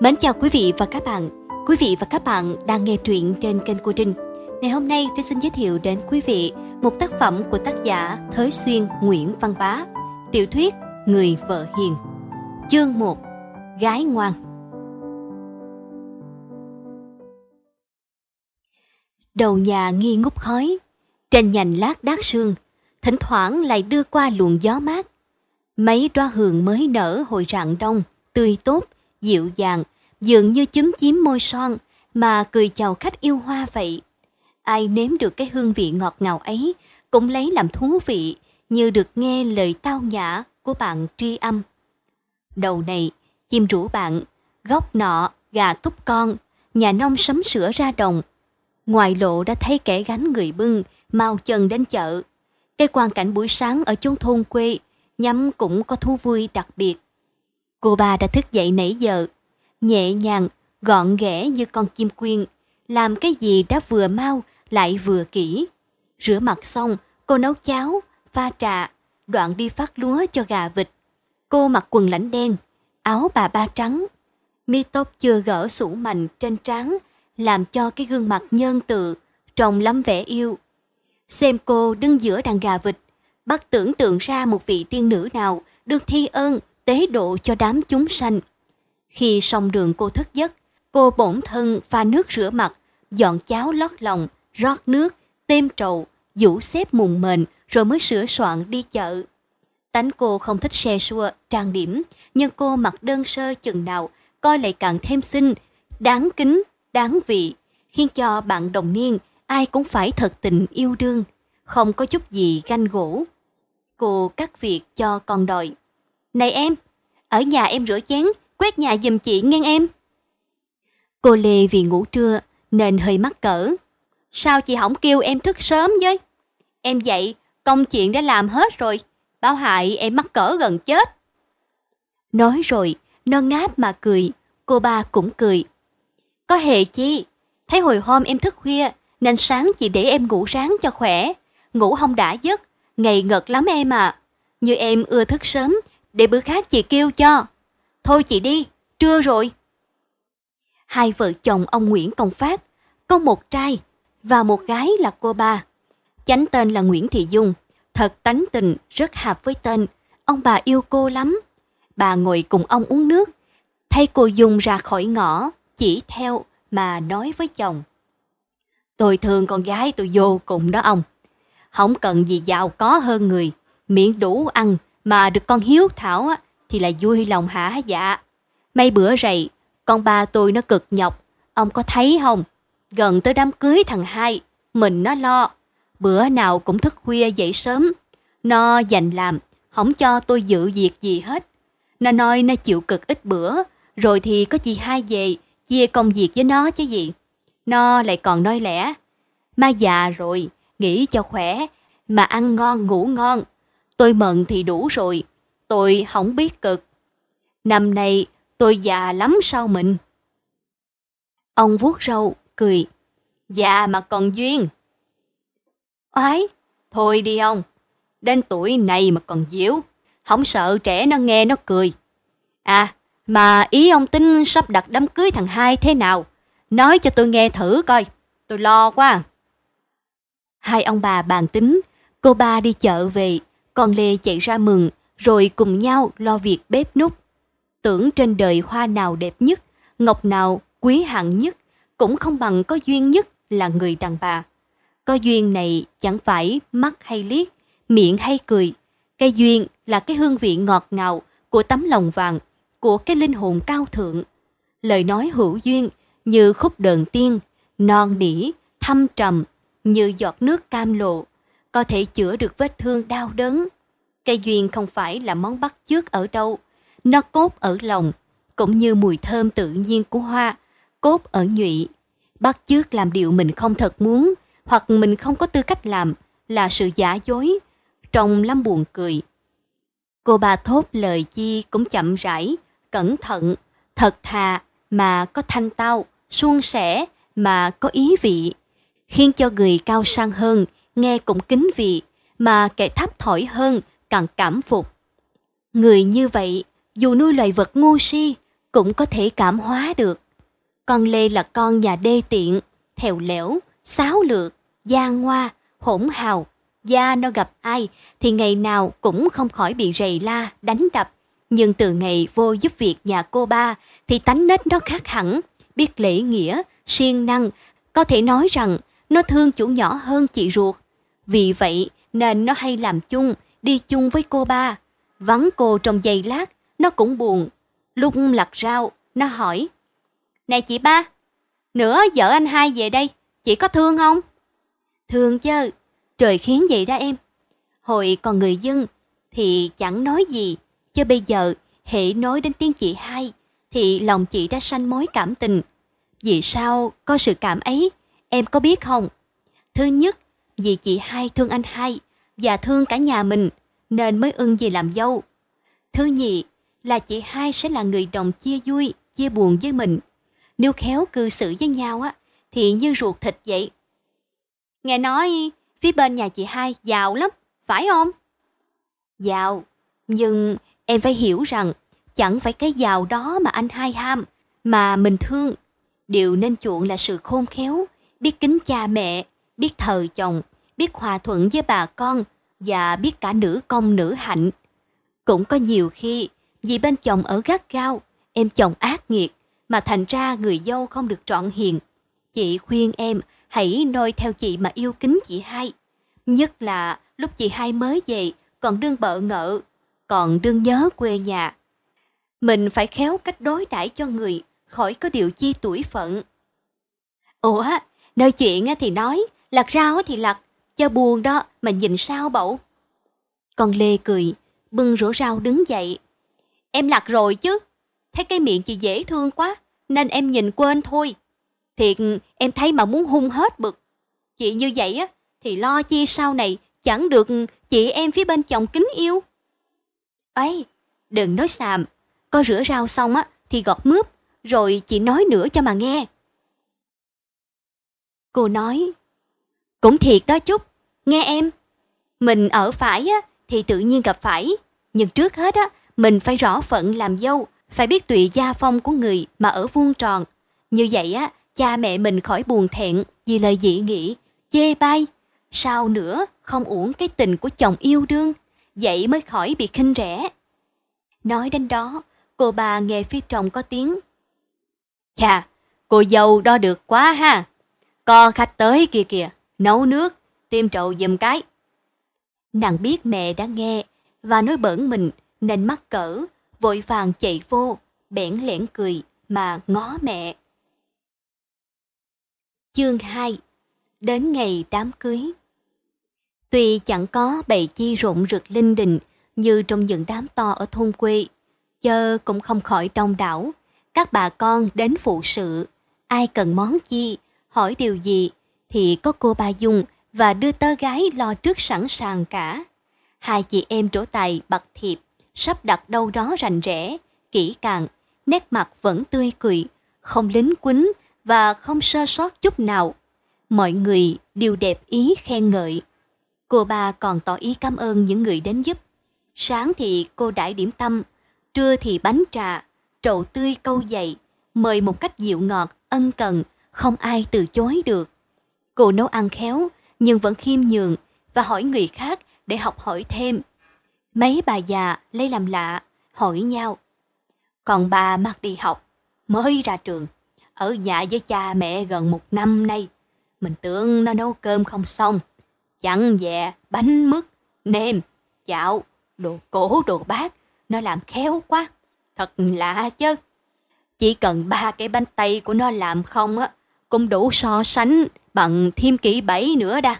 Mến chào quý vị và các bạn. Quý vị và các bạn đang nghe truyện trên kênh của Trinh. Ngày hôm nay Trinh xin giới thiệu đến quý vị một tác phẩm của tác giả Thới Xuyên Nguyễn Văn Bá, tiểu thuyết Người vợ hiền. Chương 1: Gái ngoan. Đầu nhà nghi ngút khói, trên nhành lát đát sương, thỉnh thoảng lại đưa qua luồng gió mát. Mấy đóa hường mới nở hồi rạng đông, tươi tốt, dịu dàng, dường như chúm chím môi son mà cười chào khách yêu hoa vậy. Ai nếm được cái hương vị ngọt ngào ấy cũng lấy làm thú vị như được nghe lời tao nhã của bạn tri âm. Đầu này, chim rủ bạn, góc nọ, gà túc con, nhà nông sắm sữa ra đồng. Ngoài lộ đã thấy kẻ gánh người bưng, mau chân đến chợ. Cái quan cảnh buổi sáng ở chốn thôn quê, nhắm cũng có thú vui đặc biệt. Cô ba đã thức dậy nãy giờ, nhẹ nhàng, gọn ghẽ như con chim quyên, làm cái gì đã vừa mau lại vừa kỹ. Rửa mặt xong, cô nấu cháo, pha trà, đoạn đi phát lúa cho gà vịt. Cô mặc quần lãnh đen, áo bà ba trắng, mi tóc chưa gỡ sủ mành trên trán, làm cho cái gương mặt nhân từ, trông lắm vẻ yêu. Xem cô đứng giữa đàn gà vịt, bắt tưởng tượng ra một vị tiên nữ nào được thi ơn tế độ cho đám chúng sanh. Khi xong đường cô thức giấc, cô bổn thân pha nước rửa mặt, dọn cháo lót lòng, rót nước, têm trầu, vũ xếp mùng mền rồi mới sửa soạn đi chợ. Tánh cô không thích xe xua, trang điểm, nhưng cô mặc đơn sơ chừng nào, coi lại càng thêm xinh, đáng kính, đáng vị, khiến cho bạn đồng niên ai cũng phải thật tình yêu đương, không có chút gì ganh gỗ. Cô cắt việc cho con đòi. Này em, ở nhà em rửa chén, quét nhà giùm chị nghe em. Cô Lê vì ngủ trưa nên hơi mắc cỡ. Sao chị không kêu em thức sớm với? Em dậy, công chuyện đã làm hết rồi. Báo hại em mắc cỡ gần chết. Nói rồi, nó ngáp mà cười, cô ba cũng cười. Có hề chi, thấy hồi hôm em thức khuya, nên sáng chị để em ngủ sáng cho khỏe. Ngủ không đã giấc, ngày ngật lắm em à. Như em ưa thức sớm, để bữa khác chị kêu cho. Thôi chị đi, trưa rồi. Hai vợ chồng ông Nguyễn Công Phát, có một trai và một gái là cô ba. Chánh tên là Nguyễn Thị Dung, thật tánh tình, rất hợp với tên. Ông bà yêu cô lắm. Bà ngồi cùng ông uống nước, thay cô Dung ra khỏi ngõ, chỉ theo mà nói với chồng. Tôi thương con gái tôi vô cùng đó ông. Không cần gì giàu có hơn người, miệng đủ ăn mà được con hiếu thảo á, thì là vui lòng hả dạ. Mấy bữa rày, con ba tôi nó cực nhọc, ông có thấy không? Gần tới đám cưới thằng hai, mình nó lo. Bữa nào cũng thức khuya dậy sớm. Nó dành làm, không cho tôi dự việc gì hết. Nó nói nó chịu cực ít bữa, rồi thì có chị hai về, chia công việc với nó chứ gì. Nó lại còn nói lẽ. Ma già rồi, nghỉ cho khỏe, mà ăn ngon ngủ ngon. Tôi mận thì đủ rồi, tôi không biết cực. Năm nay tôi già lắm sao mình? Ông vuốt râu, cười. Già mà còn duyên. Ái, thôi đi ông. Đến tuổi này mà còn diễu. Không sợ trẻ nó nghe nó cười. À, mà ý ông tính sắp đặt đám cưới thằng hai thế nào? Nói cho tôi nghe thử coi. Tôi lo quá. Hai ông bà bàn tính, cô ba đi chợ về, con Lê chạy ra mừng, rồi cùng nhau lo việc bếp nút. Tưởng trên đời hoa nào đẹp nhất, ngọc nào quý hạng nhất, cũng không bằng có duyên nhất là người đàn bà. Có duyên này chẳng phải mắt hay liếc, miệng hay cười. Cái duyên là cái hương vị ngọt ngào của tấm lòng vàng, của cái linh hồn cao thượng. Lời nói hữu duyên như khúc đờn tiên, non nỉ, thâm trầm, như giọt nước cam lộ, có thể chữa được vết thương đau đớn. Cây duyên không phải là món bắt chước ở đâu, nó cốt ở lòng, cũng như mùi thơm tự nhiên của hoa, cốt ở nhụy. Bắt chước làm điều mình không thật muốn, hoặc mình không có tư cách làm, là sự giả dối, trong lắm buồn cười. Cô bà thốt lời chi cũng chậm rãi, cẩn thận, thật thà mà có thanh tao, suôn sẻ mà có ý vị, khiến cho người cao sang hơn nghe cũng kính vị, mà kẻ thấp thỏi hơn càng cảm phục. Người như vậy, dù nuôi loài vật ngu si, cũng có thể cảm hóa được. Con Lê là con nhà đê tiện, thèo lẻo, xáo lược, gian hoa, hỗn hào. Gia nó gặp ai thì ngày nào cũng không khỏi bị rầy la, đánh đập. Nhưng từ ngày vô giúp việc nhà cô ba thì tánh nết nó khác hẳn, biết lễ nghĩa, siêng năng. Có thể nói rằng nó thương chủ nhỏ hơn chị ruột. Vì vậy nên nó hay làm chung, đi chung với cô ba. Vắng cô trong giây lát, nó cũng buồn. Lúc lặt rau, nó hỏi. Này chị ba, nữa vợ anh hai về đây, chị có thương không? Thương chứ, trời khiến vậy đó em. Hồi còn người dân thì chẳng nói gì, chứ bây giờ hệ nói đến tiếng chị hai thì lòng chị đã sanh mối cảm tình. Vì sao có sự cảm ấy, em có biết không? Thứ nhất, vì chị hai thương anh hai và thương cả nhà mình nên mới ưng về làm dâu. Thứ nhì là chị hai sẽ là người đồng chia vui, chia buồn với mình. Nếu khéo cư xử với nhau á thì như ruột thịt vậy. Nghe nói phía bên nhà chị hai giàu lắm, phải không? Giàu, nhưng em phải hiểu rằng chẳng phải cái giàu đó mà anh hai ham, mà mình thương. Điều nên chuộng là sự khôn khéo, biết kính cha mẹ, biết thờ chồng, biết hòa thuận với bà con và biết cả nữ công nữ hạnh. Cũng có nhiều khi vì bên chồng ở gắt gao, em chồng ác nghiệt mà thành ra người dâu không được trọn hiền. Chị khuyên em hãy noi theo chị mà yêu kính chị hai. Nhất là lúc chị hai mới về còn đương bợ ngợ, còn đương nhớ quê nhà. Mình phải khéo cách đối đãi cho người, khỏi có điều chi tuổi phận. Ủa, nơi chuyện thì nói, lặt rau thì lặt, cho buồn đó mà nhìn sao bẩu. Con Lê cười, bưng rổ rau đứng dậy. Em lặt rồi chứ, thấy cái miệng chị dễ thương quá, nên em nhìn quên thôi. Thiệt, em thấy mà muốn hung hết bực. Chị như vậy á, thì lo chi sau này chẳng được chị em phía bên chồng kính yêu. ấy đừng nói xàm, có rửa rau xong á thì gọt mướp, rồi chị nói nữa cho mà nghe. Cô nói, cũng thiệt đó chút, nghe em. Mình ở phải á thì tự nhiên gặp phải, nhưng trước hết á mình phải rõ phận làm dâu, phải biết tùy gia phong của người mà ở vuông tròn. Như vậy á, cha mẹ mình khỏi buồn thẹn vì lời dị nghị, chê bai. Sao nữa, không uổng cái tình của chồng yêu đương, vậy mới khỏi bị khinh rẻ. Nói đến đó, cô bà nghe phía chồng có tiếng. Chà, cô dâu đo được quá ha. Co khách tới kìa kìa, nấu nước, tiêm trầu giùm cái. Nàng biết mẹ đã nghe và nói bẩn mình nên mắc cỡ, vội vàng chạy vô, bẽn lẽn cười mà ngó mẹ. Chương 2 Đến ngày đám cưới Tuy chẳng có bầy chi rộn rực linh đình như trong những đám to ở thôn quê, chơ cũng không khỏi đông đảo. Các bà con đến phụ sự, ai cần món chi, hỏi điều gì, thì có cô ba Dung và đưa tơ gái lo trước sẵn sàng cả. Hai chị em trổ tài bật thiệp, sắp đặt đâu đó rành rẽ, kỹ càng, nét mặt vẫn tươi cười, không lính quýnh và không sơ sót chút nào. Mọi người đều đẹp ý khen ngợi. Cô ba còn tỏ ý cảm ơn những người đến giúp. Sáng thì cô đãi điểm tâm, trưa thì bánh trà, trầu tươi câu dậy, mời một cách dịu ngọt, ân cần, không ai từ chối được. Cô nấu ăn khéo, nhưng vẫn khiêm nhường và hỏi người khác để học hỏi thêm. Mấy bà già lấy làm lạ, hỏi nhau. Còn bà mặc đi học, mới ra trường, ở nhà với cha mẹ gần một năm nay. Mình tưởng nó nấu cơm không xong. Chẳng dè, bánh mứt, nêm, chạo, đồ cổ, đồ bát. Nó làm khéo quá. Thật lạ chứ. Chỉ cần ba cái bánh tay của nó làm không á, cũng đủ so sánh bằng thêm kỹ bảy nữa đa.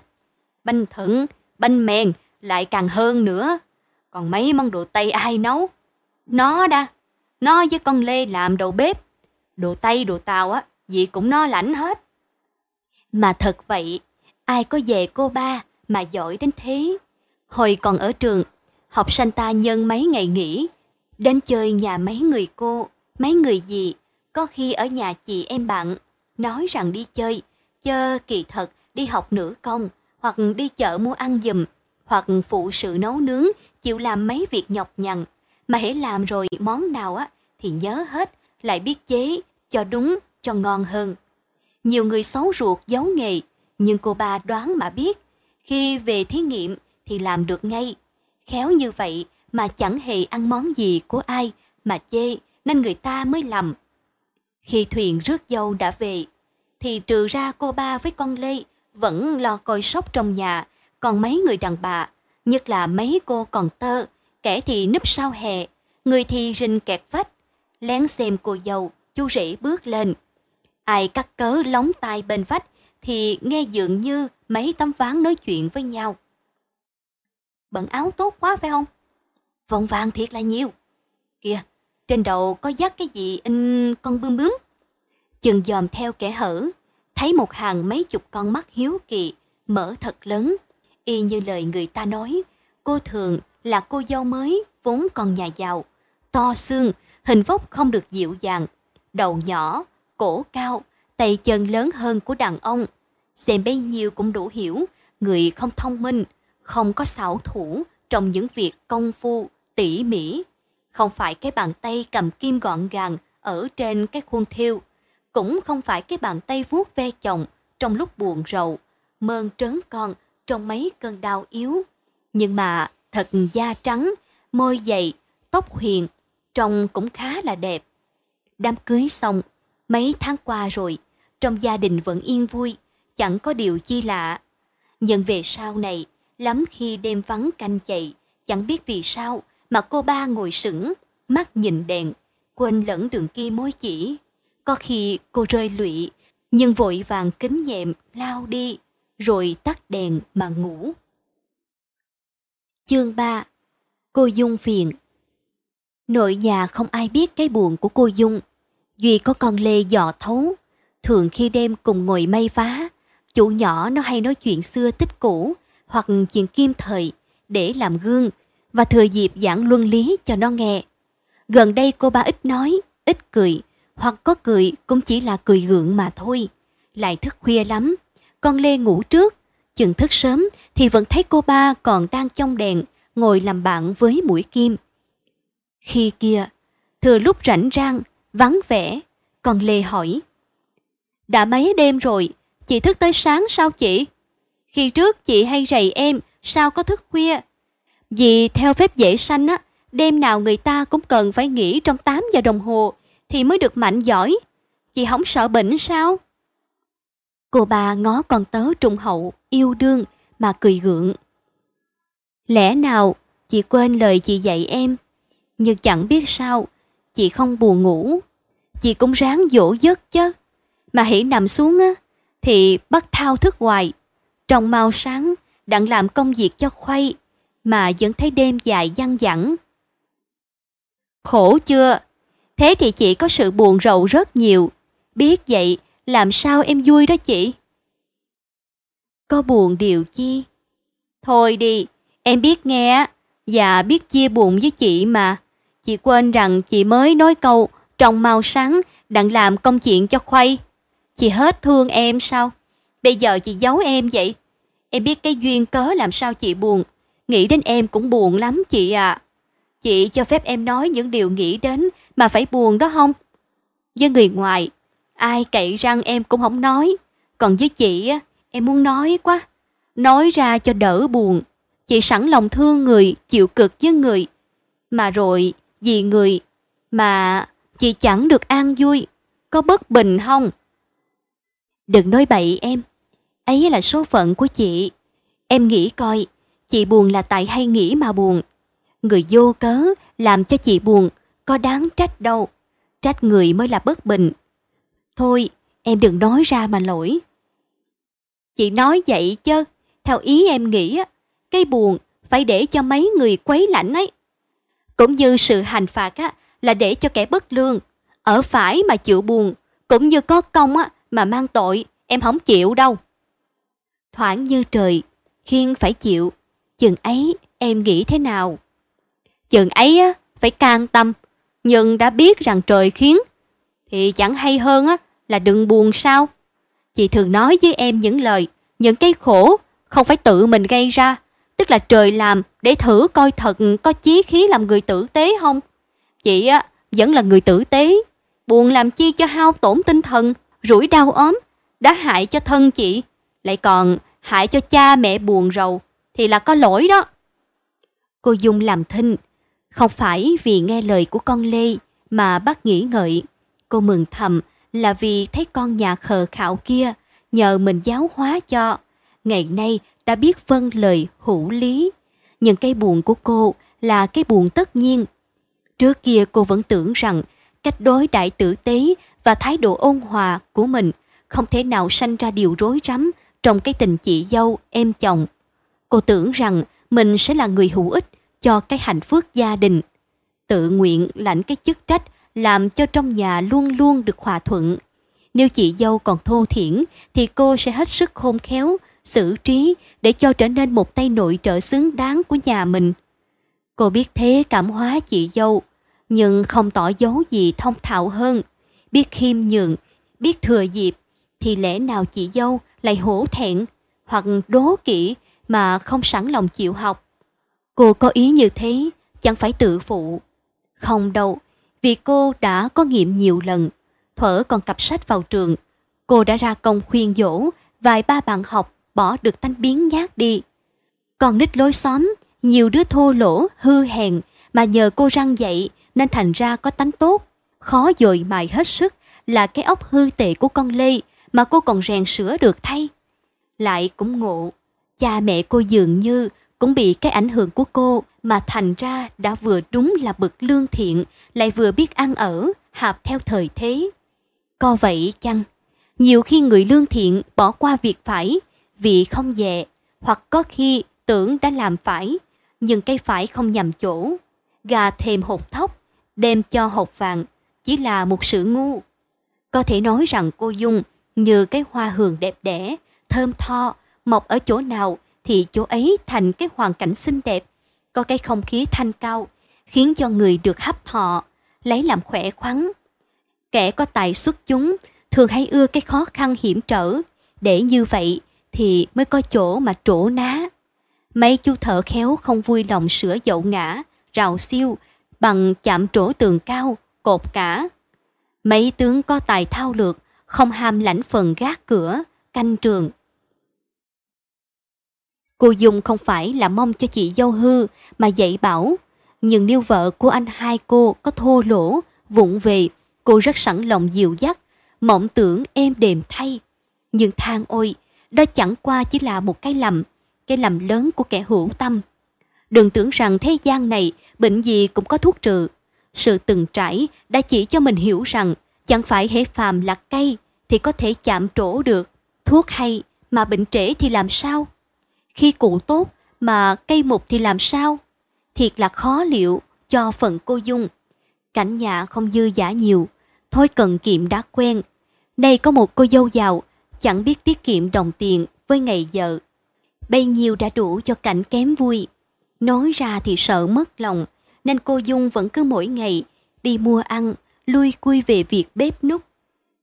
Bánh thận, bánh mèn lại càng hơn nữa. Còn mấy món đồ Tây ai nấu? Nó đa. Nó với con Lê làm đầu bếp. Đồ Tây, đồ Tàu á, gì cũng no lãnh hết. Mà thật vậy, ai có về cô ba mà giỏi đến thế. Hồi còn ở trường, học sinh ta nhân mấy ngày nghỉ, đến chơi nhà mấy người cô, mấy người gì, có khi ở nhà chị em bạn, nói rằng đi chơi, chơ kỳ thật đi học nửa công, hoặc đi chợ mua ăn giùm, hoặc phụ sự nấu nướng, chịu làm mấy việc nhọc nhằn, mà hãy làm rồi món nào á thì nhớ hết lại biết chế cho đúng, cho ngon hơn. Nhiều người xấu ruột giấu nghề, nhưng cô ba đoán mà biết, khi về thí nghiệm thì làm được ngay. Khéo như vậy mà chẳng hề ăn món gì của ai mà chê, nên người ta mới lầm. Khi thuyền rước dâu đã về, thì trừ ra cô ba với con Lê vẫn lo coi sóc trong nhà, còn mấy người đàn bà, nhất là mấy cô còn tơ, kẻ thì núp sau hè, người thì rình kẹt vách, lén xem cô dâu, chú rể bước lên. Ai cắt cớ lóng tai bên vách thì nghe dường như mấy tấm ván nói chuyện với nhau. Bận áo tốt quá phải không? Vòng vàng thiệt là nhiều. Kìa, trên đầu có dắt cái gì in con bướm bướm. Chừng dòm theo kẻ hở, thấy một hàng mấy chục con mắt hiếu kỳ, mở thật lớn. Y như lời người ta nói, cô thường là cô dâu mới, vốn còn nhà giàu. To xương, hình vóc không được dịu dàng, đầu nhỏ, cổ cao, tay chân lớn hơn của đàn ông. Xem bấy nhiêu cũng đủ hiểu, người không thông minh, không có xảo thủ trong những việc công phu, tỉ mỉ. Không phải cái bàn tay cầm kim gọn gàng ở trên cái khuôn thiêu, cũng không phải cái bàn tay vuốt ve chồng trong lúc buồn rầu, mơn trớn con trong mấy cơn đau yếu. Nhưng mà thật da trắng, môi dày, tóc huyền, trông cũng khá là đẹp. Đám cưới xong, mấy tháng qua rồi, trong gia đình vẫn yên vui, chẳng có điều chi lạ. Nhưng về sau này, lắm khi đêm vắng canh chạy, chẳng biết vì sao mà cô ba ngồi sững, mắt nhìn đèn, quên lẫn đường kia mối chỉ. Có khi cô rơi lụy, nhưng vội vàng kính nhẹm lao đi, rồi tắt đèn mà ngủ. Chương 3 Cô Dung phiền Nội nhà không ai biết cái buồn của cô Dung. Duy có con Lê dò thấu. Thường khi đêm cùng ngồi may vá chủ nhỏ nó hay nói chuyện xưa tích cũ hoặc chuyện kim thời để làm gương và thừa dịp giảng luân lý cho nó nghe. Gần đây cô ba ít nói, ít cười, hoặc có cười cũng chỉ là cười gượng mà thôi. Lại thức khuya lắm, con Lê ngủ trước, chừng thức sớm thì vẫn thấy cô ba còn đang trong đèn, ngồi làm bạn với mũi kim. Khi kia, thừa lúc rảnh rang, vắng vẻ, con Lê hỏi. Đã mấy đêm rồi, chị thức tới sáng sao chị? Khi trước chị hay rầy em, sao có thức khuya? Vì theo phép dễ sanh á, đêm nào người ta cũng cần phải nghỉ trong 8 giờ đồng hồ thì mới được mạnh giỏi. Chị không sợ bệnh sao? Cô bà ngó con tớ trung hậu, yêu đương mà cười gượng. Lẽ nào chị quên lời chị dạy em? Nhưng chẳng biết sao, chị không buồn ngủ. Chị cũng ráng dỗ giấc chứ. Mà hãy nằm xuống á, thì bắt thao thức hoài. Trong mau sáng, đặng làm công việc cho khuây, mà vẫn thấy đêm dài dăng dẳng. Khổ chưa? Thế thì chị có sự buồn rầu rất nhiều. Biết vậy, làm sao em vui đó chị? Có buồn điều chi? Thôi đi, em biết nghe và dạ, biết chia buồn với chị mà. Chị quên rằng chị mới nói câu trong màu sáng đặng làm công chuyện cho khuây. Chị hết thương em sao? Bây giờ chị giấu em vậy. Em biết cái duyên cớ làm sao chị buồn. Nghĩ đến em cũng buồn lắm chị à. Chị cho phép em nói những điều nghĩ đến mà phải buồn đó không? Với người ngoài, ai cậy răng em cũng không nói. Còn với chị á, em muốn nói quá. Nói ra cho đỡ buồn. Chị sẵn lòng thương người, chịu cực với người. Mà rồi, vì người mà chị chẳng được an vui, có bất bình không? Đừng nói bậy em, ấy là số phận của chị. Em nghĩ coi, chị buồn là tại hay nghĩ mà buồn. Người vô cớ làm cho chị buồn, có đáng trách đâu. Trách người mới là bất bình. Thôi, em đừng nói ra mà lỗi. Chị nói vậy chứ, theo ý em nghĩ, cái buồn phải để cho mấy người quấy lạnh ấy. Cũng như sự hành phạt á, là để cho kẻ bất lương, ở phải mà chịu buồn, cũng như có công á, mà mang tội, em không chịu đâu. Thoảng như trời, khiên phải chịu, chừng ấy em nghĩ thế nào? Chừng ấy á, phải can tâm, nhưng đã biết rằng trời khiến, thì chẳng hay hơn á, là đừng buồn sao. Chị thường nói với em những lời, những cái khổ không phải tự mình gây ra, tức là trời làm để thử coi thật có chí khí làm người tử tế không. Chị á, vẫn là người tử tế, Buồn làm chi cho hao tổn tinh thần, rủi đau ốm, đã hại cho thân chị, lại còn hại cho cha mẹ buồn rầu, thì là có lỗi đó. Cô Dung làm thinh, không phải vì nghe lời của con Lê mà bác nghĩ ngợi. Cô mừng thầm là vì thấy con nhà khờ khạo kia nhờ mình giáo hóa cho. Ngày nay đã biết vâng lời hữu lý. nhưng cây buồn của cô là cái buồn tất nhiên. Trước kia cô vẫn tưởng rằng cách đối đại tử tế và thái độ ôn hòa của mình không thể nào sanh ra điều rối rắm trong cái tình chị dâu, em chồng. Cô tưởng rằng mình sẽ là người hữu ích cho cái hạnh phúc gia đình. Tự nguyện lãnh cái chức trách làm cho trong nhà luôn luôn được hòa thuận. Nếu chị dâu còn thô thiển thì cô sẽ hết sức khôn khéo, xử trí để cho trở nên một tay nội trợ xứng đáng của nhà mình. Cô biết thế cảm hóa chị dâu, nhưng không tỏ dấu gì thông thạo hơn. Biết khiêm nhường, biết thừa dịp, thì lẽ nào chị dâu lại hổ thẹn hoặc đố kỵ mà không sẵn lòng chịu học. Cô có ý như thế, chẳng phải tự phụ. Không đâu, vì cô đã có nghiệm nhiều lần. Thuở còn cặp sách vào trường, cô đã ra công khuyên dỗ vài ba bạn học bỏ được tánh biến nhát đi. Còn nít lối xóm, nhiều đứa thô lỗ, hư hèn mà nhờ cô răng dạy nên thành ra có tánh tốt. Khó dội mài hết sức là cái ốc hư tệ của con Lê mà cô còn rèn sửa được thay. Lại cũng ngộ, cha mẹ cô dường như cũng bị cái ảnh hưởng của cô mà thành ra đã vừa đúng là bậc lương thiện, lại vừa biết ăn ở, hạp theo thời thế. Co vậy chăng? Nhiều khi người lương thiện bỏ qua việc phải vì không dè, hoặc có khi tưởng đã làm phải, nhưng cây phải không nhầm chỗ. Gà thèm hột thóc, đem cho hột vàng, chỉ là một sự ngu. Có thể nói rằng cô Dung như cái hoa hường đẹp đẽ, thơm tho, mọc ở chỗ nào thì chỗ ấy thành cái hoàn cảnh xinh đẹp, có cái không khí thanh cao, khiến cho người được hấp thọ, lấy làm khỏe khoắn. Kẻ có tài xuất chúng thường hay ưa cái khó khăn hiểm trở, để như vậy thì mới có chỗ mà trổ ná. Mấy chú thợ khéo không vui lòng sửa dậu ngã, rào siêu, bằng chạm trổ tường cao, cột cả. Mấy tướng có tài thao lược, không ham lãnh phần gác cửa, canh trường, Cô Dung không phải là mong cho chị dâu hư mà dạy bảo. Nhưng nếu vợ của anh hai cô có thô lỗ, vụng về, cô rất sẵn lòng dịu dắt, mộng tưởng êm đềm thay. Nhưng than ôi, đó chẳng qua chỉ là một cái lầm, cái lầm lớn của kẻ hữu tâm. Đừng tưởng rằng thế gian này bệnh gì cũng có thuốc trừ. Sự từng trải đã chỉ cho mình hiểu rằng chẳng phải hễ phàm là cây thì có thể chạm trổ được. Thuốc hay mà bệnh trễ thì làm sao? Khi cụ tốt mà cây mục thì làm sao? Thiệt là khó liệu cho phần cô Dung. Cảnh nhà không dư giả nhiều, thôi cần kiệm đã quen. Đây có một cô dâu giàu, chẳng biết tiết kiệm đồng tiền với ngày vợ. Bấy nhiêu đã đủ cho cảnh kém vui. Nói ra thì sợ mất lòng, nên cô Dung vẫn cứ mỗi ngày đi mua ăn, lui cui về việc bếp nút.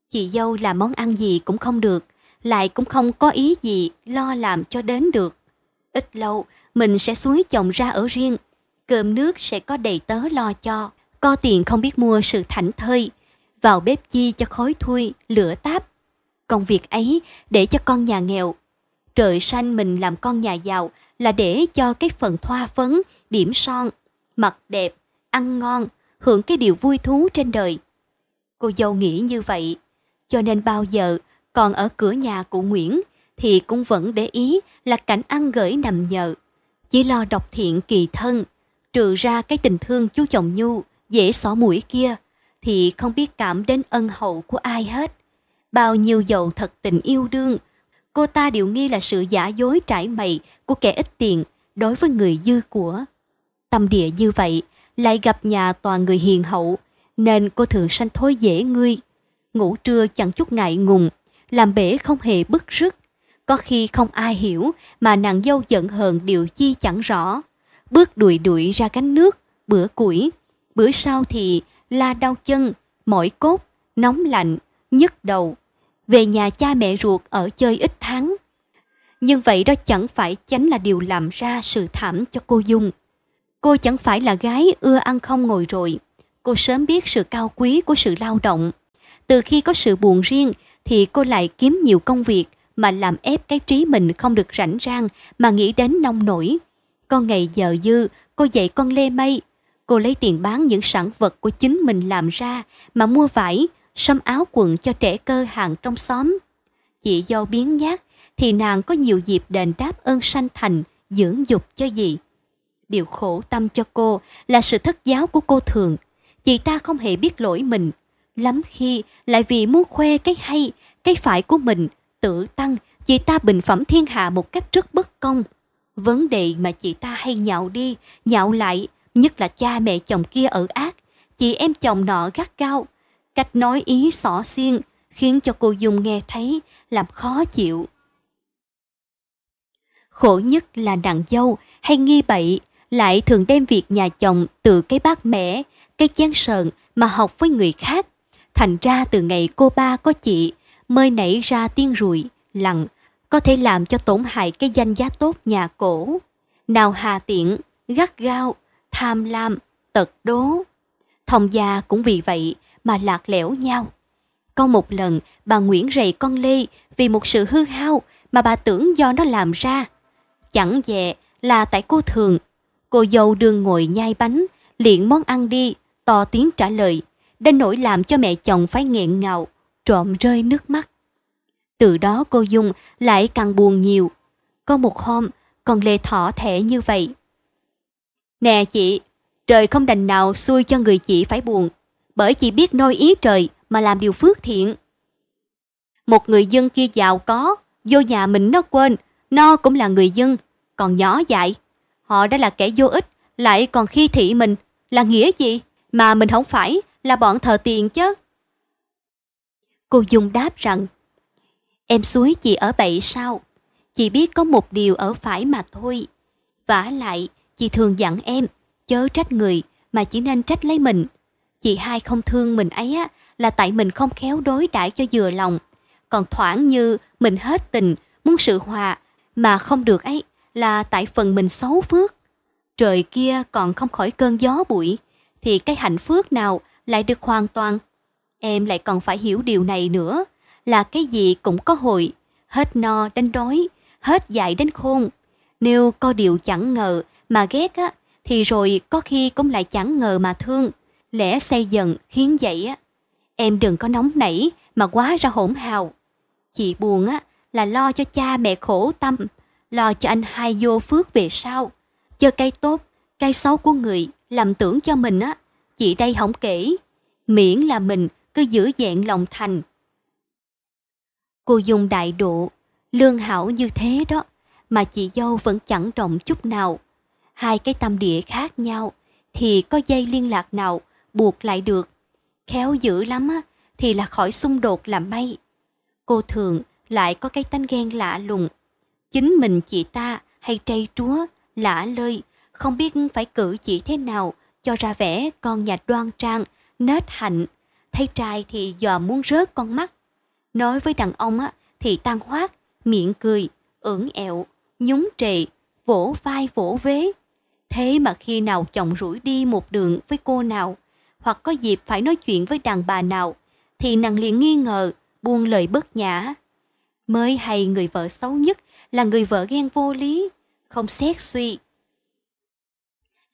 Chị dâu làm món ăn gì cũng không được, lại cũng không có ý gì lo làm cho đến được. Ít lâu, mình sẽ suối chồng ra ở riêng. Cơm nước sẽ có đầy tớ lo cho. Co tiền không biết mua sự thảnh thơi. Vào bếp chi cho khói thui, lửa táp. Công việc ấy để cho con nhà nghèo. Trời xanh mình làm con nhà giàu là để cho cái phần thoa phấn, điểm son, mặt đẹp, ăn ngon, hưởng cái điều vui thú trên đời. Cô dâu nghĩ như vậy, cho nên bao giờ còn ở cửa nhà của Nguyễn thì cũng vẫn để ý là cảnh ăn gửi nằm nhờ. Chỉ lo độc thiện kỳ thân, trừ ra cái tình thương chú chồng Nhu dễ xỏ mũi kia, thì không biết cảm đến ân hậu của ai hết. Bao nhiêu dầu thật tình yêu đương, cô ta đều nghi là sự giả dối trải mày của kẻ ít tiền đối với người dư của. Tâm địa như vậy, lại gặp nhà toàn người hiền hậu, nên cô thường sanh thối dễ ngươi. Ngủ trưa chẳng chút ngại ngùng, làm bể không hề bức rứt, có khi không ai hiểu mà nàng dâu giận hờn điều chi chẳng rõ. Bước đuổi đuổi ra cánh nước, bữa củi. Bữa sau thì la đau chân, mỏi cốt, nóng lạnh, nhức đầu. Về nhà cha mẹ ruột ở chơi ít tháng. Nhưng vậy đó chẳng phải chánh là điều làm ra sự thảm cho cô Dung. Cô chẳng phải là gái ưa ăn không ngồi rồi. Cô sớm biết sự cao quý của sự lao động. Từ khi có sự buồn riêng thì cô lại kiếm nhiều công việc mà làm ép cái trí mình không được rảnh rang mà nghĩ đến nông nổi. Con ngày giờ dư, cô dạy con lê mây. Cô lấy tiền bán những sản vật của chính mình làm ra mà mua vải, xăm áo quần cho trẻ cơ hàng trong xóm. chị do biến nhát thì nàng có nhiều dịp đền đáp ơn sanh thành, dưỡng dục cho gì. Điều khổ tâm cho cô là sự thất giáo của cô thường. Chị ta không hề biết lỗi mình. Lắm khi lại vì muốn khoe cái hay, cái phải của mình, tự tăng, chị ta bình phẩm thiên hạ một cách rất bất công. Vấn đề mà chị ta hay nhạo đi, nhạo lại, nhất là cha mẹ chồng kia ở ác, chị em chồng nọ gắt cao. Cách nói ý xỏ xiên, khiến cho cô Dung nghe thấy làm khó chịu. Khổ nhất là nàng dâu hay nghi bậy, lại thường đem việc nhà chồng từ cái bát mẻ, cái chén sờn mà học với người khác. Thành ra từ ngày cô ba có chị, mới nảy ra tiên rùi, lặng, có thể làm cho tổn hại cái danh giá tốt nhà cổ. Nào hà tiện, gắt gao, tham lam, tật đố. Thông gia cũng vì vậy mà lạc lẽo nhau. Có một lần, bà Nguyễn rầy con Lê vì một sự hư hao mà bà tưởng do nó làm ra. Chẳng dẹ là tại cô thường. Cô dâu đương ngồi nhai bánh, liện món ăn đi, to tiếng trả lời, đến nỗi làm cho mẹ chồng phải nghẹn ngào, trộm rơi nước mắt. Từ đó cô Dung lại càng buồn nhiều. Có một hôm, con Lê thỏ thẻ như vậy. Nè chị, trời không đành nào xui cho người chị phải buồn, bởi chị biết nôi ý trời mà làm điều phước thiện. Một người dân kia giàu có, vô nhà mình nó quên, nó cũng là người dân, còn nhỏ dại. Họ đã là kẻ vô ích, lại còn khi thị mình, là nghĩa gì? Mà mình không phải là bọn thờ tiền chứ. Cô Dung đáp rằng, em suối chị ở bậy sao? Chị biết có một điều ở phải mà thôi. vả lại, chị thường dặn em, chớ trách người mà chỉ nên trách lấy mình. Chị hai không thương mình ấy á, là tại mình không khéo đối đãi cho vừa lòng. Còn thoảng như mình hết tình, muốn sự hòa, mà không được ấy là tại phần mình xấu phước. Trời kia còn không khỏi cơn gió bụi, thì cái hạnh phước nào lại được hoàn toàn. Em lại còn phải hiểu điều này nữa, là cái gì cũng có hồi, hết no đến đói, hết dại đến khôn. Nếu có điều chẳng ngờ mà ghét á, thì rồi có khi cũng lại chẳng ngờ mà thương. Lẽ xây dần khiến vậy á. Em đừng có nóng nảy mà quá ra hỗn hào. Chị buồn á là lo cho cha mẹ khổ tâm, lo cho anh hai vô phước về sau. Cho cây tốt, cây xấu của người làm tưởng cho mình á, chị đây không kể. Miễn là mình cứ giữ dạng lòng thành. Cô dùng đại độ, lương hảo như thế đó, mà chị dâu vẫn chẳng động chút nào. Hai cái tâm địa khác nhau, thì có dây liên lạc nào buộc lại được. Khéo dữ lắm á, thì là khỏi xung đột làm may. Cô thường lại có cái tánh ghen lạ lùng. Chính mình chị ta hay trây trúa, lả lơi, không biết phải cử chỉ thế nào cho ra vẻ con nhà đoan trang, nết hạnh. Thấy trai thì giờ muốn rớt con mắt. Nói với đàn ông á, thì tan hoác, miệng cười, ưỡn ẹo, nhúng trề, vỗ vai vỗ vế. Thế mà khi nào chồng rủi đi một đường với cô nào, hoặc có dịp phải nói chuyện với đàn bà nào, thì nàng liền nghi ngờ, buông lời bất nhã. Mới hay người vợ xấu nhất là người vợ ghen vô lý, không xét suy.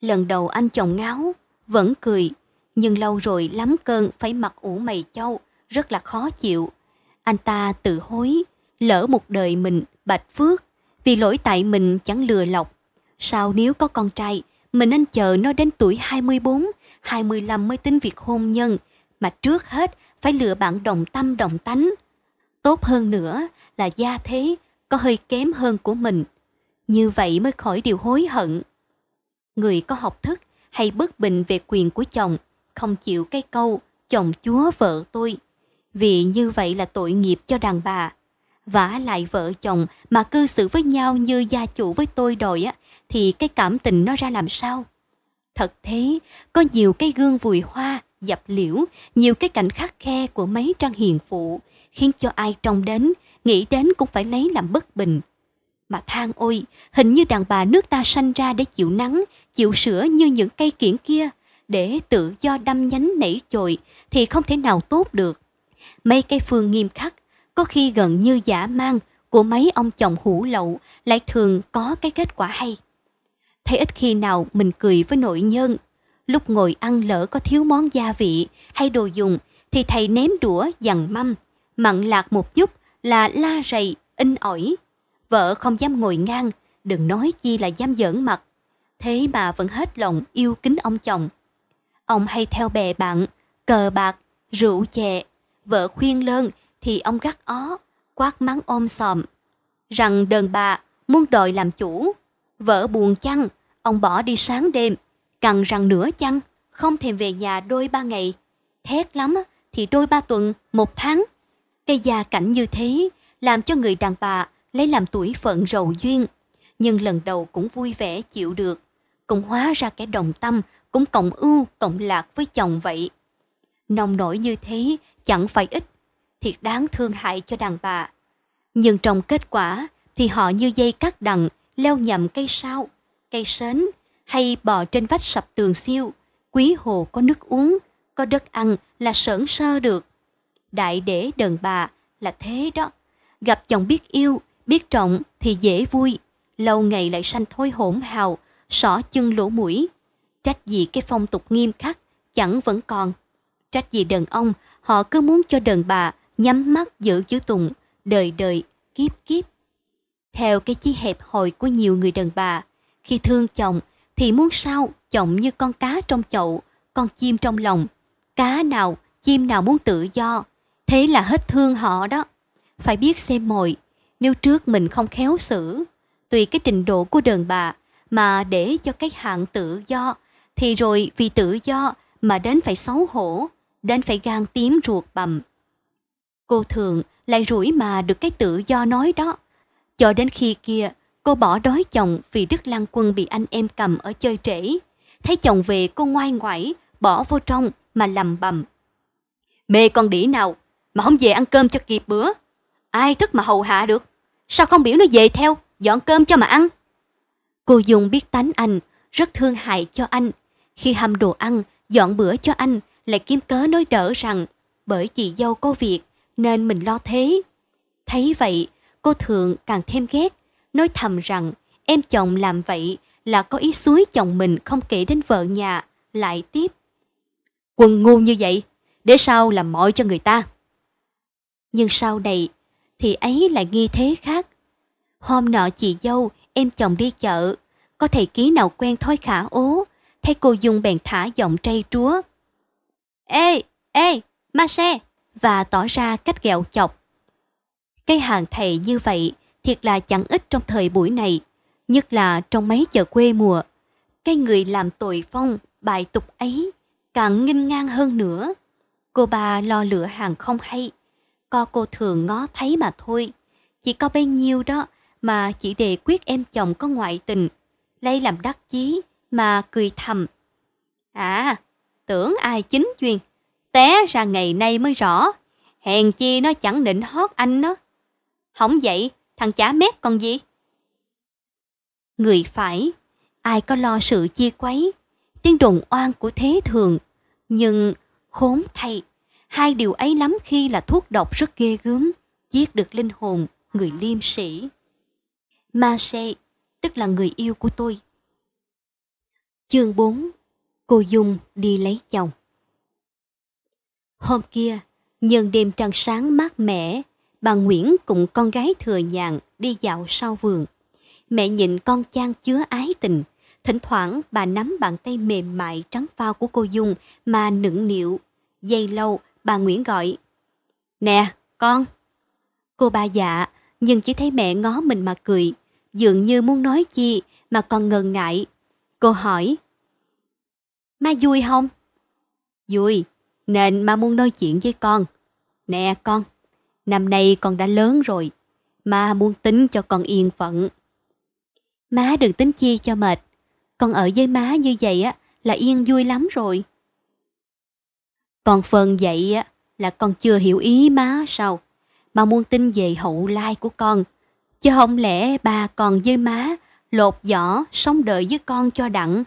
Lần đầu anh chồng ngáo, vẫn cười, nhưng lâu rồi lắm cơn phải mặc ủ mày châu, rất là khó chịu. Anh ta tự hối, lỡ một đời mình bạch phước, vì lỗi tại mình chẳng lừa lọc. Sao nếu có con trai, mình nên chờ nó đến tuổi 24, 25 mới tính việc hôn nhân, mà trước hết phải lựa bạn đồng tâm đồng tánh. Tốt hơn nữa là gia thế có hơi kém hơn của mình. Như vậy mới khỏi điều hối hận. Người có học thức hay bất bình về quyền của chồng, không chịu cái câu chồng chúa vợ tôi. Vì như vậy là tội nghiệp cho đàn bà. vả lại vợ chồng mà cư xử với nhau như gia chủ với tôi đòi á, thì cái cảm tình nó ra làm sao? Thật thế, có nhiều cái gương vùi hoa, dập liễu, nhiều cái cảnh khắc khe của mấy trang hiền phụ, khiến cho ai trông đến, nghĩ đến cũng phải lấy làm bất bình. Mà than ôi, hình như đàn bà nước ta sanh ra để chịu nắng, chịu sữa như những cây kiển kia, để tự do đâm nhánh nảy chồi thì không thể nào tốt được. Mấy cây phương nghiêm khắc, có khi gần như giả mang của mấy ông chồng hủ lậu lại thường có cái kết quả hay. Thấy ít khi nào mình cười với nội nhân. Lúc ngồi ăn lỡ có thiếu món gia vị hay đồ dùng thì thầy ném đũa dằn mâm, mặn lạc một chút là la rầy, in ỏi. Vợ không dám ngồi ngang, đừng nói chi là dám giỡn mặt. Thế mà vẫn hết lòng yêu kính ông chồng. Ông hay theo bè bạn, cờ bạc, rượu chè. Vợ khuyên lơn thì ông gắt ó, quát mắng ôm sòm. Rằng đờn bà muốn đòi làm chủ. Vợ buồn chăng, ông bỏ đi sáng đêm, cằn rằng nửa chăng, không thèm về nhà đôi ba ngày. Thét lắm thì đôi ba tuần, một tháng. Cây già cảnh như thế làm cho người đàn bà lấy làm tuổi phận rầu duyên. Nhưng lần đầu cũng vui vẻ chịu được. Cũng hóa ra kẻ đồng tâm, cũng cộng ưu, cộng lạc với chồng vậy. Nông nổi như thế chẳng phải ít, thiệt đáng thương hại cho đàn bà. Nhưng trong kết quả thì họ như dây cắt đằng, leo nhầm cây sao, cây sến hay bò trên vách sập tường siêu. Quý hồ có nước uống, có đất ăn là sởn sơ được. Đại để đàn bà là thế đó. Gặp chồng biết yêu, biết trọng thì dễ vui. Lâu ngày lại sanh thối hỗn hào, sỏ chân lỗ mũi. Trách gì cái phong tục nghiêm khắc, chẳng vẫn còn. Trách gì đàn ông, họ cứ muốn cho đàn bà nhắm mắt giữ chữ tụng, đời đời, kiếp kiếp. Theo cái chí hẹp hòi của nhiều người đàn bà, khi thương chồng thì muốn sao chồng như con cá trong chậu, con chim trong lòng. Cá nào, chim nào muốn tự do, thế là hết thương họ đó. Phải biết xem mồi, nếu trước mình không khéo xử, tùy cái trình độ của đàn bà mà để cho cái hạng tự do, thì rồi vì tự do mà đến phải xấu hổ, đến phải gan tím ruột bầm. Cô thường lại rủi mà được cái tự do nói đó. Cho đến khi kia, cô bỏ đói chồng vì Đức Lan Quân bị anh em cầm ở chơi trễ. Thấy chồng về cô ngoai ngoải, bỏ vô trong mà lầm bầm. Mê con đĩ nào mà không về ăn cơm cho kịp bữa. Ai thức mà hầu hạ được. Sao không biểu nó về theo, dọn cơm cho mà ăn. Cô Dung biết tánh anh, rất thương hại cho anh. Khi hầm đồ ăn, dọn bữa cho anh, lại kiếm cớ nói đỡ rằng bởi chị dâu có việc nên mình lo thế. Thấy vậy, cô thượng càng thêm ghét, nói thầm rằng em chồng làm vậy là có ý suối chồng mình không kể đến vợ nhà, lại tiếp. quần ngu như vậy, để sao làm mọi cho người ta. Nhưng sau này, thì ấy lại nghi thế khác. Hôm nọ chị dâu, em chồng đi chợ, có thầy ký nào quen thói khả ố, thấy cô Dung bèn thả giọng trây trúa. Ê, ê, ma xe! Và tỏ ra cách ghẹo chọc. Cái hàng thầy như vậy thiệt là chẳng ít trong thời buổi này, nhất là trong mấy chợ quê mùa. Cái người làm tội phong, bài tục ấy, càng nghinh ngang hơn nữa. Cô bà lo lửa hàng không hay, co cô thường ngó thấy mà thôi. Chỉ có bấy nhiêu đó mà chỉ để quyết em chồng có ngoại tình, lấy làm đắc chí mà cười thầm. À, tưởng ai chính chuyên, té ra ngày nay mới rõ, hèn chi nó chẳng định hót anh nó. Không vậy, thằng chả mét còn gì? Người phải, ai có lo sự chia quấy, tiếng đồn oan của thế thường, nhưng khốn thay, hai điều ấy lắm khi là thuốc độc rất ghê gớm, giết được linh hồn người liêm sĩ. Marseille, tức là người yêu của tôi. Chương 4 Cô Dung đi lấy chồng Hôm kia, nhân đêm trăng sáng mát mẻ, bà Nguyễn cùng con gái thừa nhàn đi dạo sau vườn. Mẹ nhìn con trang chứa ái tình, thỉnh thoảng bà nắm bàn tay mềm mại trắng phao của cô Dung mà nựng nịu. dây lâu, bà Nguyễn gọi. Nè, con. Cô bà dạ, nhưng chỉ thấy mẹ ngó mình mà cười, dường như muốn nói chi mà còn ngần ngại. Cô hỏi. Má vui không? Vui, nên má muốn nói chuyện với con. Nè con, năm nay con đã lớn rồi, má muốn tính cho con yên phận. Má đừng tính chi cho mệt, con ở với má như vậy á là yên vui lắm rồi. Còn phần vậy á là con chưa hiểu ý má sao? Mà muốn tin về hậu lai của con. Chứ không lẽ bà còn với má lột vỏ sống đợi với con cho đặng.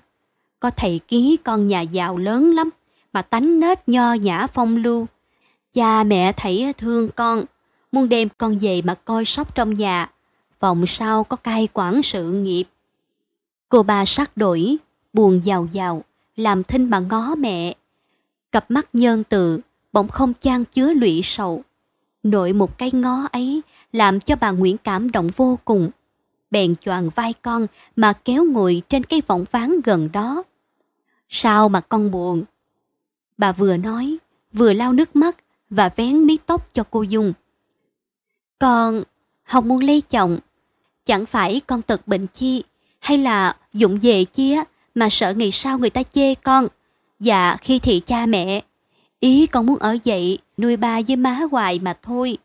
Có thầy ký con nhà giàu lớn lắm, mà tánh nết nho nhã phong lưu. Cha mẹ thấy thương con, muốn đem con về mà coi sóc trong nhà. Vòng sau có cai quản sự nghiệp. Cô ba sắc đổi, buồn giàu giàu, làm thinh mà ngó mẹ. Cặp mắt nhân từ, bỗng không chan chứa lụy sầu. Nội một cái ngó ấy làm cho bà Nguyễn cảm động vô cùng. Bèn choàng vai con mà kéo ngồi trên cái võng ván gần đó. Sao mà con buồn? Bà vừa nói, vừa lau nước mắt và vén mí tóc cho cô Dung. Con không muốn lấy chồng, chẳng phải con tật bệnh chi, hay là dụng về chi á, mà sợ ngày sau người ta chê con. Dạ khi thị cha mẹ, ý con muốn ở dậy nuôi ba với má hoài mà thôi.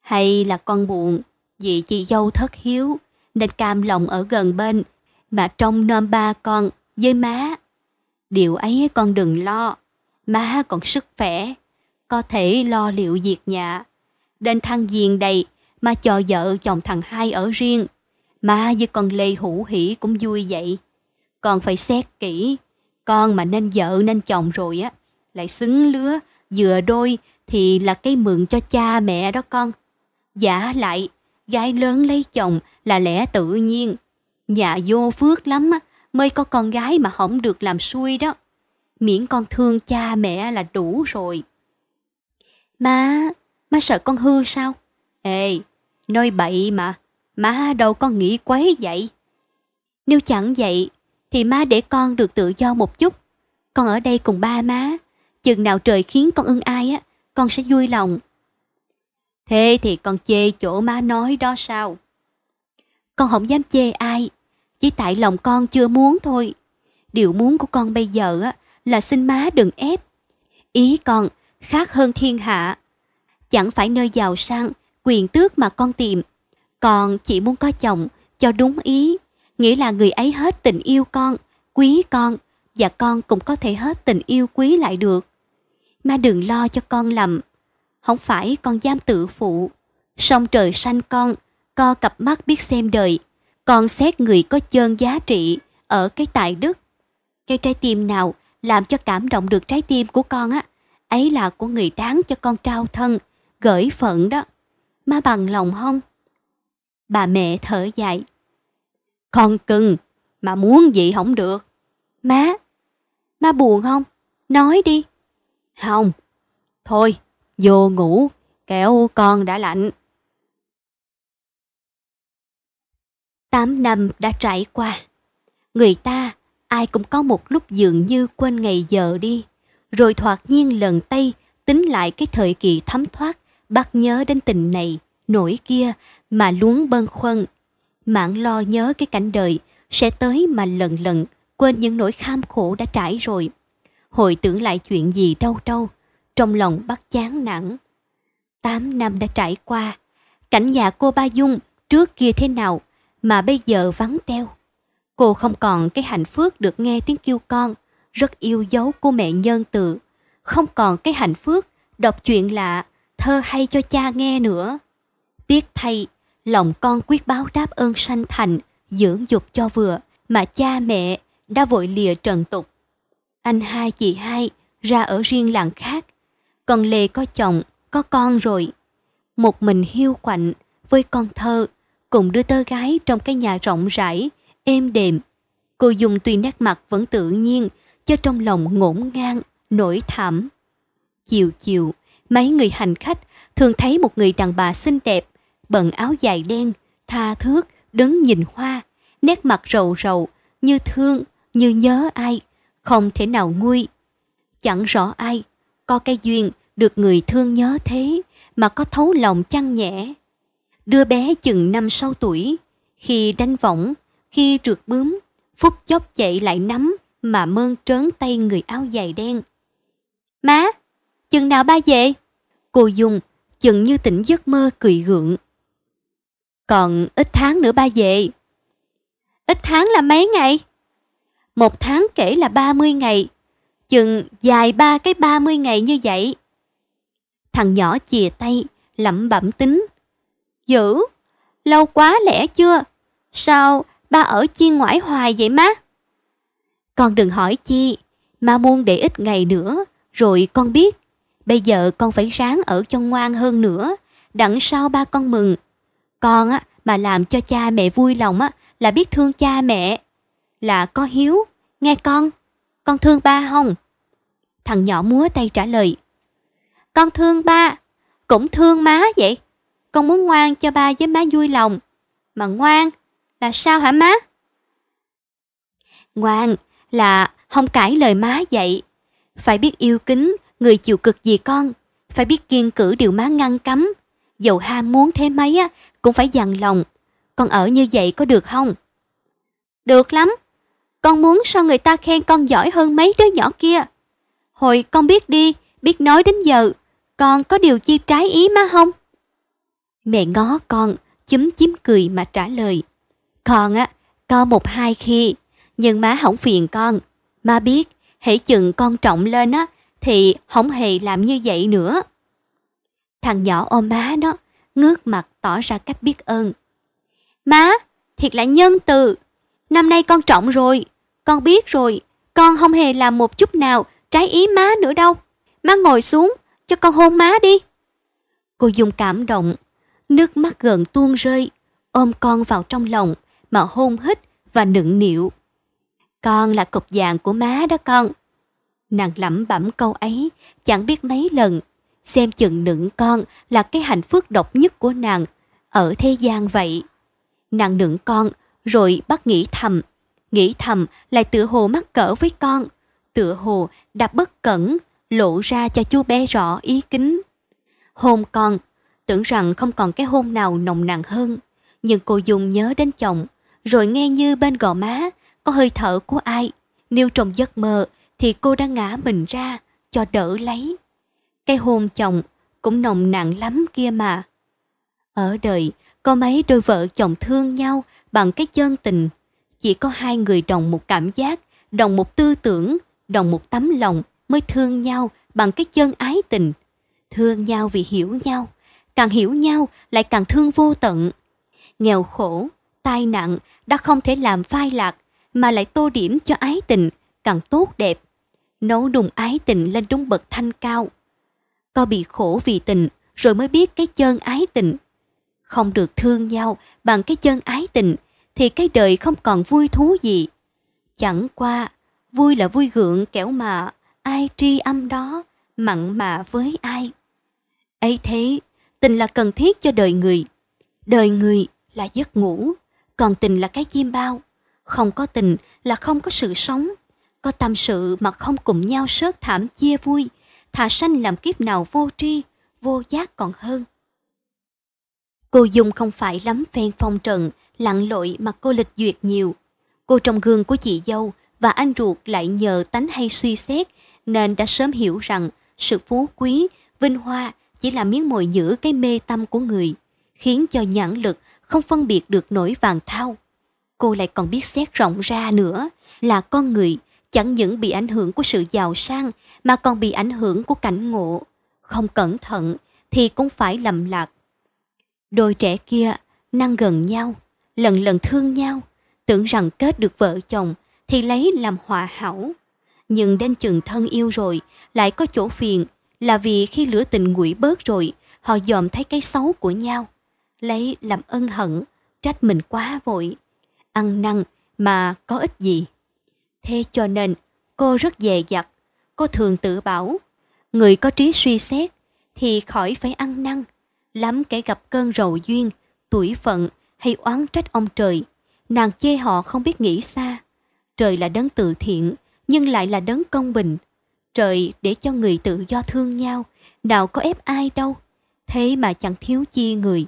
Hay là con buồn vì chị dâu thất hiếu nên cam lòng ở gần bên mà trông nom ba con với má. Điều ấy con đừng lo, má còn sức khỏe, có thể lo liệu việc nhà. Đến thăng giềng đầy mà cho vợ chồng thằng hai ở riêng, má với con Lê Hữu Hỷ cũng vui vậy. Con phải xét kỹ, con mà nên vợ nên chồng rồi á, lại xứng lứa, vừa đôi thì là cái mượn cho cha mẹ đó con. Giả lại, gái lớn lấy chồng là lẽ tự nhiên. Nhà vô phước lắm á, mới có con gái mà không được làm xui đó. Miễn con thương cha mẹ là đủ rồi. Má, má sợ con hư sao? Ê, nói bậy mà, má đâu có nghĩ quấy vậy. Nếu chẳng vậy, thì má để con được tự do một chút. Con ở đây cùng ba má, chừng nào trời khiến con ưng ai á, con sẽ vui lòng. Thế thì con chê chỗ má nói đó sao? Con không dám chê ai, chỉ tại lòng con chưa muốn thôi. Điều muốn của con bây giờ á là xin má đừng ép. Ý con khác hơn thiên hạ. Chẳng phải nơi giàu sang, quyền tước mà con tìm. Con chỉ muốn có chồng cho đúng ý, nghĩa là người ấy hết tình yêu con, quý con và con cũng có thể hết tình yêu quý lại được. Má đừng lo cho con lầm. Không phải con giam tự phụ. Song trời sanh con, co cặp mắt biết xem đời. Con xét người có chơn giá trị ở cái tài đức. Cái trái tim nào làm cho cảm động được trái tim của con á, ấy là của người đáng cho con trao thân, gửi phận đó. Má bằng lòng không? Bà mẹ thở dài. Con cưng, mà muốn gì không được. Má, má buồn không? Nói đi. Không. Thôi, vô ngủ, kẻo con đã lạnh. Tám năm đã trải qua. Người ta, ai cũng có một lúc dường như quên ngày giờ đi, rồi thoạt nhiên lần tay tính lại cái thời kỳ thấm thoát, bắt nhớ đến tình này, nỗi kia mà luống bâng khuâng. Mạng lo nhớ cái cảnh đời sẽ tới mà lần lần quên những nỗi kham khổ đã trải rồi. Hồi tưởng lại chuyện gì đâu đâu, trong lòng bắt chán nản. Tám năm đã trải qua, cảnh nhà cô Ba Dung trước kia thế nào mà bây giờ vắng teo. Cô không còn cái hạnh phúc được nghe tiếng kêu con, rất yêu dấu cô mẹ nhân từ. Không còn cái hạnh phúc đọc chuyện lạ, thơ hay cho cha nghe nữa. Tiếc thay, lòng con quyết báo đáp ơn sanh thành, dưỡng dục cho vừa, mà cha mẹ đã vội lìa trần tục. Anh hai chị hai ra ở riêng làng khác, còn Lê có chồng, có con rồi. Một mình hiu quạnh với con thơ, cùng đưa tơ gái trong cái nhà rộng rãi, êm đềm. Cô dùng tuy nét mặt vẫn tự nhiên, cho trong lòng ngổn ngang, nổi thảm. Chiều chiều, mấy người hành khách thường thấy một người đàn bà xinh đẹp, bận áo dài đen, tha thước, đứng nhìn hoa, nét mặt rầu rầu, như thương, như nhớ ai, không thể nào nguôi. Chẳng rõ ai, có cái duyên được người thương nhớ thế mà có thấu lòng chăn nhẹ. đưa bé chừng năm sáu tuổi, khi đánh võng, khi trượt bướm, phút chốc chạy lại nắm mà mơn trớn tay người áo dài đen. Má, chừng nào ba về? Cô Dung chừng như tỉnh giấc mơ cười gượng. Còn ít tháng nữa ba về. Ít tháng là mấy ngày? Một tháng kể là 30 ngày. Chừng dài ba cái 30 ngày như vậy. Thằng nhỏ chìa tay, lẩm bẩm tính. Dữ, lâu quá lẽ chưa? Sao ba ở chi ngoại hoài vậy má? Con đừng hỏi chi, mà muôn để ít ngày nữa, rồi con biết. Bây giờ con phải ráng ở cho ngoan hơn nữa, đặng sau ba con mừng. Con á, mà làm cho cha mẹ vui lòng á, là biết thương cha mẹ. Là có hiếu, nghe con, con thương ba không? Thằng nhỏ múa tay trả lời. Con thương ba, cũng thương má vậy. Con muốn ngoan cho ba với má vui lòng. Mà ngoan là sao hả má? Ngoan là không cãi lời má dạy. Phải biết yêu kính người chịu cực gì con. Phải biết kiên cử điều má ngăn cấm. Dầu ham muốn thế mấy á, cũng phải dằn lòng. Con ở như vậy có được không? Được lắm. Con muốn sao người ta khen con giỏi hơn mấy đứa nhỏ kia. Hồi con biết đi, biết nói đến giờ, con có điều chi trái ý má không? Mẹ ngó con, chúm chím cười mà trả lời. Con á, có một hai khi, nhưng má không phiền con. Má biết, hãy chừng con trọng lên á, thì không hề làm như vậy nữa. Thằng nhỏ ôm má nó, ngước mặt tỏ ra cách biết ơn. Má, thiệt là nhân từ. Năm nay con trọng rồi, con biết rồi, con không hề làm một chút nào trái ý má nữa đâu. Má ngồi xuống, cho con hôn má đi. Cô dùng cảm động, nước mắt gần tuôn rơi, ôm con vào trong lòng mà hôn hít và nựng nịu. Con là cục vàng của má đó con. Nàng lẩm bẩm câu ấy chẳng biết mấy lần, xem chừng nựng con là cái hạnh phúc độc nhất của nàng ở thế gian vậy. Nàng nựng con rồi bắt nghĩ thầm, nghĩ thầm lại tựa hồ mắc cỡ với con, tựa hồ đã bất cẩn lộ ra cho chú bé rõ ý kính. Hôn con, tưởng rằng không còn cái hôn nào nồng nàn hơn, nhưng cô Dung nhớ đến chồng, rồi nghe như bên gò má có hơi thở của ai. Nếu trong giấc mơ thì cô đã ngã mình ra cho đỡ lấy. Cái hôn chồng cũng nồng nàn lắm kia mà. Ở đời, có mấy đôi vợ chồng thương nhau bằng cái chân tình. Chỉ có hai người đồng một cảm giác, đồng một tư tưởng, đồng một tấm lòng mới thương nhau bằng cái chân ái tình. Thương nhau vì hiểu nhau, càng hiểu nhau lại càng thương vô tận. Nghèo khổ, tai nạn đã không thể làm phai lạc mà lại tô điểm cho ái tình càng tốt đẹp. Nấu đùng ái tình lên đúng bậc thanh cao. Có bị khổ vì tình rồi mới biết cái chân ái tình. Không được thương nhau bằng cái chân ái tình thì cái đời không còn vui thú gì. Chẳng qua, vui là vui gượng kẻo mà ai tri âm đó, mặn mà với ai. ấy thế, tình là cần thiết cho đời người. Đời người là giấc ngủ, còn tình là cái chim bao. Không có tình là không có sự sống. Có tâm sự mà không cùng nhau sớt thảm chia vui, thà sanh làm kiếp nào vô tri, vô giác còn hơn. Cô Dung không phải lắm phen phong trần, lặn lội mà cô lịch duyệt nhiều. Cô trong gương của chị dâu và anh ruột lại nhờ tánh hay suy xét nên đã sớm hiểu rằng sự phú quý, vinh hoa chỉ là miếng mồi nhử cái mê tâm của người, khiến cho nhãn lực không phân biệt được nổi vàng thao. Cô lại còn biết xét rộng ra nữa là con người chẳng những bị ảnh hưởng của sự giàu sang mà còn bị ảnh hưởng của cảnh ngộ. Không cẩn thận thì cũng phải lầm lạc. Đôi trẻ kia năng gần nhau, lần lần thương nhau, tưởng rằng kết được vợ chồng thì lấy làm hòa hảo nhưng đến chừng thân yêu rồi, lại có chỗ phiền, là vì khi lửa tình nguội bớt rồi, họ dòm thấy cái xấu của nhau. Lấy làm ân hận, trách mình quá vội. Ăn năn mà có ích gì? Thế cho nên, cô rất dè dặt. Cô thường tự bảo, người có trí suy xét thì khỏi phải ăn năn. Lắm kẻ gặp cơn rầu duyên tuổi phận hay oán trách ông trời, nàng chê họ không biết nghĩ xa. Trời là đấng từ thiện nhưng lại là đấng công bình. Trời để cho người tự do thương nhau, nào có ép ai đâu. Thế mà chẳng thiếu chi người.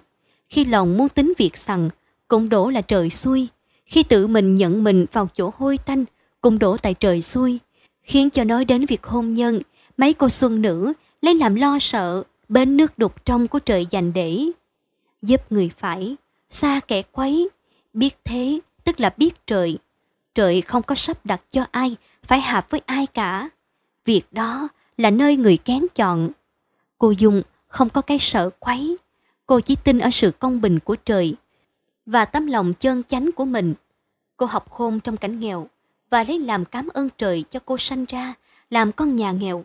Khi lòng muốn tính việc sằng, cũng đổ là trời xui. Khi tự mình nhận mình vào chỗ hôi tanh, cũng đổ tại trời xui. Khiến cho nói đến việc hôn nhân, mấy cô xuân nữ lấy làm lo sợ, bên nước đục trong của trời dành để. Giúp người phải, xa kẻ quấy, biết thế tức là biết trời. Trời không có sắp đặt cho ai phải hợp với ai cả. Việc đó là nơi người kén chọn. Cô Dung không có cái sợ quấy. Cô chỉ tin ở sự công bình của trời và tấm lòng chân chánh của mình. Cô học khôn trong cảnh nghèo và lấy làm cảm ơn trời cho cô sanh ra, làm con nhà nghèo.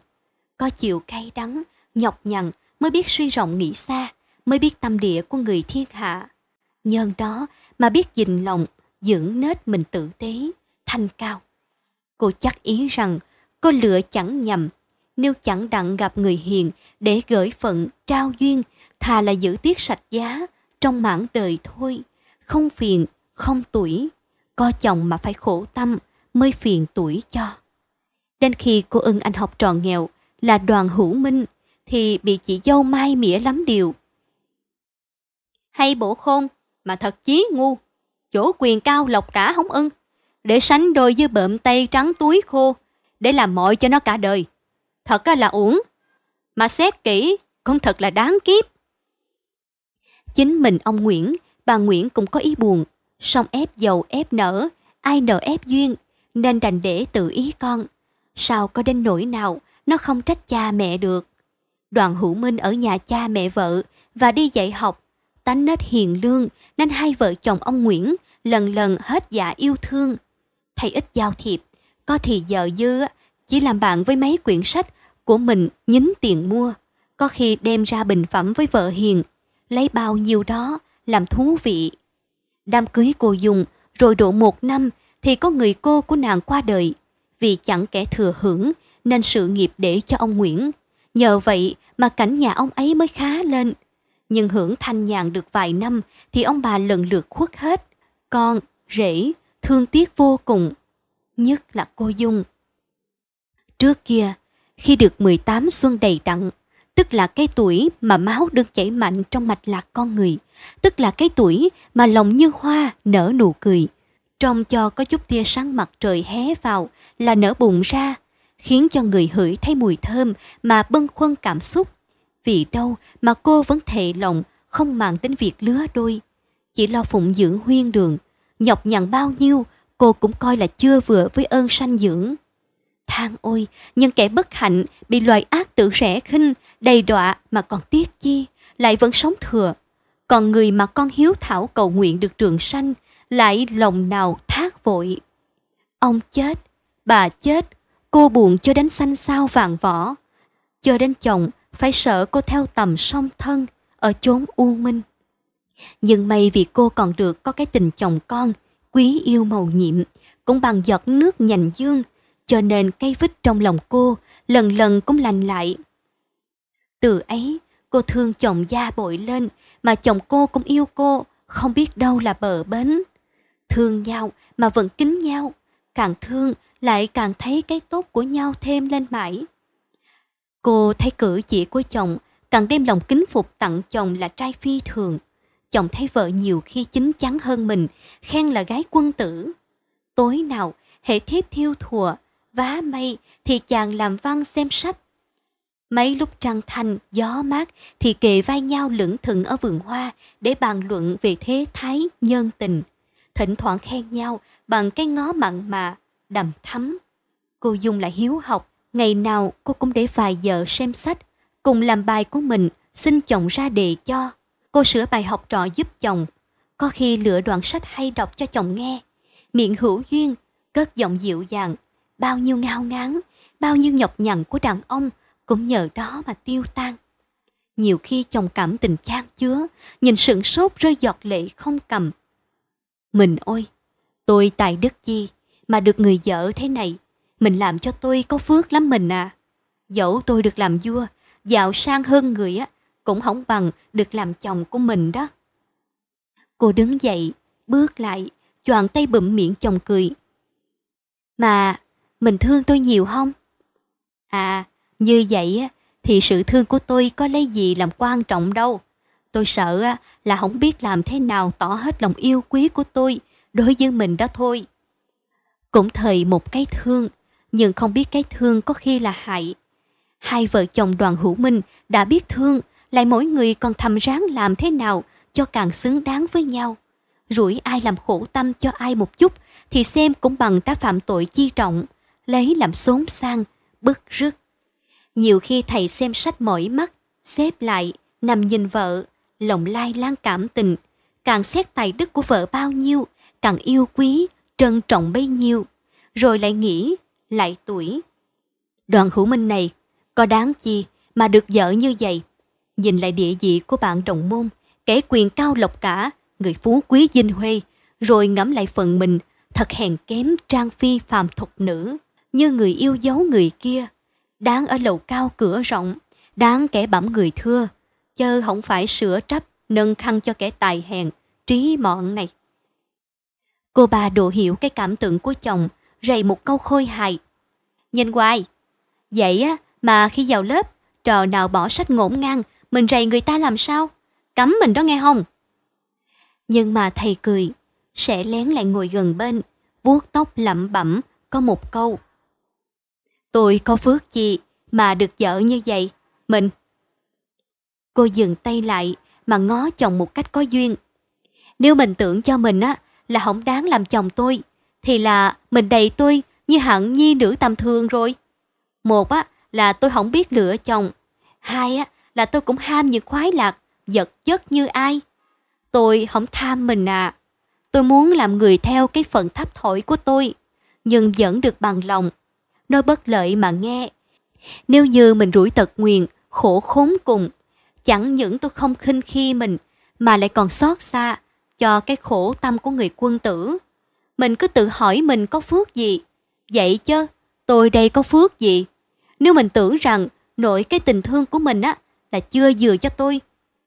Có chịu cay đắng, nhọc nhằn mới biết suy rộng nghĩ xa, mới biết tâm địa của người thiên hạ. Nhân đó mà biết dình lòng, dưỡng nết mình tử tế, thanh cao. Cô chắc ý rằng cô lựa chẳng nhầm, nếu chẳng đặng gặp người hiền để gửi phận, trao duyên, thà là giữ tiết sạch giá trong mảng đời thôi, không phiền, không tuổi, có chồng mà phải khổ tâm mới phiền tuổi cho. Đến khi cô ưng anh học trò nghèo là đoàn hữu minh thì bị chị dâu mai mỉa lắm điều. Hay bộ khôn mà thật chí ngu, chỗ quyền cao lộc cả không ưng, để sánh đôi với bợm tay trắng túi khô, để làm mọi cho nó cả đời. Thật là uổng, mà xét kỹ cũng thật là đáng kiếp. Chính mình ông Nguyễn, bà Nguyễn cũng có ý buồn, song ép dầu ép nở, ai nợ ép duyên, nên đành để tự ý con. Sao có đến nỗi nào nó không trách cha mẹ được. Đoàn hữu minh ở nhà cha mẹ vợ và đi dạy học, tánh nết hiền lương nên hai vợ chồng ông Nguyễn lần lần hết dạ yêu thương hay ít giao thiệp, có thì giờ dư chỉ làm bạn với mấy quyển sách của mình nhín tiền mua, có khi đem ra bình phẩm với vợ hiền, lấy bao nhiêu đó làm thú vị. Đám cưới cô dùng rồi độ một năm thì có người cô của nàng qua đời vì chẳng kẻ thừa hưởng nên sự nghiệp để cho ông Nguyễn. Nhờ vậy mà cảnh nhà ông ấy mới khá lên. Nhưng hưởng thanh nhàn được vài năm thì ông bà lần lượt khuất hết. Con, rể, thương tiếc vô cùng. Nhất là cô Dung. Trước kia, khi được 18 xuân đầy đặn, tức là cái tuổi mà máu được chảy mạnh trong mạch lạc con người, tức là cái tuổi mà lòng như hoa nở nụ cười. Trong cho có chút tia sáng mặt trời hé vào là nở bụng ra, khiến cho người hửi thấy mùi thơm mà bâng khuâng cảm xúc. Vì đâu mà cô vẫn thệ lòng, không màng đến việc lứa đôi. Chỉ lo phụng dưỡng huyên đường, nhọc nhằn bao nhiêu, cô cũng coi là chưa vừa với ơn sanh dưỡng. Than ôi, nhưng kẻ bất hạnh bị loài ác tự rẻ khinh, đầy đọa mà còn tiếc chi, lại vẫn sống thừa. Còn người mà con hiếu thảo cầu nguyện được trường sanh, lại lòng nào thác vội. Ông chết, bà chết, cô buồn cho đến xanh sao vàng vỏ. Cho đến chồng phải sợ cô theo tầm song thân ở chốn u minh. Nhưng may vì cô còn được có cái tình chồng con, quý yêu màu nhiệm, cũng bằng giọt nước nhành dương, cho nên cây vít trong lòng cô lần lần cũng lành lại. Từ ấy, cô thương chồng da bội lên, mà chồng cô cũng yêu cô, không biết đâu là bờ bến. Thương nhau mà vẫn kính nhau, càng thương lại càng thấy cái tốt của nhau thêm lên mãi. Cô thấy cử chỉ của chồng càng đem lòng kính phục tặng chồng là trai phi thường. Chồng thấy vợ nhiều khi chính chắn hơn mình, khen là gái quân tử. Tối nào, hệ thiếp thiêu thùa, vá mây thì chàng làm văn xem sách. Mấy lúc trăng thanh, gió mát thì kề vai nhau lững thững ở vườn hoa để bàn luận về thế thái, nhân tình. Thỉnh thoảng khen nhau bằng cái ngó mặn mà, đầm thắm. Cô Dung lại hiếu học, ngày nào cô cũng để vài giờ xem sách, cùng làm bài của mình, xin chồng ra đề cho. Cô sửa bài học trò giúp chồng, có khi lựa đoạn sách hay đọc cho chồng nghe. Miệng hữu duyên, cất giọng dịu dàng, bao nhiêu ngao ngán, bao nhiêu nhọc nhằn của đàn ông cũng nhờ đó mà tiêu tan. Nhiều khi chồng cảm tình chan chứa, nhìn sững sốt rơi giọt lệ không cầm. Mình ôi, tôi tài đức chi mà được người vợ thế này, mình làm cho tôi có phước lắm mình à. Dẫu tôi được làm vua, giàu sang hơn người á, cũng không bằng được làm chồng của mình đó. Cô đứng dậy, bước lại, choàng tay bụm miệng chồng cười. Mà, mình thương tôi nhiều không? À, như vậy thì sự thương của tôi có lấy gì làm quan trọng đâu. Tôi sợ là không biết làm thế nào tỏ hết lòng yêu quý của tôi đối với mình đó thôi. Cũng thời một cái thương, nhưng không biết cái thương có khi là hại. Hai vợ chồng đoàn hữu minh đã biết thương, lại mỗi người còn thầm ráng làm thế nào cho càng xứng đáng với nhau. Rủi ai làm khổ tâm cho ai một chút thì xem cũng bằng đã phạm tội chi trọng, lấy làm xốn sang, bức rứt. Nhiều khi thầy xem sách mỏi mắt, xếp lại, nằm nhìn vợ, lòng lai lan cảm tình, càng xét tài đức của vợ bao nhiêu, càng yêu quý, trân trọng bấy nhiêu. rồi lại nghĩ, lại tuổi. Đoàn hữu minh này, có đáng chi mà được vợ như vậy. Nhìn lại địa vị của bạn đồng môn, kẻ quyền cao lộc cả, người phú quý dinh huê, rồi ngẫm lại phần mình, thật hèn kém trang phi phàm thục nữ, như người yêu dấu người kia. Đáng ở lầu cao cửa rộng, đáng kẻ bẩm người thưa, chớ không phải sửa trách nâng khăn cho kẻ tài hèn, trí mọn này. Cô bà độ hiểu cái cảm tưởng của chồng, rầy một câu khôi hài. Nhìn hoài, vậy á mà khi vào lớp, trò nào bỏ sách ngổn ngang, mình rầy người ta làm sao? Cấm mình đó nghe không? Nhưng mà thầy cười, sẽ lén lại ngồi gần bên, vuốt tóc lẩm bẩm, có một câu. Tôi có phước gì mà được vợ như vậy, mình. Cô dừng tay lại mà ngó chồng một cách có duyên. Nếu mình tưởng cho mình á là không đáng làm chồng tôi, thì là mình đầy tôi như hẳn nhi nữ tầm thường rồi. Một á là tôi không biết lựa chồng, hai á là tôi cũng ham những khoái lạc, vật chất như ai. Tôi không tham mình à. Tôi muốn làm người theo cái phần thấp thổi của tôi, nhưng vẫn được bằng lòng. Nói bất lợi mà nghe. Nếu như mình rủi tật nguyền, khổ khốn cùng, chẳng những tôi không khinh khi mình, mà lại còn xót xa cho cái khổ tâm của người quân tử. Mình cứ tự hỏi mình có phước gì. Vậy chứ, tôi đây có phước gì? Nếu mình tưởng rằng nội cái tình thương của mình á là chưa vừa cho tôi,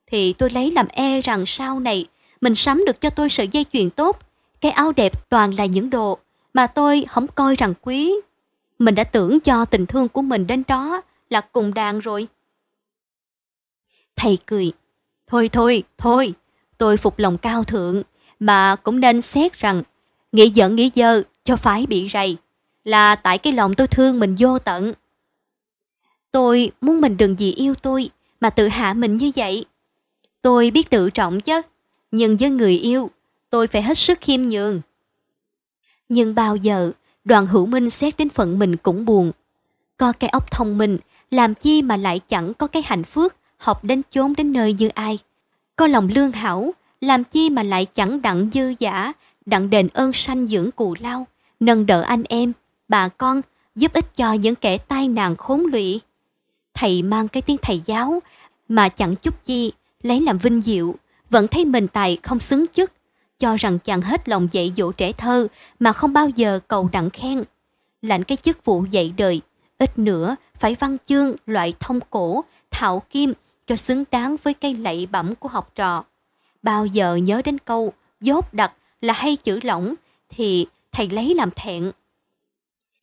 thì tôi lấy làm e rằng sau này mình sắm được cho tôi sợi dây chuyền tốt, cái áo đẹp toàn là những đồ mà tôi không coi rằng quý. Mình đã tưởng cho tình thương của mình đến đó là cùng đàn rồi. Thầy cười. Thôi thôi, thôi, tôi phục lòng cao thượng, mà cũng nên xét rằng nghĩ giận nghĩ dơ cho phải bị rầy, là tại cái lòng tôi thương mình vô tận. Tôi muốn mình đừng vì yêu tôi mà tự hạ mình như vậy. Tôi biết tự trọng chứ, nhưng với người yêu, tôi phải hết sức khiêm nhường. Nhưng bao giờ, đoàn hữu minh xét đến phận mình cũng buồn. Có cái óc thông minh, làm chi mà lại chẳng có cái hạnh phúc học đến chốn đến nơi như ai. Có lòng lương hảo, làm chi mà lại chẳng đặng dư giả, đặng đền ơn sanh dưỡng cù lao, nâng đỡ anh em, bà con, giúp ích cho những kẻ tai nạn khốn lụy. Thầy mang cái tiếng thầy giáo, mà chẳng chút chi, lấy làm vinh diệu, vẫn thấy mình tài không xứng chức, cho rằng chàng hết lòng dạy dỗ trẻ thơ mà không bao giờ cầu đặng khen. Lãnh cái chức vụ dạy đời, ít nữa phải văn chương loại thông cổ, thạo kim cho xứng đáng với cây lạy bẩm của học trò. Bao giờ nhớ đến câu dốt đặc là hay chữ lỏng thì thầy lấy làm thẹn.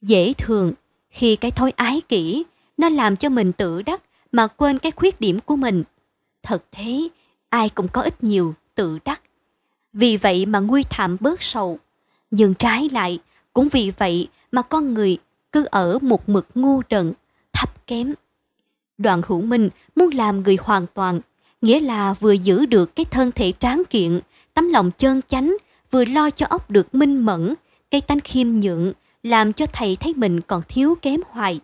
Dễ thường khi cái thói ái kỹ nó làm cho mình tự đắc mà quên cái khuyết điểm của mình. Thật thế, ai cũng có ít nhiều tự đắc. Vì vậy mà nguy thảm bớt sầu. Nhưng trái lại, cũng vì vậy mà con người cứ ở một mực ngu đần, thấp kém. Đoàn hữu minh muốn làm người hoàn toàn, nghĩa là vừa giữ được cái thân thể tráng kiện, tấm lòng chân chánh, vừa lo cho óc được minh mẫn, cây tánh khiêm nhượng, làm cho thầy thấy mình còn thiếu kém hoài.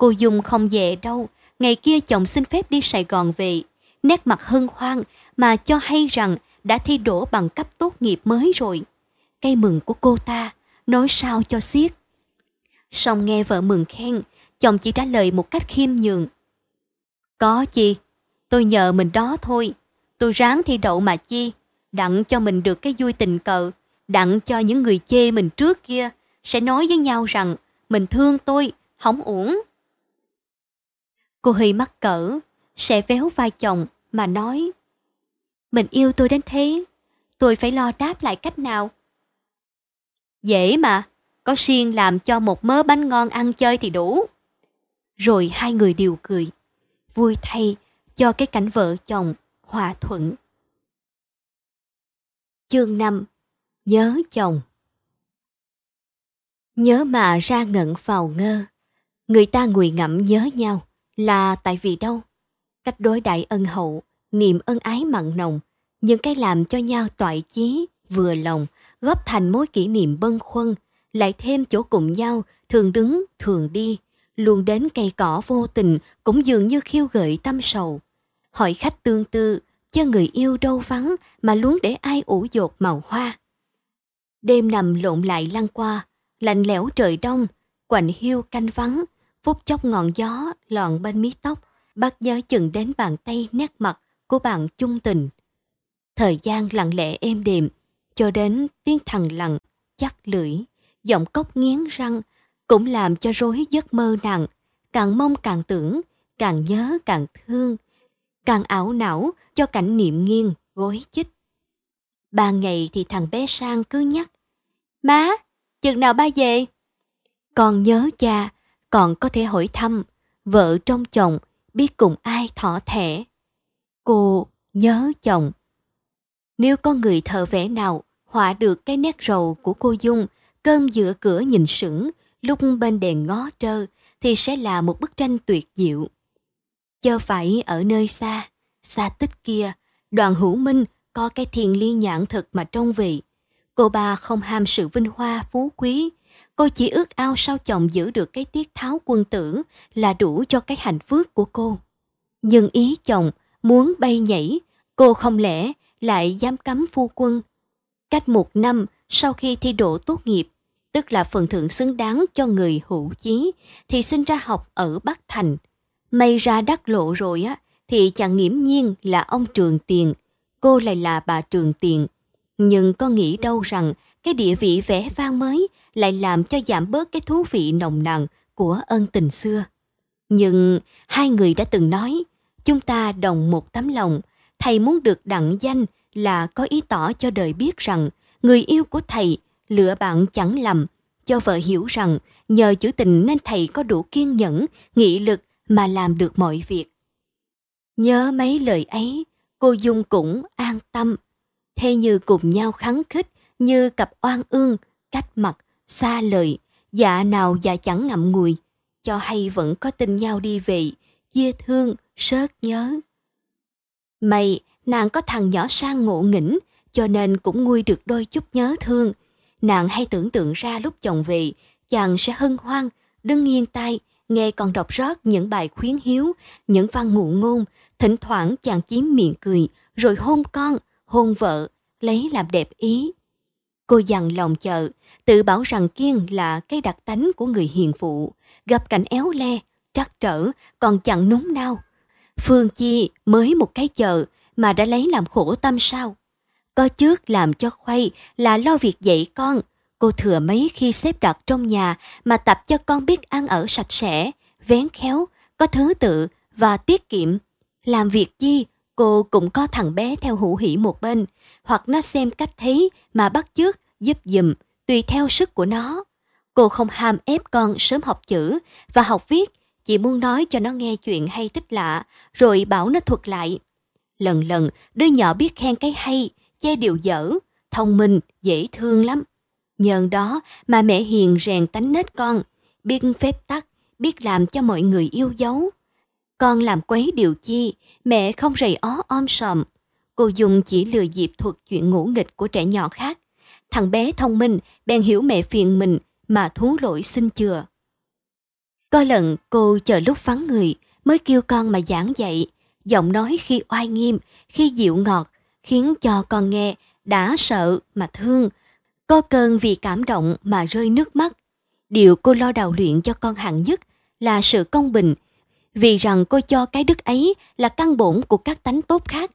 Cô Dung không về đâu, ngày kia chồng xin phép đi Sài Gòn về, nét mặt hân hoan mà cho hay rằng đã thi đỗ bằng cấp tốt nghiệp mới rồi. Cây mừng của cô ta, nói sao cho xiết. Xong nghe vợ mừng khen, chồng chỉ trả lời một cách khiêm nhường. Có chi, tôi nhờ mình đó thôi, tôi ráng thi đậu mà chi, đặng cho mình được cái vui tình cờ, đặng cho những người chê mình trước kia sẽ nói với nhau rằng mình thương tôi, không uổng. Cô Huy mắc cỡ, sẽ véo vai chồng mà nói Mình yêu tôi đến thế, tôi phải lo đáp lại cách nào? Dễ mà, có siêng làm cho một mớ bánh ngon ăn chơi thì đủ. Rồi hai người đều cười, vui thay cho cái cảnh vợ chồng hòa thuận. Chương 5 Nhớ chồng Nhớ mà ra ngẩn vào ngơ, người ta ngùi ngẫm nhớ nhau là tại vì đâu? cách đối đại ân hậu, niềm ân ái mặn nồng, những cái làm cho nhau toại chí, vừa lòng, góp thành mối kỷ niệm bâng khuâng, lại thêm chỗ cùng nhau, thường đứng, thường đi, luôn đến cây cỏ vô tình cũng dường như khiêu gợi tâm sầu. Hỏi khách tương tư, cho người yêu đâu vắng mà luôn để ai ủ dột màu hoa. Đêm nằm lộn lại lăn qua, Lạnh lẽo trời đông, quạnh hiu canh vắng, phút chốc ngọn gió lọn bên mí tóc, bắt nhớ chừng đến bàn tay nét mặt của bạn chung tình. Thời gian lặng lẽ êm đềm, cho đến tiếng thằng lặng, chắc lưỡi, giọng cốc nghiến răng, cũng làm cho rối giấc mơ nặng, càng mong càng tưởng, càng nhớ càng thương, càng ảo não cho cảnh niệm nghiêng, gối chích. Ba ngày thì thằng bé sang cứ nhắc, Má, chừng nào ba về? Con nhớ cha, còn có thể hỏi thăm, vợ trong chồng biết cùng ai thỏ thẻ. Cô nhớ chồng. Nếu có người thợ vẽ nào họa được cái nét rầu của cô Dung, cơm giữa cửa nhìn sững, lúc bên đèn ngó trơ, thì sẽ là một bức tranh tuyệt diệu. Chớ phải ở nơi xa, xa tích kia, đoàn hữu minh có cái thiền liên nhãn thực mà trông vị. Cô bà không ham sự vinh hoa phú quý, cô chỉ ước ao sao chồng giữ được cái tiết tháo quân tử là đủ cho cái hạnh phúc của cô. Nhưng ý chồng muốn bay nhảy, cô không lẽ lại dám cấm phu quân. Cách một năm sau khi thi đỗ tốt nghiệp, tức là phần thưởng xứng đáng cho người hữu chí, thì sinh ra học ở Bắc Thành. May ra đắc lộ rồi á, thì chẳng nghiễm nhiên là ông Trường Tiền, cô lại là bà Trường Tiền. Nhưng có nghĩ đâu rằng cái địa vị vẻ vang mới lại làm cho giảm bớt cái thú vị nồng nàn của ân tình xưa. Nhưng hai người đã từng nói, chúng ta đồng một tấm lòng, thầy muốn được đặng danh là có ý tỏ cho đời biết rằng người yêu của thầy lựa bạn chẳng lầm, cho vợ hiểu rằng nhờ chữ tình nên thầy có đủ kiên nhẫn, nghị lực mà làm được mọi việc. Nhớ mấy lời ấy, cô Dung cũng an tâm. Thế như cùng nhau khắng khích, như cặp oan ương, cách mặt, xa lời, dạ nào dạ chẳng ngậm ngùi, cho hay vẫn có tin nhau đi về, chia thương, sớt nhớ. Mày, nàng có thằng nhỏ sang ngộ nghĩnh, cho nên cũng nguôi được đôi chút nhớ thương. Nàng hay tưởng tượng ra lúc chồng về, chàng sẽ hân hoan, đứng nghiêng tay, nghe còn đọc rót những bài khuyến hiếu, những văn ngụ ngôn, thỉnh thoảng chàng chiếm miệng cười, rồi hôn con, hôn vợ, lấy làm đẹp ý. Cô dằn lòng chờ, tự bảo rằng Kiên là cái đặc tánh của người hiền phụ, gặp cảnh éo le, trắc trở, còn chẳng núng nao. Phương Chi mới một cái chờ mà đã lấy làm khổ tâm sao? Có trước làm cho khuây là lo việc dạy con, cô thừa mấy khi xếp đặt trong nhà mà tập cho con biết ăn ở sạch sẽ, vén khéo, có thứ tự và tiết kiệm. Làm việc chi, cô cũng có thằng bé theo hữu hỉ một bên, hoặc nó xem cách thấy mà bắt chước, giúp dùm, tùy theo sức của nó. Cô không ham ép con sớm học chữ và học viết, chỉ muốn nói cho nó nghe chuyện hay tích lạ, rồi bảo nó thuật lại. Lần lần, đứa nhỏ biết khen cái hay, che điều dở, thông minh, dễ thương lắm. Nhờ đó mà mẹ hiền rèn tánh nết con, biết phép tắc, biết làm cho mọi người yêu dấu. Con làm quấy điều chi, mẹ không rầy ó om sòm. Cô dùng chỉ lừa dịp thuật chuyện ngủ nghịch của trẻ nhỏ khác. Thằng bé thông minh, bèn hiểu mẹ phiền mình mà thú lỗi xin chừa. Có lần cô chờ lúc vắng người mới kêu con mà giảng dạy, giọng nói khi oai nghiêm, khi dịu ngọt, khiến cho con nghe đã sợ mà thương, có cơn vì cảm động mà rơi nước mắt. Điều cô lo đào luyện cho con hạng nhất là sự công bình, vì rằng cô cho cái đức ấy là căn bổn của các tánh tốt khác.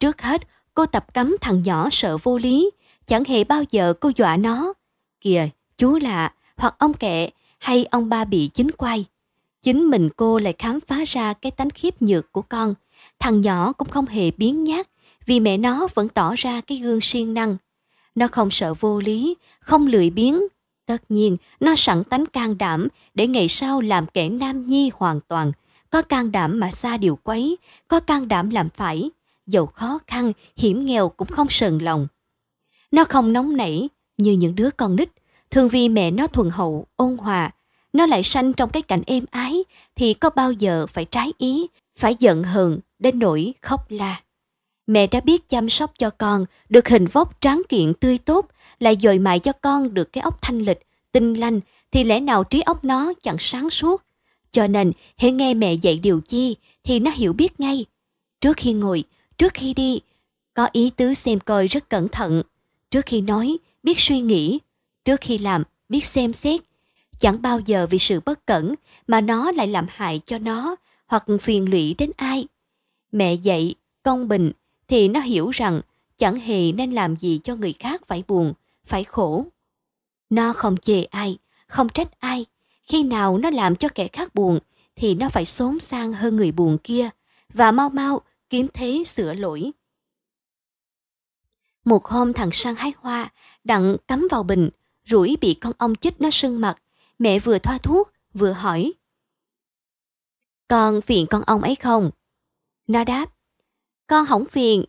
Trước hết, cô tập cấm thằng nhỏ sợ vô lý, chẳng hề bao giờ cô dọa nó. Kìa, chú lạ, hoặc ông kệ, hay ông ba bị chính quay. Chính mình cô lại khám phá ra cái tánh khiếp nhược của con. Thằng nhỏ cũng không hề biến nhát, vì mẹ nó vẫn tỏ ra cái gương siêng năng. Nó không sợ vô lý, không lười biếng. Tất nhiên, nó sẵn tánh can đảm để ngày sau làm kẻ nam nhi hoàn toàn. Có can đảm mà xa điều quấy, có can đảm làm phải. Dầu khó khăn, hiểm nghèo cũng không sờn lòng. Nó không nóng nảy như những đứa con nít, thường vì mẹ nó thuần hậu, ôn hòa. Nó lại sanh trong cái cảnh êm ái, thì có bao giờ phải trái ý, phải giận hờn đến nỗi khóc la. Mẹ đã biết chăm sóc cho con, được hình vóc tráng kiện tươi tốt, lại dồi mại cho con được cái óc thanh lịch, tinh lanh, thì lẽ nào trí óc nó chẳng sáng suốt. Cho nên, hãy nghe mẹ dạy điều chi, thì nó hiểu biết ngay. Trước khi ngồi, trước khi đi, có ý tứ xem coi rất cẩn thận. Trước khi nói, biết suy nghĩ. Trước khi làm, biết xem xét. Chẳng bao giờ vì sự bất cẩn mà nó lại làm hại cho nó hoặc phiền lụy đến ai. Mẹ dạy, công bình thì nó hiểu rằng chẳng hề nên làm gì cho người khác phải buồn, phải khổ. Nó không chê ai, không trách ai. Khi nào nó làm cho kẻ khác buồn thì nó phải xốn sang hơn người buồn kia và mau mau kiếm thế sửa lỗi. Một hôm thằng sang hái hoa, đặng cắm vào bình, rủi bị con ong chích nó sưng mặt. Mẹ vừa thoa thuốc, vừa hỏi. Con phiền con ong ấy không? Nó đáp. Con không phiền.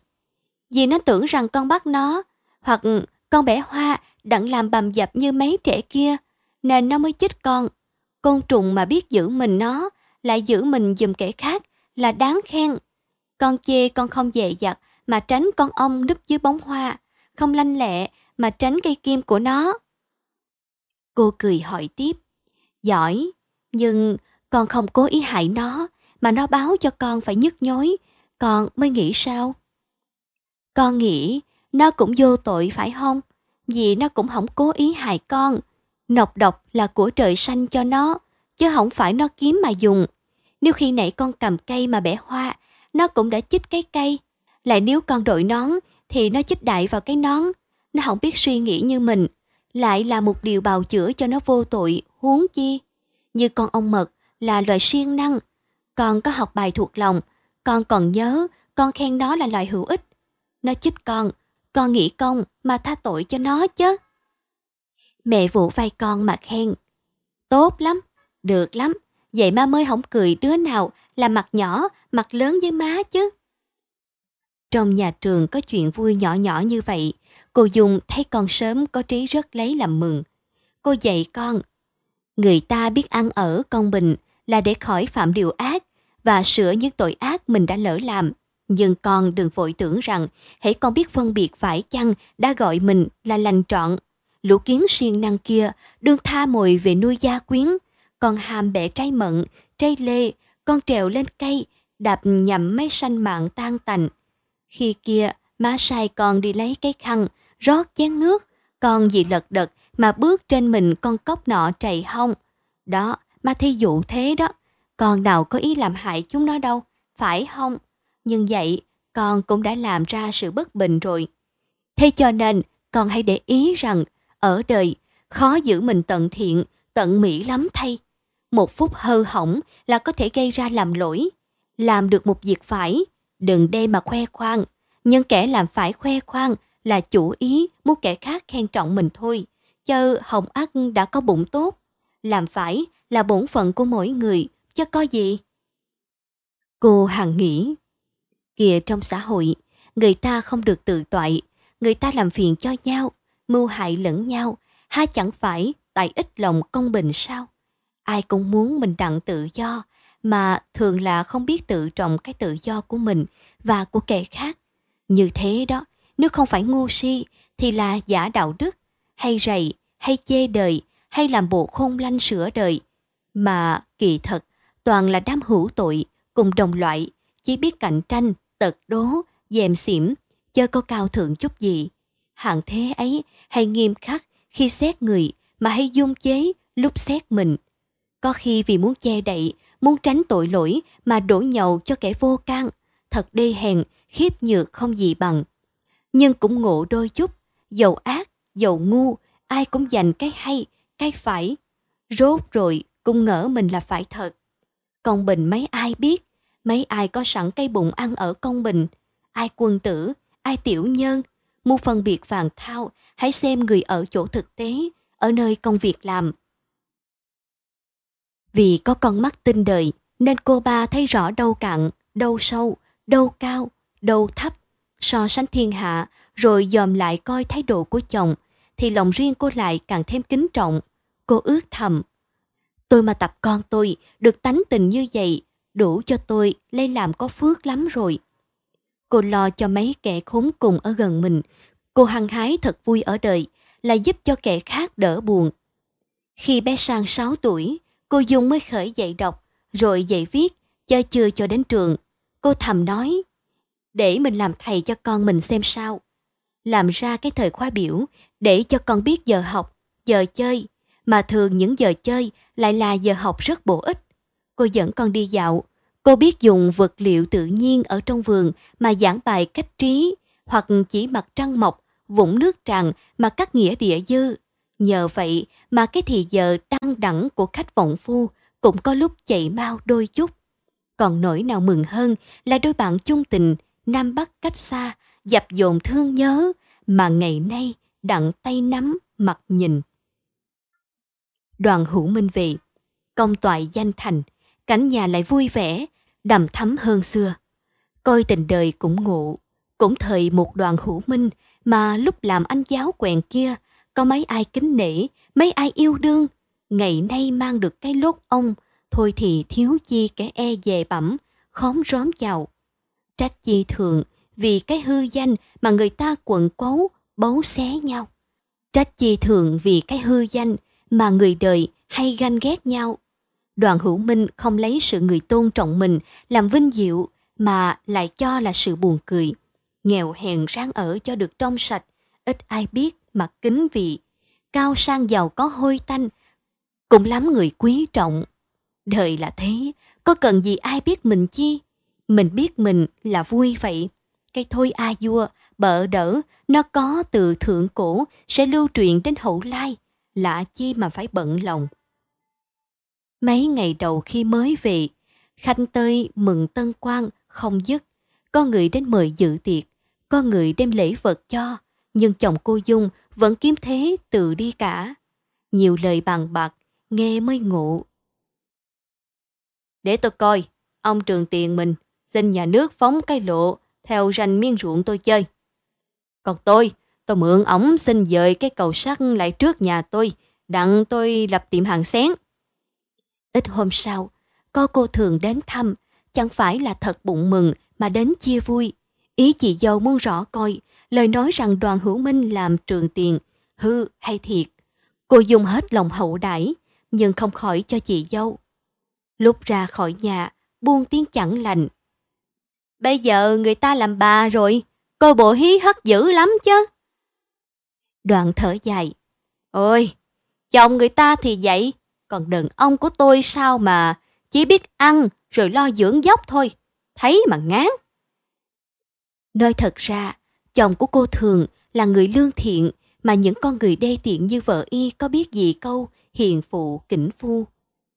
Vì nó tưởng rằng con bắt nó, hoặc con bẻ hoa đặng làm bầm dập như mấy trẻ kia, nên nó mới chích con. Côn trùng mà biết giữ mình nó, lại giữ mình giùm kẻ khác là đáng khen. Con chê con không dè dặt mà tránh con ong núp dưới bóng hoa, không lanh lẹ mà tránh cây kim của nó. Cô cười hỏi tiếp, giỏi, nhưng con không cố ý hại nó, mà nó báo cho con phải nhức nhối, con mới nghĩ sao? Con nghĩ nó cũng vô tội phải không? Vì nó cũng không cố ý hại con. Nọc độc là của trời xanh cho nó, chứ không phải nó kiếm mà dùng. Nếu khi nãy con cầm cây mà bẻ hoa, nó cũng đã chích cái cây. Lại nếu con đội nón, thì nó chích đại vào cái nón. Nó không biết suy nghĩ như mình. Lại là một điều bào chữa cho nó vô tội, huống chi. Như con ong mật là loài siêng năng. Con có học bài thuộc lòng, con còn nhớ, con khen nó là loài hữu ích. Nó chích con, con nghĩ công mà tha tội cho nó chứ. Mẹ vỗ vai con mà khen. Tốt lắm, được lắm, vậy má mới không cười đứa nào là mặt nhỏ, mặt lớn với má chứ. Trong nhà trường có chuyện vui nhỏ nhỏ như vậy, cô Dung thấy con sớm có trí rất lấy làm mừng. Cô dạy con, người ta biết ăn ở công bình là để khỏi phạm điều ác và sửa những tội ác mình đã lỡ làm. Nhưng con đừng vội tưởng rằng hãy con biết phân biệt phải chăng đã gọi mình là lành trọn. Lũ kiến siêng năng kia đương tha mồi về nuôi gia quyến. còn hàm bẻ trái mận, trái lê, con trèo lên cây, đạp nhầm mấy sanh mạng tan tành. Khi kia, má sai con đi lấy cái khăn, rót chén nước, con vì lật đật mà bước trên mình con cốc nọ trầy hông. Đó, má thí dụ thế đó, con nào có ý làm hại chúng nó đâu, phải không? Nhưng vậy, con cũng đã làm ra sự bất bình rồi. Thế cho nên, con hãy để ý rằng, ở đời, khó giữ mình tận thiện, tận mỹ lắm thay. Một phút hư hỏng là có thể gây ra làm lỗi. Làm được một việc phải, đừng đem mà khoe khoang. Nhưng kẻ làm phải khoe khoang là chủ ý muốn kẻ khác khen trọng mình thôi. Chớ hồng ác đã có bụng tốt. Làm phải là bổn phận của mỗi người, chứ có gì. Cô hằng nghĩ, kìa trong xã hội, người ta không được tự toại, người ta làm phiền cho nhau, mưu hại lẫn nhau, ha chẳng phải tại ít lòng công bình sao? Ai cũng muốn mình đặng tự do, mà thường là không biết tự trọng cái tự do của mình và của kẻ khác. Như thế đó, nếu không phải ngu si thì là giả đạo đức, hay rầy, hay chê đời, hay làm bộ khôn lanh sửa đời. Mà kỳ thật, toàn là đám hữu tội, cùng đồng loại, chỉ biết cạnh tranh, tật đố, dèm xỉm, chớ có cao thượng chút gì. Hạng thế ấy hay nghiêm khắc khi xét người mà hay dung chế lúc xét mình. Có khi vì muốn che đậy, muốn tránh tội lỗi mà đổ nhậu cho kẻ vô can, thật đê hèn, khiếp nhược không gì bằng. Nhưng cũng ngộ đôi chút, dầu ác, dầu ngu, ai cũng dành cái hay, cái phải. Rốt rồi cũng ngỡ mình là phải thật. còn bình mấy ai biết, mấy ai có sẵn cây bụng ăn ở công bình, ai quân tử, ai tiểu nhân, muốn phân biệt vàng thao, hãy xem người ở chỗ thực tế, ở nơi công việc làm. Vì có con mắt tinh đời, nên cô ba thấy rõ đâu cạn, đâu sâu, đâu cao, đâu thấp. So sánh thiên hạ, rồi dòm lại coi thái độ của chồng, thì lòng riêng cô lại càng thêm kính trọng. Cô ước thầm, tôi mà tập con tôi được tánh tình như vậy, đủ cho tôi lấy làm có phước lắm rồi. Cô lo cho mấy kẻ khốn cùng ở gần mình, cô hăng hái thật vui ở đời, là giúp cho kẻ khác đỡ buồn. Khi bé sang 6 tuổi, cô Dung mới khởi dạy đọc, rồi dạy viết, cho chưa cho đến trường. Cô thầm nói, để mình làm thầy cho con mình xem sao. Làm ra cái thời khóa biểu, để cho con biết giờ học, giờ chơi, mà thường những giờ chơi lại là giờ học rất bổ ích. Cô dẫn con đi dạo, cô biết dùng vật liệu tự nhiên ở trong vườn mà giảng bài cách trí, hoặc chỉ mặt trăng mọc, vũng nước tràn mà cắt nghĩa địa dư. Nhờ vậy mà cái thì giờ đăng đẳng của khách vọng phu cũng có lúc chạy mau đôi chút. Còn nỗi nào mừng hơn là đôi bạn chung tình, Nam Bắc cách xa, dập dồn thương nhớ, mà ngày nay đặng tay nắm, mặt nhìn. Đoàn hữu minh về, công toại danh thành, cảnh nhà lại vui vẻ, đầm thắm hơn xưa. Coi tình đời cũng ngộ, cũng thời một đoàn hữu minh mà lúc làm anh giáo quèn kia, có mấy ai kính nể, mấy ai yêu đương. Ngày nay mang được cái lốt ông, thôi thì thiếu chi kẻ e dè bẩm, khóm róm chào. Trách chi thường, vì cái hư danh mà người ta quận quấu, bấu xé nhau. Trách chi thường vì cái hư danh mà người đời hay ganh ghét nhau. Đoàn hữu minh không lấy sự người tôn trọng mình làm vinh diệu mà lại cho là sự buồn cười. Nghèo hèn ráng ở cho được trong sạch, ít ai biết mà kính vị. Cao sang giàu có hôi tanh, cũng lắm người quý trọng. Đời là thế, có cần gì ai biết mình chi? Mình biết mình là vui vậy. Cái thôi a vua, bợ đỡ, nó có từ thượng cổ, sẽ lưu truyền đến hậu lai. Lạ chi mà phải bận lòng. Mấy ngày đầu khi mới về, khanh tơi mừng tân quan không dứt. Có người đến mời dự tiệc, có người đem lễ vật cho, nhưng chồng cô Dung vẫn kiếm thế tự đi cả. Nhiều lời bàn bạc, nghe mới ngộ. Để tôi coi, ông trường tiền mình xin nhà nước phóng cái lộ theo ranh miên ruộng tôi chơi. Còn tôi, tôi mượn ổng xin dời cái cầu sắt lại trước nhà tôi, đặng tôi lập tiệm hàng xén. Ít hôm sau, có cô thường đến thăm, chẳng phải là thật bụng mừng mà đến chia vui. Ý chị dâu muốn rõ coi, lời nói rằng đoàn hữu minh làm trường tiền, hư hay thiệt. Cô dùng hết lòng hậu đãi nhưng không khỏi cho chị dâu. Lúc ra khỏi nhà, buông tiếng chẳng lành. Bây giờ người ta làm bà rồi, coi bộ hí hất dữ lắm chứ. Đoạn thở dài. Ôi, chồng người ta thì vậy, còn đàn ông của tôi sao mà chỉ biết ăn rồi lo dưỡng dốc thôi, thấy mà ngán. Nói thật ra, chồng của cô thường là người lương thiện mà những con người đê tiện như vợ y có biết gì câu hiền phụ kỉnh phu.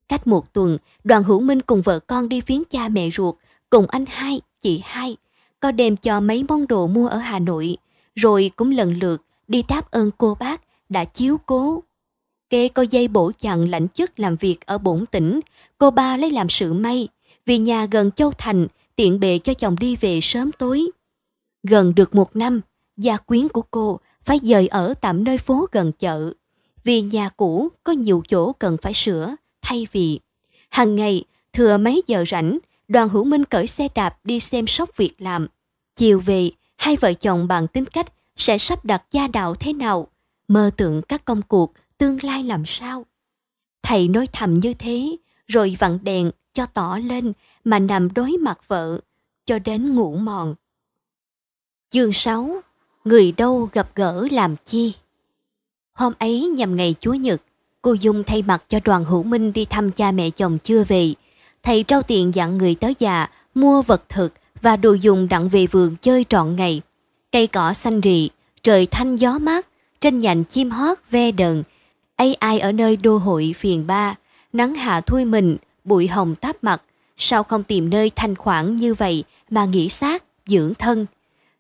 Cách một tuần, đoàn hữu minh cùng vợ con đi viếng cha mẹ ruột, cùng anh hai, chị hai, có đem cho mấy món đồ mua ở Hà Nội, rồi cũng lần lượt đi đáp ơn cô bác đã chiếu cố. Kê có dây bổ chặn lãnh chức làm việc ở bổn tỉnh, cô ba lấy làm sự may, vì nhà gần Châu Thành, tiện bề cho chồng đi về sớm tối. Gần được một năm, gia quyến của cô phải dời ở tạm nơi phố gần chợ, vì nhà cũ có nhiều chỗ cần phải sửa, thay vì. Hàng ngày, thừa mấy giờ rảnh, đoàn hữu minh cởi xe đạp đi xem sóc việc làm. Chiều về, hai vợ chồng bàn tính cách sẽ sắp đặt gia đạo thế nào, mơ tưởng các công cuộc tương lai làm sao. Thầy nói thầm như thế, rồi vặn đèn cho tỏ lên mà nằm đối mặt vợ, cho đến ngủ mòn. Chương 6 Người đâu gặp gỡ làm chi? Hôm ấy nhằm ngày Chúa Nhật, cô Dung thay mặt cho đoàn hữu minh đi thăm cha mẹ chồng chưa về. Thầy trao tiền dặn người tới già, mua vật thực và đồ dùng đặng về vườn chơi trọn ngày. Cây cỏ xanh rì, trời thanh gió mát, trên nhành chim hót ve đờn ai ai ở nơi đô hội phiền ba, nắng hạ thui mình, bụi hồng táp mặt. Sao không tìm nơi thanh khoản như vậy mà nghỉ xác, dưỡng thân?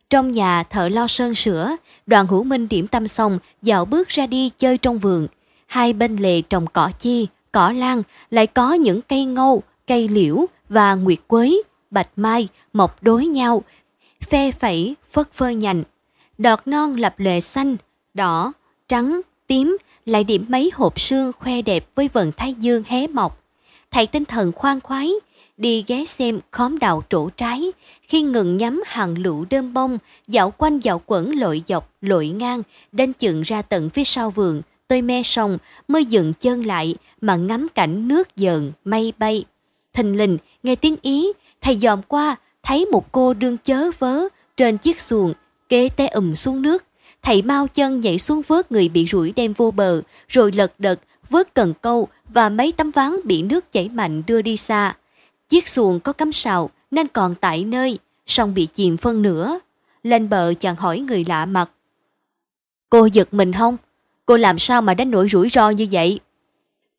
Trong nhà thợ lo sơn sửa, đoàn hữu minh điểm tâm xong, dạo bước ra đi chơi trong vườn. Hai bên lề trồng cỏ chi, cỏ lan, lại có những cây ngâu, cây liễu và nguyệt quế, bạch mai, mọc đối nhau, phe phẩy, phất phơ nhành. Đọt non lập lệ xanh, đỏ, trắng, tím, lại điểm mấy hộp sương khoe đẹp với vần thái dương hé mọc. Thầy tinh thần khoan khoái, đi ghé xem khóm đào trổ trái, khi ngừng nhắm hàng lũ đơm bông, dạo quanh dạo quẩn lội dọc, lội ngang, đến chừng ra tận phía sau vườn, tôi me sông, mới dừng chân lại mà ngắm cảnh nước dờn, mây bay. Thình lình, nghe tiếng Ý, thầy dòm qua, thấy một cô đương chớ vớ trên chiếc xuồng, kế té ùm xuống nước. Thầy mau chân nhảy xuống vớt người bị rủi đem vô bờ, rồi lật đật vớt cần câu và mấy tấm ván bị nước chảy mạnh đưa đi xa. Chiếc xuồng có cắm sào nên còn tại nơi, song bị chìm phân nửa. Lên bờ chàng hỏi người lạ mặt. Cô giật mình không? Cô làm sao mà đánh nổi rủi ro như vậy?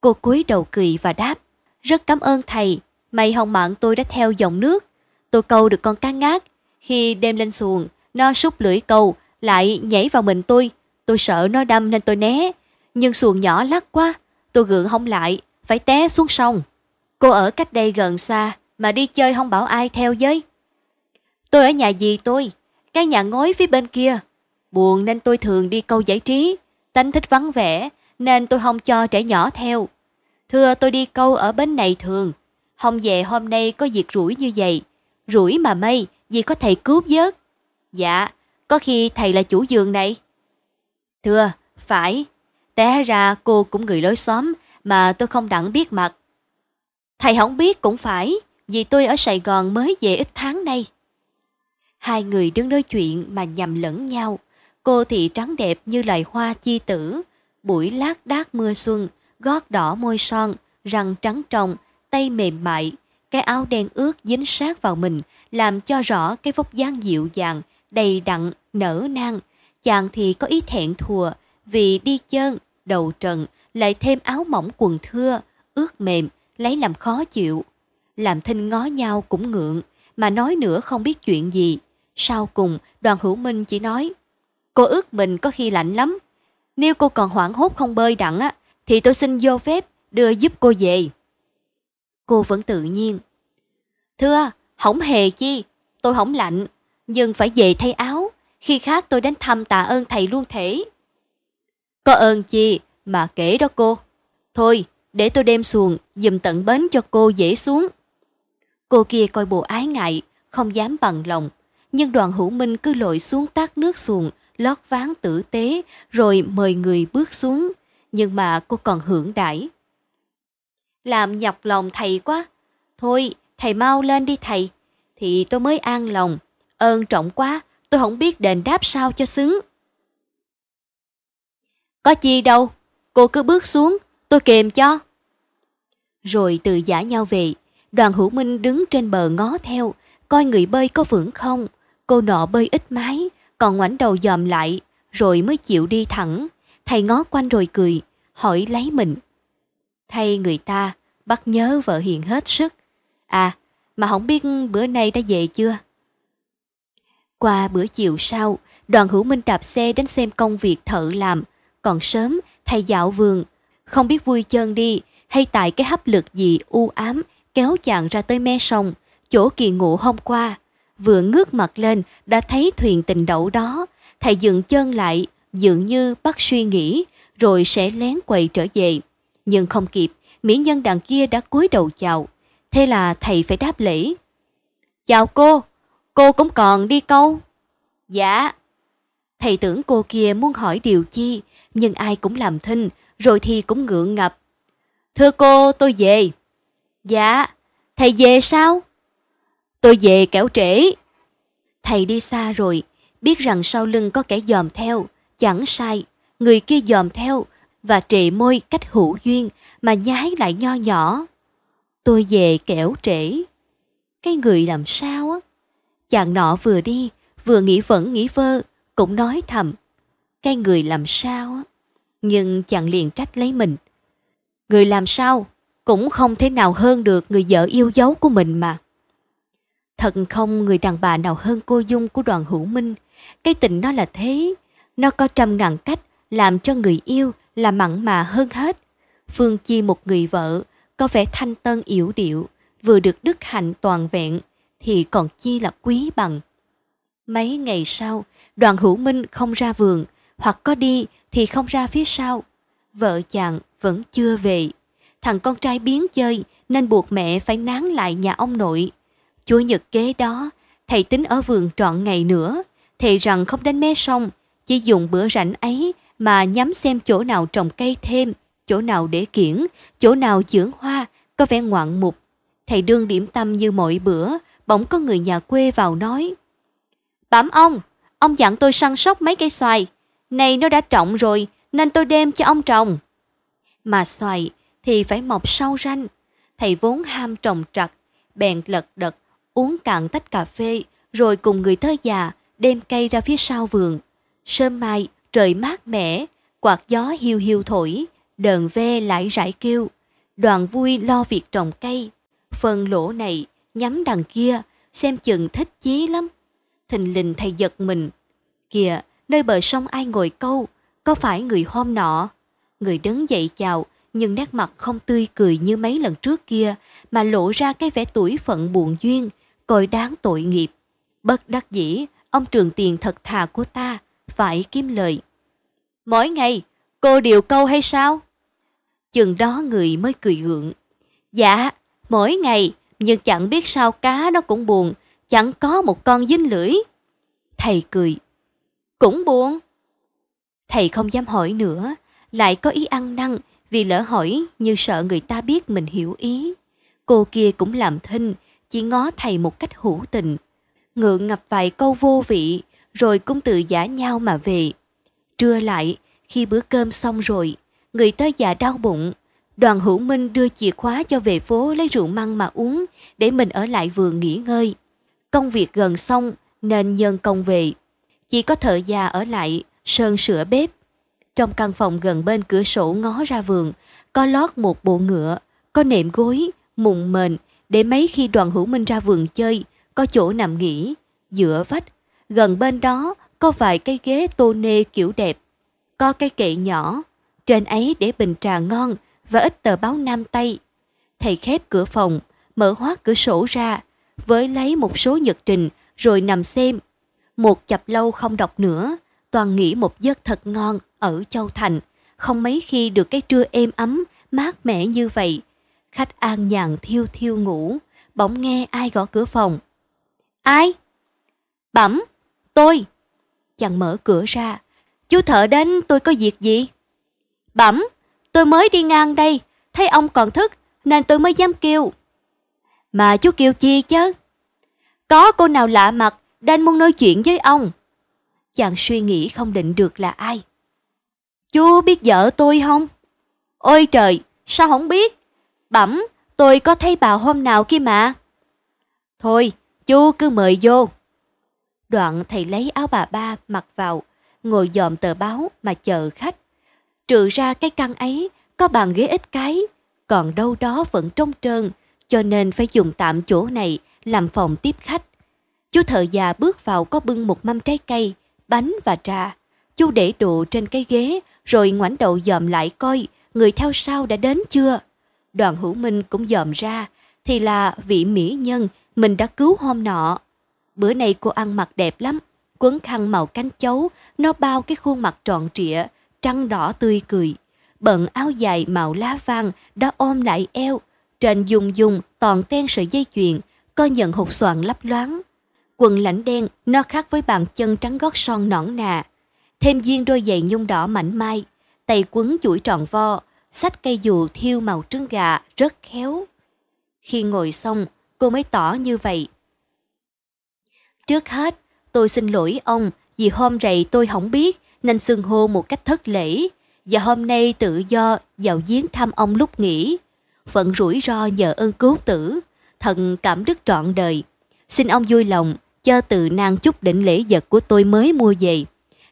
Cô cúi đầu cười và đáp. Rất cảm ơn thầy, may hồng mạng tôi đã theo dòng nước. Tôi câu được con cá ngát. Khi đem lên xuồng, nó súc lưỡi câu, lại nhảy vào mình tôi. Tôi sợ nó đâm nên tôi né. Nhưng xuồng nhỏ lắc quá, tôi gượng không lại, phải té xuống sông. Cô ở cách đây gần xa, mà đi chơi không bảo ai theo với. Tôi ở nhà dì tôi, cái nhà ngói phía bên kia. Buồn nên tôi thường đi câu giải trí, tánh thích vắng vẻ, nên tôi không cho trẻ nhỏ theo. Thưa tôi đi câu ở bên này thường, không về hôm nay có việc rủi như vậy. Rủi mà mây, vì có thầy cứu vớt. Dạ, có khi thầy là chủ giường này. Thưa, phải. Té ra cô cũng người lối xóm mà tôi không đặng biết mặt. Thầy không biết cũng phải, vì tôi ở Sài Gòn mới về ít tháng nay. Hai người đứng nói chuyện mà nhầm lẫn nhau. Cô thì trắng đẹp như loài hoa chi tử, buổi lát đác mưa xuân, gót đỏ môi son, răng trắng trồng, tay mềm mại, cái áo đen ướt dính sát vào mình, làm cho rõ cái vóc dáng dịu dàng, đầy đặn, nở nang. Chàng thì có ý thẹn thùa, vì đi chân, đầu trần, lại thêm áo mỏng quần thưa, ướt mềm, lấy làm khó chịu. Làm thinh ngó nhau cũng ngượng, mà nói nữa không biết chuyện gì. Sau cùng, đoàn hữu minh chỉ nói, cô ước mình có khi lạnh lắm. Nếu cô còn hoảng hốt không bơi đặng á, thì tôi xin vô phép đưa giúp cô về. Cô vẫn tự nhiên. Thưa, không hề chi, tôi không lạnh, nhưng phải về thay áo, khi khác tôi đến thăm tạ ơn thầy luôn thể. Có ơn chi mà kể đó cô. Thôi, để tôi đem xuồng dùm tận bến cho cô dễ xuống. Cô kia coi bộ ái ngại, không dám bằng lòng, nhưng đoàn hữu minh cứ lội xuống tát nước xuồng, lót ván tử tế, rồi mời người bước xuống, nhưng mà cô còn hưởng đãi. Làm nhọc lòng thầy quá. Thôi, thầy mau lên đi thầy. Thì tôi mới an lòng. Ơn trọng quá, tôi không biết đền đáp sao cho xứng. Có chi đâu, cô cứ bước xuống, tôi kèm cho. Rồi từ giả nhau về, đoàn hữu minh đứng trên bờ ngó theo, coi người bơi có vững không. Cô nọ bơi ít mái, còn ngoảnh đầu dòm lại, rồi mới chịu đi thẳng. Thầy ngó quanh rồi cười, hỏi lấy mình. Thay người ta, bắt nhớ vợ hiền hết sức. À, mà không biết bữa nay đã về chưa? Qua bữa chiều sau, đoàn hữu minh đạp xe đến xem công việc thợ làm. Còn sớm, thầy dạo vườn. Không biết vui chân đi, hay tại cái hấp lực gì u ám, kéo chàng ra tới me sông, chỗ kỳ ngủ hôm qua. Vừa ngước mặt lên, đã thấy thuyền tình đậu đó. Thầy dừng chân lại, dường như bắt suy nghĩ, rồi sẽ lén quầy trở về. Nhưng không kịp, mỹ nhân đằng kia đã cúi đầu chào. Thế là thầy phải đáp lễ. Chào cô, cô cũng còn đi câu. Dạ. Thầy tưởng cô kia muốn hỏi điều chi, nhưng ai cũng làm thinh, rồi thì cũng ngượng ngập. Thưa cô, tôi về. Dạ, thầy về sao? Tôi về kẻo trễ. Thầy đi xa rồi, biết rằng sau lưng có kẻ dòm theo, chẳng sai. Người kia dòm theo và trệ môi cách hữu duyên mà nhái lại nho nhỏ. Tôi về kẻo trễ. Cái người làm sao á? Chàng nọ vừa đi, vừa nghĩ vẫn nghĩ vơ, cũng nói thầm. Cái người làm sao? Nhưng chàng liền trách lấy mình. Người làm sao cũng không thể nào hơn được người vợ yêu dấu của mình mà. Thật không người đàn bà nào hơn cô Dung của đoàn hữu minh. Cái tình nó là thế. Nó có trăm ngàn cách làm cho người yêu là mặn mà hơn hết. Phương Chi một người vợ, có vẻ thanh tân yểu điệu, vừa được đức hạnh toàn vẹn, thì còn chi là quý bằng. Mấy ngày sau, đoàn hữu minh không ra vườn, hoặc có đi thì không ra phía sau. Vợ chàng vẫn chưa về. Thằng con trai biến chơi nên buộc mẹ phải nán lại nhà ông nội. Chúa nhật kế đó, thầy tính ở vườn trọn ngày nữa. Thầy rằng không đến mé sông, chỉ dùng bữa rảnh ấy mà nhắm xem chỗ nào trồng cây thêm, chỗ nào để kiển, chỗ nào dưỡng hoa, có vẻ ngoạn mục. Thầy đương điểm tâm như mọi bữa, bỗng có người nhà quê vào nói. Bẩm ông, ông dặn tôi săn sóc mấy cây xoài. Này nó đã trọng rồi, nên tôi đem cho ông trồng. Mà xoài thì phải mọc sau ranh. Thầy vốn ham trồng trặc, bèn lật đật, uống cạn tách cà phê, rồi cùng người thơ già đem cây ra phía sau vườn. Sớm mai, trời mát mẻ, quạt gió hiu hiu thổi, đờn ve lại rải kêu. Đoàn vui lo việc trồng cây. Phần lỗ này, nhắm đằng kia, xem chừng thích chí lắm. Thình lình thầy giật mình. Kìa, nơi bờ sông ai ngồi câu, có phải người hôm nọ? Người đứng dậy chào, nhưng nét mặt không tươi cười như mấy lần trước kia, mà lộ ra cái vẻ tuổi phận buồn duyên, coi đáng tội nghiệp. Bất đắc dĩ, ông trường tiền thật thà của ta, phải kiếm lời. Mỗi ngày, cô điều câu hay sao? Chừng đó người mới cười gượng. Dạ, mỗi ngày, nhưng chẳng biết sao cá nó cũng buồn, chẳng có một con dính lưỡi. Thầy cười. Cũng buồn. Thầy không dám hỏi nữa, lại có ý ăn năn vì lỡ hỏi như sợ người ta biết mình hiểu ý. Cô kia cũng làm thinh, chỉ ngó thầy một cách hữu tình. Ngượng ngập vài câu vô vị, rồi cũng tự giả nhau mà về. Trưa lại, khi bữa cơm xong rồi, người tới già đau bụng. Đoàn hữu minh đưa chìa khóa cho về phố lấy rượu măng mà uống, để mình ở lại vườn nghỉ ngơi. Công việc gần xong, nên nhân công về. Chỉ có thợ già ở lại, sơn sửa bếp. Trong căn phòng gần bên cửa sổ ngó ra vườn, có lót một bộ ngựa, có nệm gối, mùng mền, để mấy khi đoàn hữu minh ra vườn chơi, có chỗ nằm nghỉ. Giữa vách, gần bên đó có vài cây ghế tô nê kiểu đẹp. Có cái kệ nhỏ, trên ấy để bình trà ngon và ít tờ báo Nam Tây. Thầy khép cửa phòng, mở hoác cửa sổ ra, với lấy một số nhật trình rồi nằm xem. Một chập lâu không đọc nữa, toàn nghĩ một giấc thật ngon ở Châu Thành, không mấy khi được cái trưa êm ấm, mát mẻ như vậy. Khách an nhàn thiêu thiêu ngủ, bỗng nghe ai gõ cửa phòng. Ai? Bẩm, tôi. Chàng mở cửa ra. Chú thợ đến tôi có việc gì? Bẩm, tôi mới đi ngang đây, thấy ông còn thức, nên tôi mới dám kêu. Mà chú kêu chi chứ? Có cô nào lạ mặt, đang muốn nói chuyện với ông. Chàng suy nghĩ không định được là ai. Chú biết vợ tôi không? Ôi trời, sao không biết? Bẩm, tôi có thấy bà hôm nào kia mà. Thôi, chú cứ mời vô. Đoạn thầy lấy áo bà ba mặc vào, ngồi dòm tờ báo mà chờ khách. Trừ ra cái căn ấy, có bàn ghế ít cái, còn đâu đó vẫn trống trơn, cho nên phải dùng tạm chỗ này làm phòng tiếp khách. Chú thợ già bước vào có bưng một mâm trái cây, bánh và trà. Chú để đồ trên cái ghế, rồi ngoảnh đầu dòm lại coi người theo sau đã đến chưa. Đoàn hữu minh cũng dòm ra, thì là vị mỹ nhân mình đã cứu hôm nọ. Bữa nay cô ăn mặc đẹp lắm, quấn khăn màu cánh chấu, nó bao cái khuôn mặt trọn trịa, trăng đỏ tươi cười. Bận áo dài màu lá vàng đã ôm lại eo, trên dùng dùng toàn ten sợi dây chuyền, co nhận hột xoàn lấp loáng. Quần lãnh đen, nó khác với bàn chân trắng gót son nõn nà. Thêm duyên đôi giày nhung đỏ mảnh mai, tay quấn chuỗi tròn vo, sách cây dù thiêu màu trứng gà rất khéo. Khi ngồi xong, cô mới tỏ như vậy. Trước hết, tôi xin lỗi ông vì hôm rày tôi không biết nên xưng hô một cách thất lễ và hôm nay tự do vào giếng thăm ông lúc nghỉ. Phận rủi ro nhờ ơn cứu tử, thần cảm đức trọn đời. Xin ông vui lòng cho từ nan chút đỉnh lễ vật của tôi mới mua về.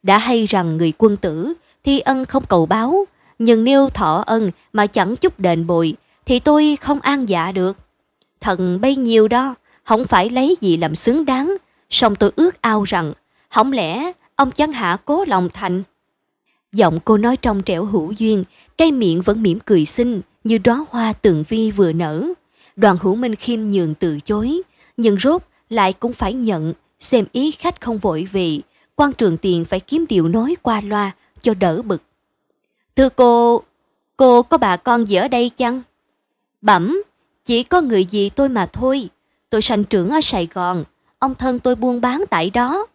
Đã hay rằng người quân tử thi ân không cầu báo, nhưng nêu thọ ân mà chẳng chút đền bồi thì tôi không an dạ được. Thần bấy nhiêu đó, không phải lấy gì làm xứng đáng, song tôi ước ao rằng, không lẽ ông chẳng hạ cố lòng thành. Giọng cô nói trong trẻo hữu duyên, cây miệng vẫn mỉm cười xinh như đóa hoa tường vi vừa nở. Đoàn hữu minh khiêm nhường từ chối, nhưng rốt lại cũng phải nhận, xem ý khách không vội vì, quan trường tiền phải kiếm điều nói qua loa cho đỡ bực. Thưa cô, cô có bà con gì ở đây chăng? Bẩm, chỉ có người gì tôi mà thôi. Tôi sanh trưởng ở Sài Gòn, ông thân tôi buôn bán tại đó.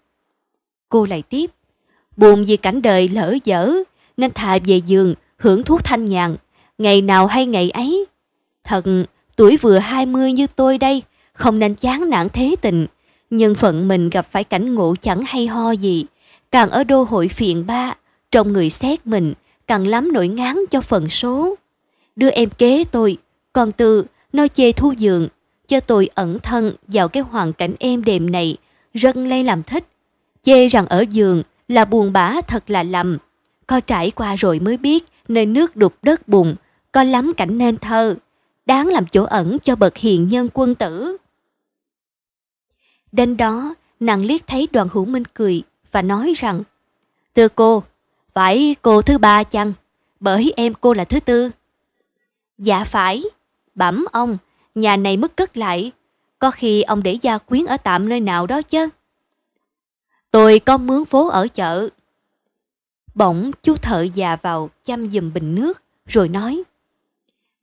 Cô lại tiếp, buồn vì cảnh đời lỡ dở, nên thà về giường, hưởng thuốc thanh nhàn, ngày nào hay ngày ấy. Thật, tuổi vừa 20 như tôi đây, không nên chán nản thế tình, nhưng phận mình gặp phải cảnh ngộ chẳng hay ho gì, càng ở đô hội phiền ba, trong người xét mình, càng lắm nỗi ngán cho phần số. Đưa em kế tôi, còn từ nói chê thu dường, cho tôi ẩn thân vào cái hoàn cảnh êm đềm này, rất lây làm thích. Chê rằng ở giường là buồn bã thật là lầm. Có trải qua rồi mới biết, nơi nước đục đất bùn, có lắm cảnh nên thơ, đáng làm chỗ ẩn cho bậc hiền nhân quân tử. Đến đó, nàng liếc thấy đoàn hữu minh cười và nói rằng Thưa cô, phải cô thứ ba chăng? Bởi em cô là thứ tư. Dạ phải. Bẩm ông, nhà này mất cất lại. Có khi ông để gia quyến ở tạm nơi nào đó chứ. Tôi có mướn phố ở chợ. Bỗng chú thợ già vào chăm dùm bình nước rồi nói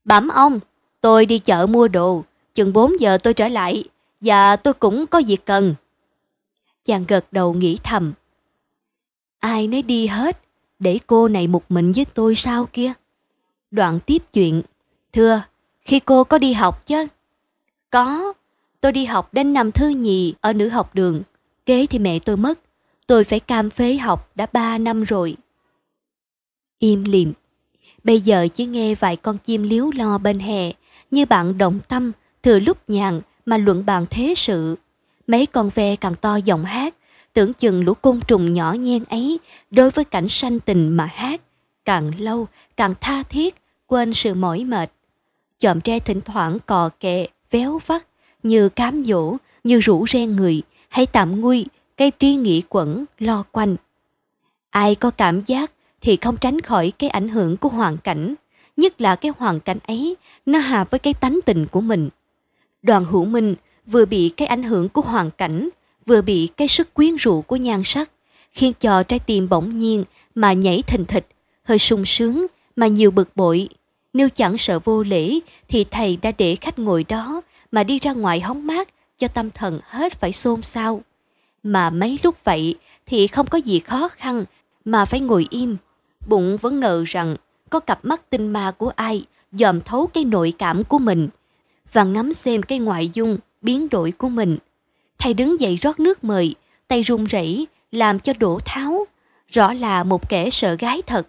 Bẩm ông, tôi đi chợ mua đồ, chừng 4 giờ tôi trở lại và tôi cũng có việc cần. Chàng gật đầu nghĩ thầm. Ai nấy đi hết, để cô này một mình với tôi sao kia? Đoạn tiếp chuyện. Thưa, khi cô có đi học chứ? Có, tôi đi học đến năm thứ nhì ở nữ học đường. Kế thì mẹ tôi mất. Tôi phải cam phế học đã ba năm rồi. Im lìm. Bây giờ chỉ nghe vài con chim liếu lo bên hè, như bạn động tâm, thừa lúc nhàn mà luận bàn thế sự. Mấy con ve càng to giọng hát, tưởng chừng lũ côn trùng nhỏ nhen ấy đối với cảnh sanh tình mà hát, càng lâu càng tha thiết, quên sự mỏi mệt. Chòm tre thỉnh thoảng cò kè, véo vắt, như cám dỗ, như rủ ren người, hãy tạm nguôi cái tri nghĩ quẩn, lo quanh. Ai có cảm giác thì không tránh khỏi cái ảnh hưởng của hoàn cảnh, nhất là cái hoàn cảnh ấy nó hà với cái tánh tình của mình. Đoàn hữu minh vừa bị cái ảnh hưởng của hoàn cảnh, vừa bị cái sức quyến rũ của nhan sắc, khiến cho trái tim bỗng nhiên mà nhảy thình thịch, hơi sung sướng mà nhiều bực bội. Nếu chẳng sợ vô lễ thì thầy đã để khách ngồi đó mà đi ra ngoài hóng mát cho tâm thần hết phải xôn xao. Mà mấy lúc vậy thì không có gì khó khăn mà phải ngồi im. Bụng vẫn ngờ rằng có cặp mắt tinh ma của ai dòm thấu cái nội cảm của mình và ngắm xem cái ngoại dung biến đổi của mình. Thầy đứng dậy rót nước mời, tay run rẩy làm cho đổ tháo. Rõ là một kẻ sợ gái thật.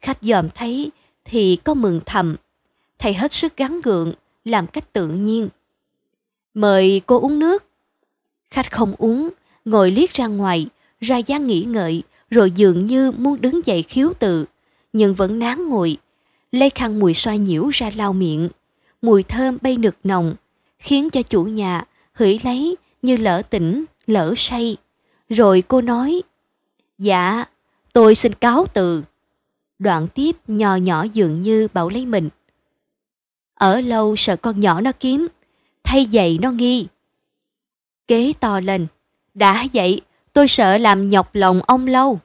Khách dòm thấy thì có mừng thầm. Thầy hết sức gắn gượng, làm cách tự nhiên. Mời cô uống nước. Khách không uống, ngồi liếc ra ngoài, ra dáng nghĩ ngợi, rồi dường như muốn đứng dậy khiếu tự, nhưng vẫn nán ngồi. Lấy khăn mùi xoa nhiễu ra lau miệng. Mùi thơm bay nực nồng, khiến cho chủ nhà hửi lấy như lỡ tỉnh, lỡ say. Rồi cô nói, Dạ, tôi xin cáo từ. Đoạn tiếp nhỏ nhỏ dường như bảo lấy mình. Ở lâu sợ con nhỏ nó kiếm, thay dậy nó nghi. Kế to lên, đã vậy tôi sợ làm nhọc lòng ông lâu.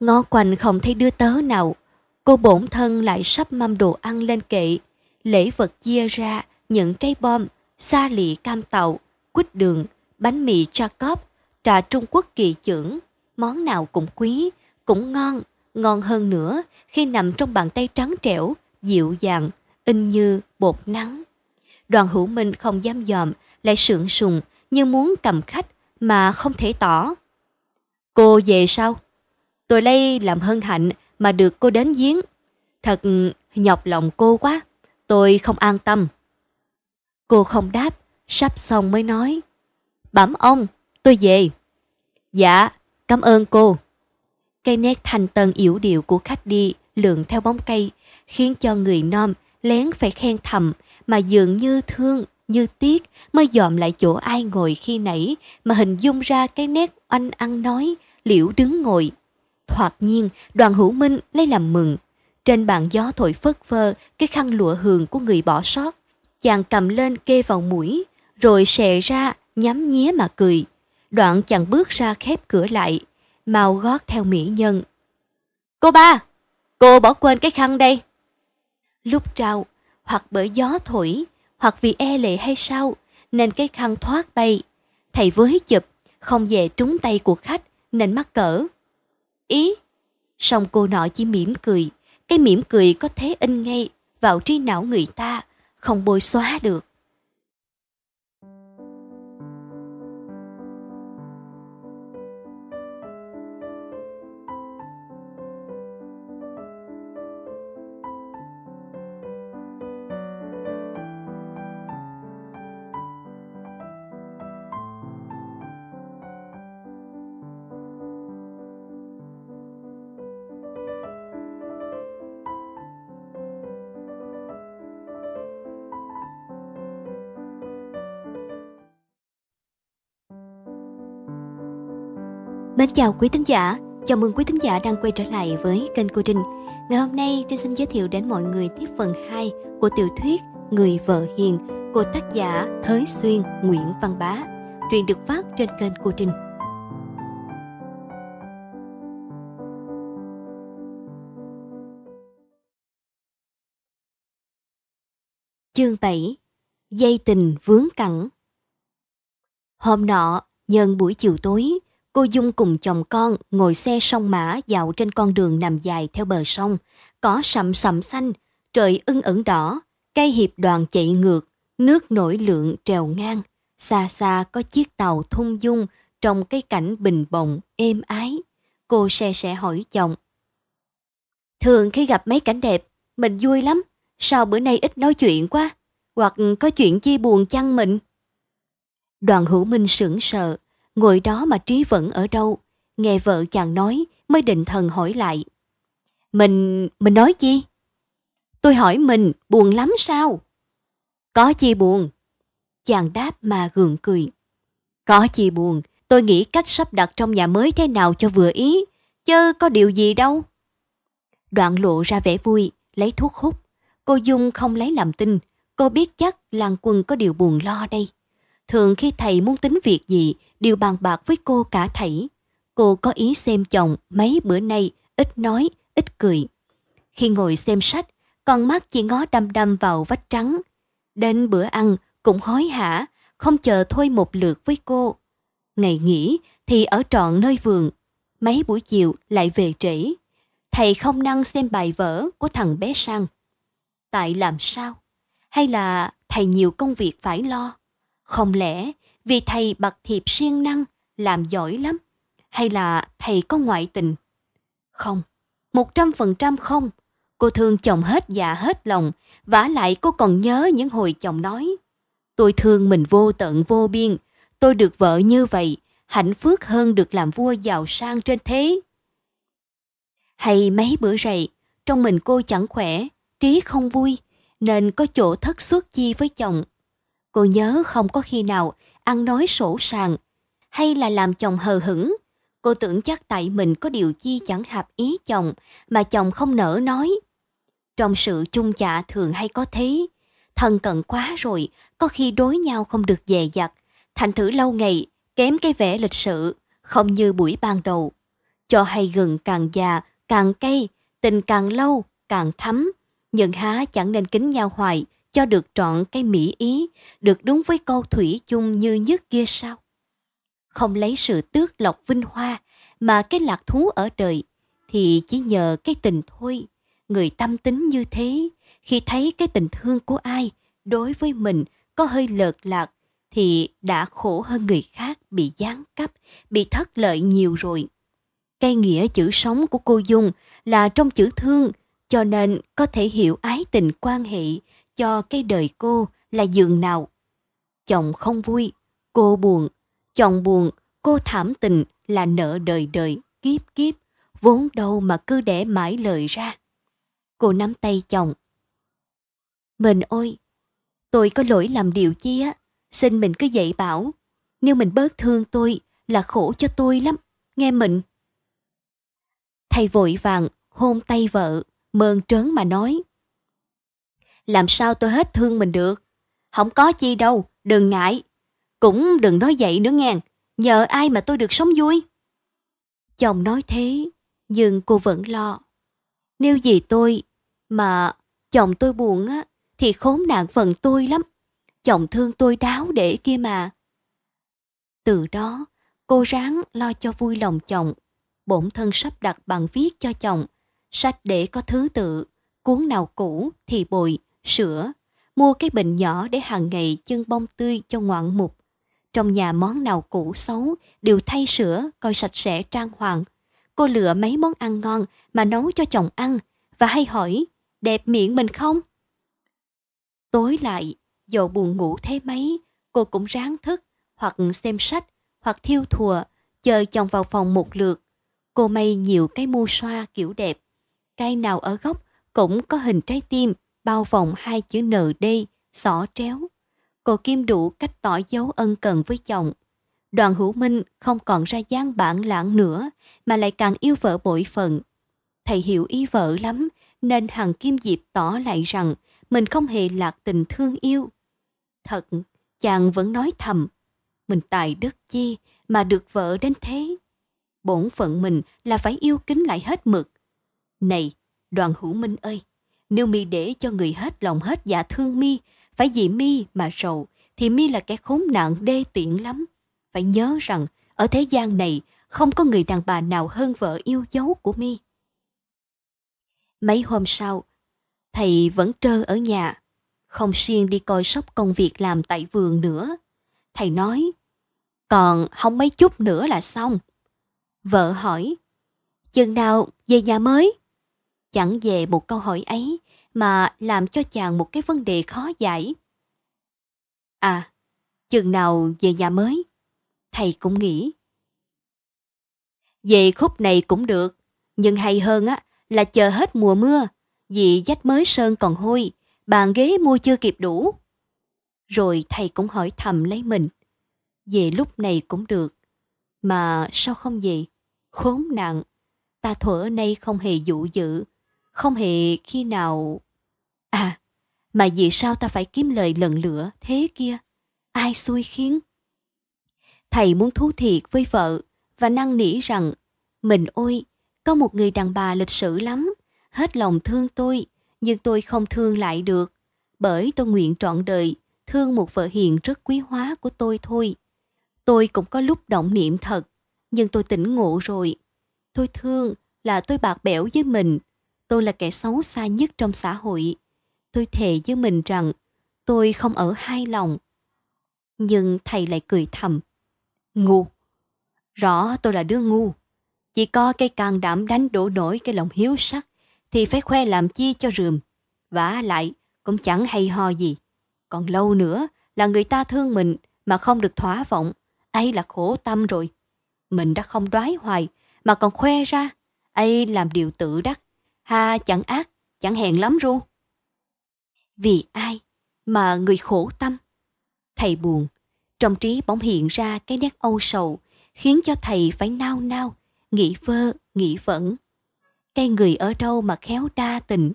Ngó quanh không thấy đứa tớ nào, cô bổn thân lại sắp mâm đồ ăn lên kệ, lễ vật chia ra những trái bom, xa lị cam tàu, quýt đường, bánh mì Jacob, trà Trung Quốc kỳ trưởng, món nào cũng quý, cũng ngon, ngon hơn nữa khi nằm trong bàn tay trắng trẻo, dịu dàng, in như bột nắng. Đoàn hữu minh không dám dòm, lại sượng sùng như muốn cầm khách mà không thể tỏ. Cô về sao? Tôi lây làm hân hạnh mà được cô đến giếng. Thật nhọc lòng cô quá, tôi không an tâm. Cô không đáp, sắp xong mới nói. Bẩm ông, tôi về. Dạ, cảm ơn cô. Cây nét thanh tân yểu điệu của khách đi lượn theo bóng cây, khiến cho người nom lén phải khen thầm mà dường như thương, như tiếc mới dòm lại chỗ ai ngồi khi nãy mà hình dung ra cái nét oanh ăn nói, liễu đứng ngồi. Thoạt nhiên, đoàn hữu minh lấy làm mừng. Trên bàn gió thổi phất phơ cái khăn lụa hường của người bỏ sót chàng cầm lên kê vào mũi, rồi xè ra, nhắm nhía mà cười. Đoạn chàng bước ra khép cửa lại, mau gót theo mỹ nhân. Cô ba, cô bỏ quên cái khăn đây. Lúc trao, hoặc bởi gió thổi, hoặc vì e lệ hay sao, nên cái khăn thoát bay. Thầy với chụp, không về trúng tay của khách, nên mắc cỡ. Ý, xong cô nọ chỉ mỉm cười, cái mỉm cười có thế in ngay vào trí não người ta, không bôi xóa được. Mến chào quý thính giả, chào mừng quý thính giả đang quay trở lại với kênh cô Trinh. Ngày hôm nay Trinh xin giới thiệu đến mọi người tiếp phần 2 của tiểu thuyết Người vợ hiền của tác giả Thới Xuyên Nguyễn Văn Bá. Truyện được phát trên kênh cô Trinh. Chương 7 Dây tình vướng cẳng Hôm nọ, nhân buổi chiều tối, cô Dung cùng chồng con ngồi xe sông mã dạo trên con đường nằm dài theo bờ sông, có sầm sầm xanh, trời ưng ẩn đỏ, cây hiệp đoàn chạy ngược, nước nổi lượng trèo ngang, xa xa có chiếc tàu thung dung trong cái cảnh bình bồng, êm ái. Cô xe sẽ hỏi chồng. Thường khi gặp mấy cảnh đẹp, mình vui lắm, sao bữa nay ít nói chuyện quá, hoặc có chuyện chi buồn chăng mình? Đoàn hữu minh sững sờ, ngồi đó mà trí vẫn ở đâu. Nghe vợ chàng nói, mới định thần hỏi lại. Mình, mình nói chi? Tôi hỏi mình, buồn lắm sao? Có chi buồn? Chàng đáp mà gượng cười. Có chi buồn, tôi nghĩ cách sắp đặt trong nhà mới thế nào cho vừa ý, chớ có điều gì đâu. Đoạn lộ ra vẻ vui, lấy thuốc hút. Cô Dung không lấy làm tin, cô biết chắc làng quân có điều buồn lo đây. Thường khi thầy muốn tính việc gì, đều bàn bạc với cô cả thảy. Cô có ý xem chồng mấy bữa nay ít nói, ít cười. Khi ngồi xem sách, con mắt chỉ ngó đăm đăm vào vách trắng. Đến bữa ăn cũng hối hả, không chờ thôi một lượt với cô. Ngày nghỉ thì ở trọn nơi vườn, mấy buổi chiều lại về trễ. Thầy không năng xem bài vở của thằng bé Sang. Tại làm sao? Hay là thầy nhiều công việc phải lo? Không lẽ vì thầy bậc thiệp siêng năng, làm giỏi lắm? Hay là thầy có ngoại tình? Không, một trăm phần trăm không. Cô thương chồng hết dạ hết lòng, vả lại cô còn nhớ những hồi chồng nói. Tôi thương mình vô tận vô biên, tôi được vợ như vậy, hạnh phúc hơn được làm vua giàu sang trên thế. Hay mấy bữa rày, trong mình cô chẳng khỏe, trí không vui, nên có chỗ thất suất chi với chồng. Cô nhớ không có khi nào ăn nói sổ sàng, hay là làm chồng hờ hững. Cô tưởng chắc tại mình có điều chi chẳng hợp ý chồng mà chồng không nỡ nói. Trong sự chung chạ thường hay có thế, thân cận quá rồi, có khi đối nhau không được dè dặt, thành thử lâu ngày, kém cái vẻ lịch sự, không như buổi ban đầu. Cho hay gừng càng già, càng cay, tình càng lâu, càng thấm, nhưng há chẳng nên kính nhau hoài, cho được trọn cái mỹ ý, được đúng với câu thủy chung như nhất kia sao? Không lấy sự tước lộc vinh hoa, mà cái lạc thú ở đời, thì chỉ nhờ cái tình thôi. Người tâm tính như thế, khi thấy cái tình thương của ai đối với mình có hơi lợt lạc, thì đã khổ hơn người khác bị gián cấp, bị thất lợi nhiều rồi. Cái nghĩa chữ sống của cô Dung là trong chữ thương, cho nên có thể hiểu ái tình quan hệ cho cái đời cô là giường nào. Chồng không vui, cô buồn. Chồng buồn, cô thảm tình là nợ đời đời, kiếp kiếp, vốn đâu mà cứ để mãi lời ra. Cô nắm tay chồng. Mình ôi, tôi có lỗi làm điều chi á, xin mình cứ dạy bảo. Nếu mình bớt thương tôi là khổ cho tôi lắm, nghe mình. Thầy vội vàng hôn tay vợ, mơn trớn mà nói làm sao tôi hết thương mình được. Không có chi đâu, đừng ngại. Cũng đừng nói vậy nữa nghe, nhờ ai mà tôi được sống vui. Chồng nói thế, nhưng cô vẫn lo. Nếu gì tôi mà chồng tôi buồn á, thì khốn nạn phần tôi lắm. Chồng thương tôi đáo để kia mà. Từ đó, cô ráng lo cho vui lòng chồng. Bổn thân sắp đặt bằng viết cho chồng. Sách để có thứ tự, cuốn nào cũ thì bồi, sữa, mua cái bình nhỏ để hàng ngày chân bông tươi cho ngoạn mục. Trong nhà món nào cũ xấu đều thay sữa coi sạch sẽ trang hoàng. Cô lựa mấy món ăn ngon mà nấu cho chồng ăn và hay hỏi đẹp miệng mình không? Tối lại, dầu buồn ngủ thế mấy, cô cũng ráng thức hoặc xem sách hoặc thiêu thùa chờ chồng vào phòng một lượt. Cô may nhiều cái mu xoa kiểu đẹp. Cái nào ở góc cũng có hình trái tim bao vòng hai chữ ND, xỏ tréo. Cô Kim đủ cách tỏ dấu ân cần với chồng. đoàn hữu minh không còn ra dáng bản lãng nữa mà lại càng yêu vợ bội phận thầy hiểu ý vợ lắm nên hằng kim diệp tỏ lại rằng mình không hề lạc tình thương yêu thật chàng vẫn nói thầm mình tài đức chi mà được vợ đến thế bổn phận mình là phải yêu kính lại hết mực này đoàn hữu minh ơi nếu mi để cho người hết lòng hết dạ thương mi, phải vì mi mà rầu, thì mi là kẻ khốn nạn đê tiện lắm. Phải nhớ rằng, ở thế gian này, không có người đàn bà nào hơn vợ yêu dấu của mi. Mấy hôm sau, thầy vẫn trơ ở nhà, không xuyên đi coi sóc công việc làm tại vườn nữa. Thầy nói, còn không mấy chút nữa là xong. Vợ hỏi, chừng nào về nhà mới? Chẳng về một câu hỏi ấy mà làm cho chàng một cái vấn đề khó giải. À chừng nào về nhà mới? Thầy cũng nghĩ. Về khúc này cũng được, nhưng hay hơn á, là chờ hết mùa mưa, vì dách mới sơn còn hôi, bàn ghế mua chưa kịp đủ. Rồi thầy cũng hỏi thầm lấy mình. Về lúc này cũng được, mà sao không về? Khốn nạn, ta thuở nay không hề dụ dự không hề khi nào à mà vì sao ta phải kiếm lời lần lửa thế kia? Ai xui khiến? Thầy muốn thú thiệt với vợ và năn nỉ rằng, mình ôi, có một người đàn bà lịch sử lắm, hết lòng thương tôi, nhưng tôi không thương lại được, bởi tôi nguyện trọn đời thương một vợ hiền rất quý hóa của tôi thôi. Tôi cũng có lúc động niệm thật, nhưng tôi tỉnh ngộ rồi. Tôi thương là tôi bạc bẽo với mình tôi là kẻ xấu xa nhất trong xã hội. Tôi thề với mình rằng tôi không ở hai lòng. Nhưng thầy lại cười thầm. Ngu! Rõ tôi là đứa ngu. Chỉ có cây can đảm đánh đổ nổi cái lòng hiếu sắc thì phải khoe làm chi cho rườm. Vả lại, cũng chẳng hay ho gì. Còn lâu nữa là người ta thương mình mà không được thỏa vọng. Ấy là khổ tâm rồi. Mình đã không đoái hoài mà còn khoe ra, ấy làm điều tự đắc ha, chẳng ác, chẳng hèn lắm ru. Vì ai mà người khổ tâm? Thầy buồn, trong trí bỗng hiện ra cái nét âu sầu, khiến cho thầy phải nao nao, nghĩ vơ, nghĩ vẩn. Cây người ở đâu mà khéo đa tình?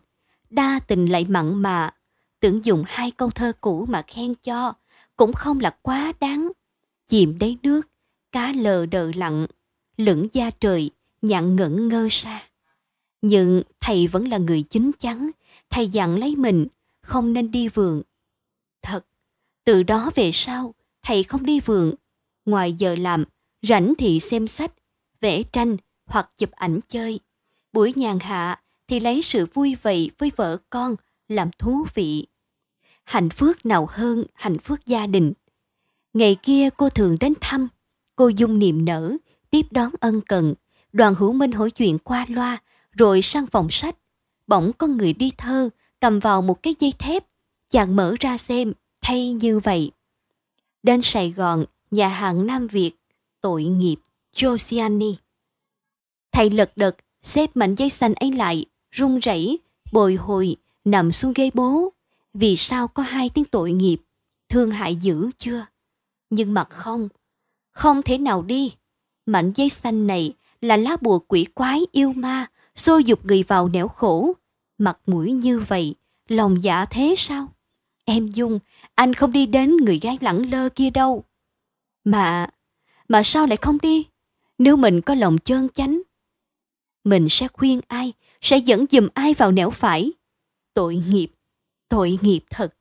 Đa tình lại mặn mà. Tưởng dùng hai câu thơ cũ mà khen cho, cũng không là quá đáng. Chìm đáy nước, cá lờ đờ lặng lửng da trời nhặn ngẩn ngơ xa nhưng thầy vẫn là người chính chắn, thầy dặn lấy mình, không nên đi vườn. Thật, từ đó về sau, thầy không đi vườn. Ngoài giờ làm, rảnh thì xem sách, vẽ tranh hoặc chụp ảnh chơi. Buổi nhàn hạ thì lấy sự vui vầy với vợ con làm thú vị. Hạnh phúc nào hơn hạnh phúc gia đình. Ngày kia cô thường đến thăm, cô dung niềm nở, tiếp đón ân cần. Đoàn hữu minh hỏi chuyện qua loa rồi sang phòng sách, bỗng có người đi thơ, cầm vào một cái dây thép. Chàng mở ra xem, thay như vậy. Đến sài gòn, nhà hàng nam việt, tội nghiệp josiani thầy lật đật, xếp mảnh giấy xanh ấy lại, run rẩy, bồi hồi, nằm xuống ghế bố. Vì sao có hai tiếng tội nghiệp, thương hại dữ chưa? Nhưng mặt không không thể nào đi. Mảnh giấy xanh này là lá bùa quỷ quái yêu ma xô dục người vào nẻo khổ. Mặt mũi như vậy, lòng dạ thế sao? Em dung, anh không đi đến người gái lẳng lơ kia đâu. Mà mà sao lại không đi? Nếu mình có lòng chơn chánh, mình sẽ khuyên ai, sẽ dẫn dùm ai vào nẻo phải? Tội nghiệp tội nghiệp thật.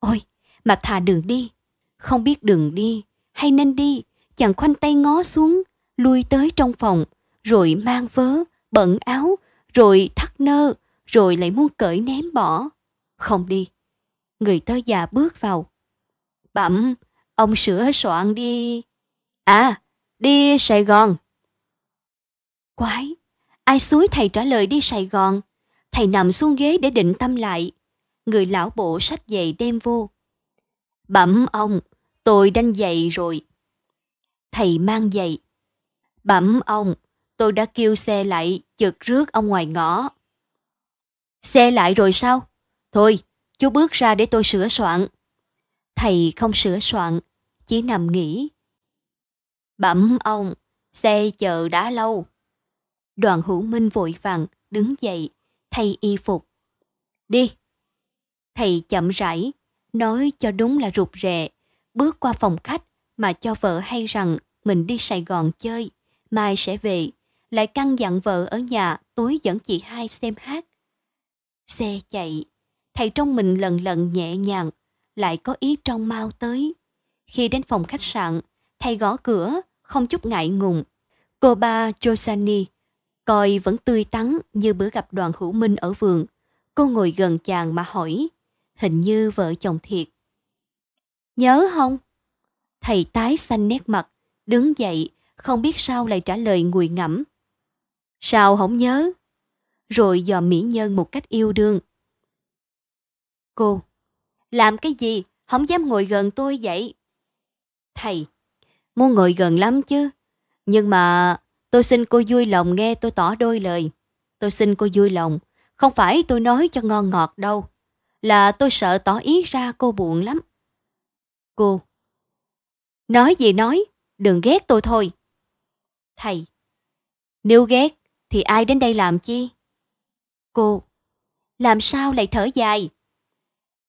Ôi, mà thà đường đi. Không biết đường đi, hay nên đi. Chàng khoanh tay ngó xuống, lui tới trong phòng, rồi mang vớ bận áo, rồi thắt nơ, rồi lại muốn cởi ném bỏ. Không đi. Người tớ già bước vào. Bẩm, ông sửa soạn đi. À đi sài gòn. Quái, ai suối thầy trả lời đi sài gòn? Thầy nằm xuống ghế để định tâm lại. Người lão bộ sách giày đem vô. Bẩm ông, tôi đanh giày rồi. Thầy mang giày bẩm ông tôi đã kêu xe lại chực rước ông ngoài ngõ xe lại rồi sao thôi chú bước ra để tôi sửa soạn thầy không sửa soạn chỉ nằm nghỉ Bẩm ông, xe chờ đã lâu. Đoàn hữu minh vội vàng, đứng dậy, thay y phục. Đi. Thầy chậm rãi, nói cho đúng là rụt rè, bước qua phòng khách mà cho vợ hay rằng mình đi Sài Gòn chơi, mai sẽ về, lại căn dặn vợ ở nhà tối dẫn chị hai xem hát. Xe chạy, thầy trong mình lần lần nhẹ nhàng, lại có ý trong mau tới. Khi đến phòng khách sạn, thầy gõ cửa, không chút ngại ngùng. Cô ba Josani, coi vẫn tươi tắn như bữa gặp đoàn hữu minh ở vườn. Cô ngồi gần chàng mà hỏi, hình như vợ chồng thiệt. Nhớ không? Thầy tái xanh nét mặt, đứng dậy, không biết sao lại trả lời ngùi ngẫm. Sao không nhớ? Rồi dò mỹ nhân một cách yêu đương. Cô, làm cái gì? Không dám ngồi gần tôi vậy. Thầy, muốn ngồi gần lắm chứ. Nhưng mà tôi xin cô vui lòng nghe tôi tỏ đôi lời. Tôi xin cô vui lòng. Không phải tôi nói cho ngon ngọt đâu. Là tôi sợ tỏ ý ra cô buồn lắm. Cô, nói gì nói, đừng ghét tôi thôi. Thầy, nếu ghét thì ai đến đây làm chi? Cô, làm sao lại thở dài?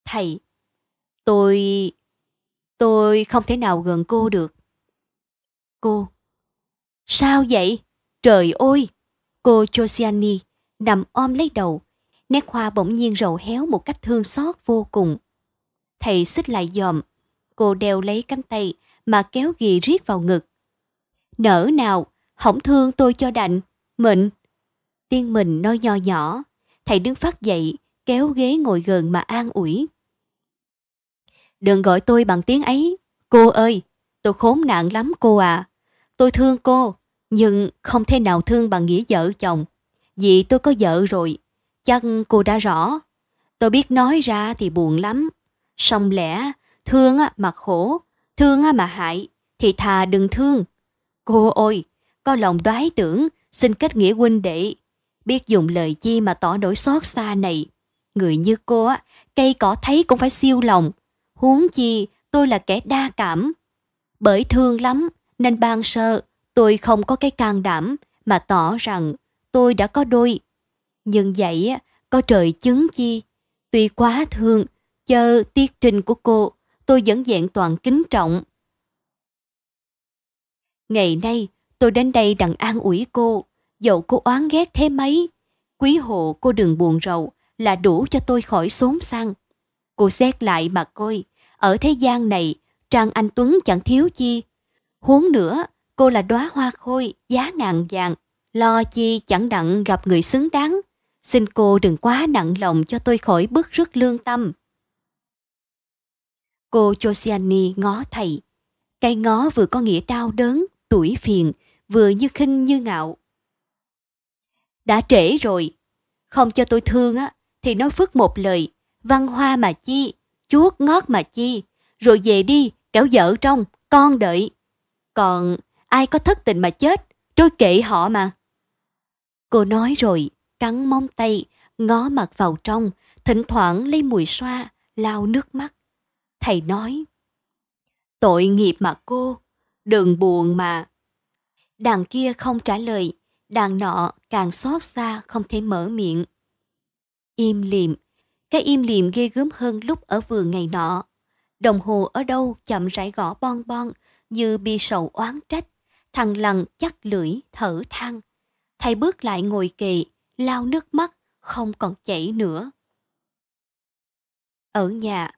Thầy, tôi... tôi không thể nào gần cô được. Cô, sao vậy? Trời ơi! Cô Josiani nằm ôm lấy đầu, nét hoa bỗng nhiên rầu héo một cách thương xót vô cùng. Thầy xích lại dòm, cô đeo lấy cánh tay mà kéo ghì riết vào ngực. Nở nào, hỏng thương tôi cho đành, mình Tiên mình nói nho nhỏ, thầy đứng phát dậy, kéo ghế ngồi gần mà an ủi. Đừng gọi tôi bằng tiếng ấy. Cô ơi, tôi khốn nạn lắm cô à. Tôi thương cô, nhưng không thể nào thương bằng nghĩa vợ chồng. Vì tôi có vợ rồi, chắc cô đã rõ. Tôi biết nói ra thì buồn lắm. Song lẽ, thương mà khổ, thương mà hại, thì thà đừng thương. Cô ơi, có lòng đoái tưởng, xin kết nghĩa huynh đệ. Biết dùng lời chi mà tỏ nỗi xót xa này. Người như cô á, cây cỏ thấy cũng phải siêu lòng, Huống chi tôi là kẻ đa cảm. Bởi thương lắm nên ban sơ tôi không có cái can đảm mà tỏ rằng tôi đã có đôi. Nhưng vậy á có trời chứng chi. Tuy quá thương, chờ tiết trình của cô tôi vẫn dạng toàn kính trọng. Ngày nay tôi đến đây đặng an ủi cô, dẫu cô oán ghét thế mấy. Quý hộ cô đừng buồn rầu là đủ cho tôi khỏi xốn sang. Cô xét lại mà coi, ở thế gian này, Trang Anh Tuấn chẳng thiếu chi. Huống nữa, cô là đóa hoa khôi, giá ngàn vàng. Lo chi chẳng đặng gặp người xứng đáng. Xin cô đừng quá nặng lòng cho tôi khỏi bức rứt lương tâm. Cô Josiani ngó thầy. Cây ngó vừa có nghĩa đau đớn, tuổi phiền, vừa như khinh như ngạo. Đã trễ rồi, không cho tôi thương á, thì nói phức một lời, văn hoa mà chi, chuốt ngót mà chi, rồi về đi, kéo vợ trong, con đợi. Còn ai có thất tình mà chết, trôi kệ họ mà. Cô nói rồi, cắn móng tay, ngó mặt vào trong, thỉnh thoảng lấy mùi xoa, lau nước mắt. Thầy nói, tội nghiệp mà cô, đừng buồn mà. Đàn kia không trả lời, đàn nọ càng xót xa không thể mở miệng. Im liệm, cái im liệm ghê gớm hơn lúc ở vườn ngày nọ. Đồng hồ ở đâu chậm rãi gõ bon bon như bi sầu oán trách. Thằng lằn chắc lưỡi thở than. Thầy bước lại ngồi kề, lau nước mắt, không còn chảy nữa. Ở nhà,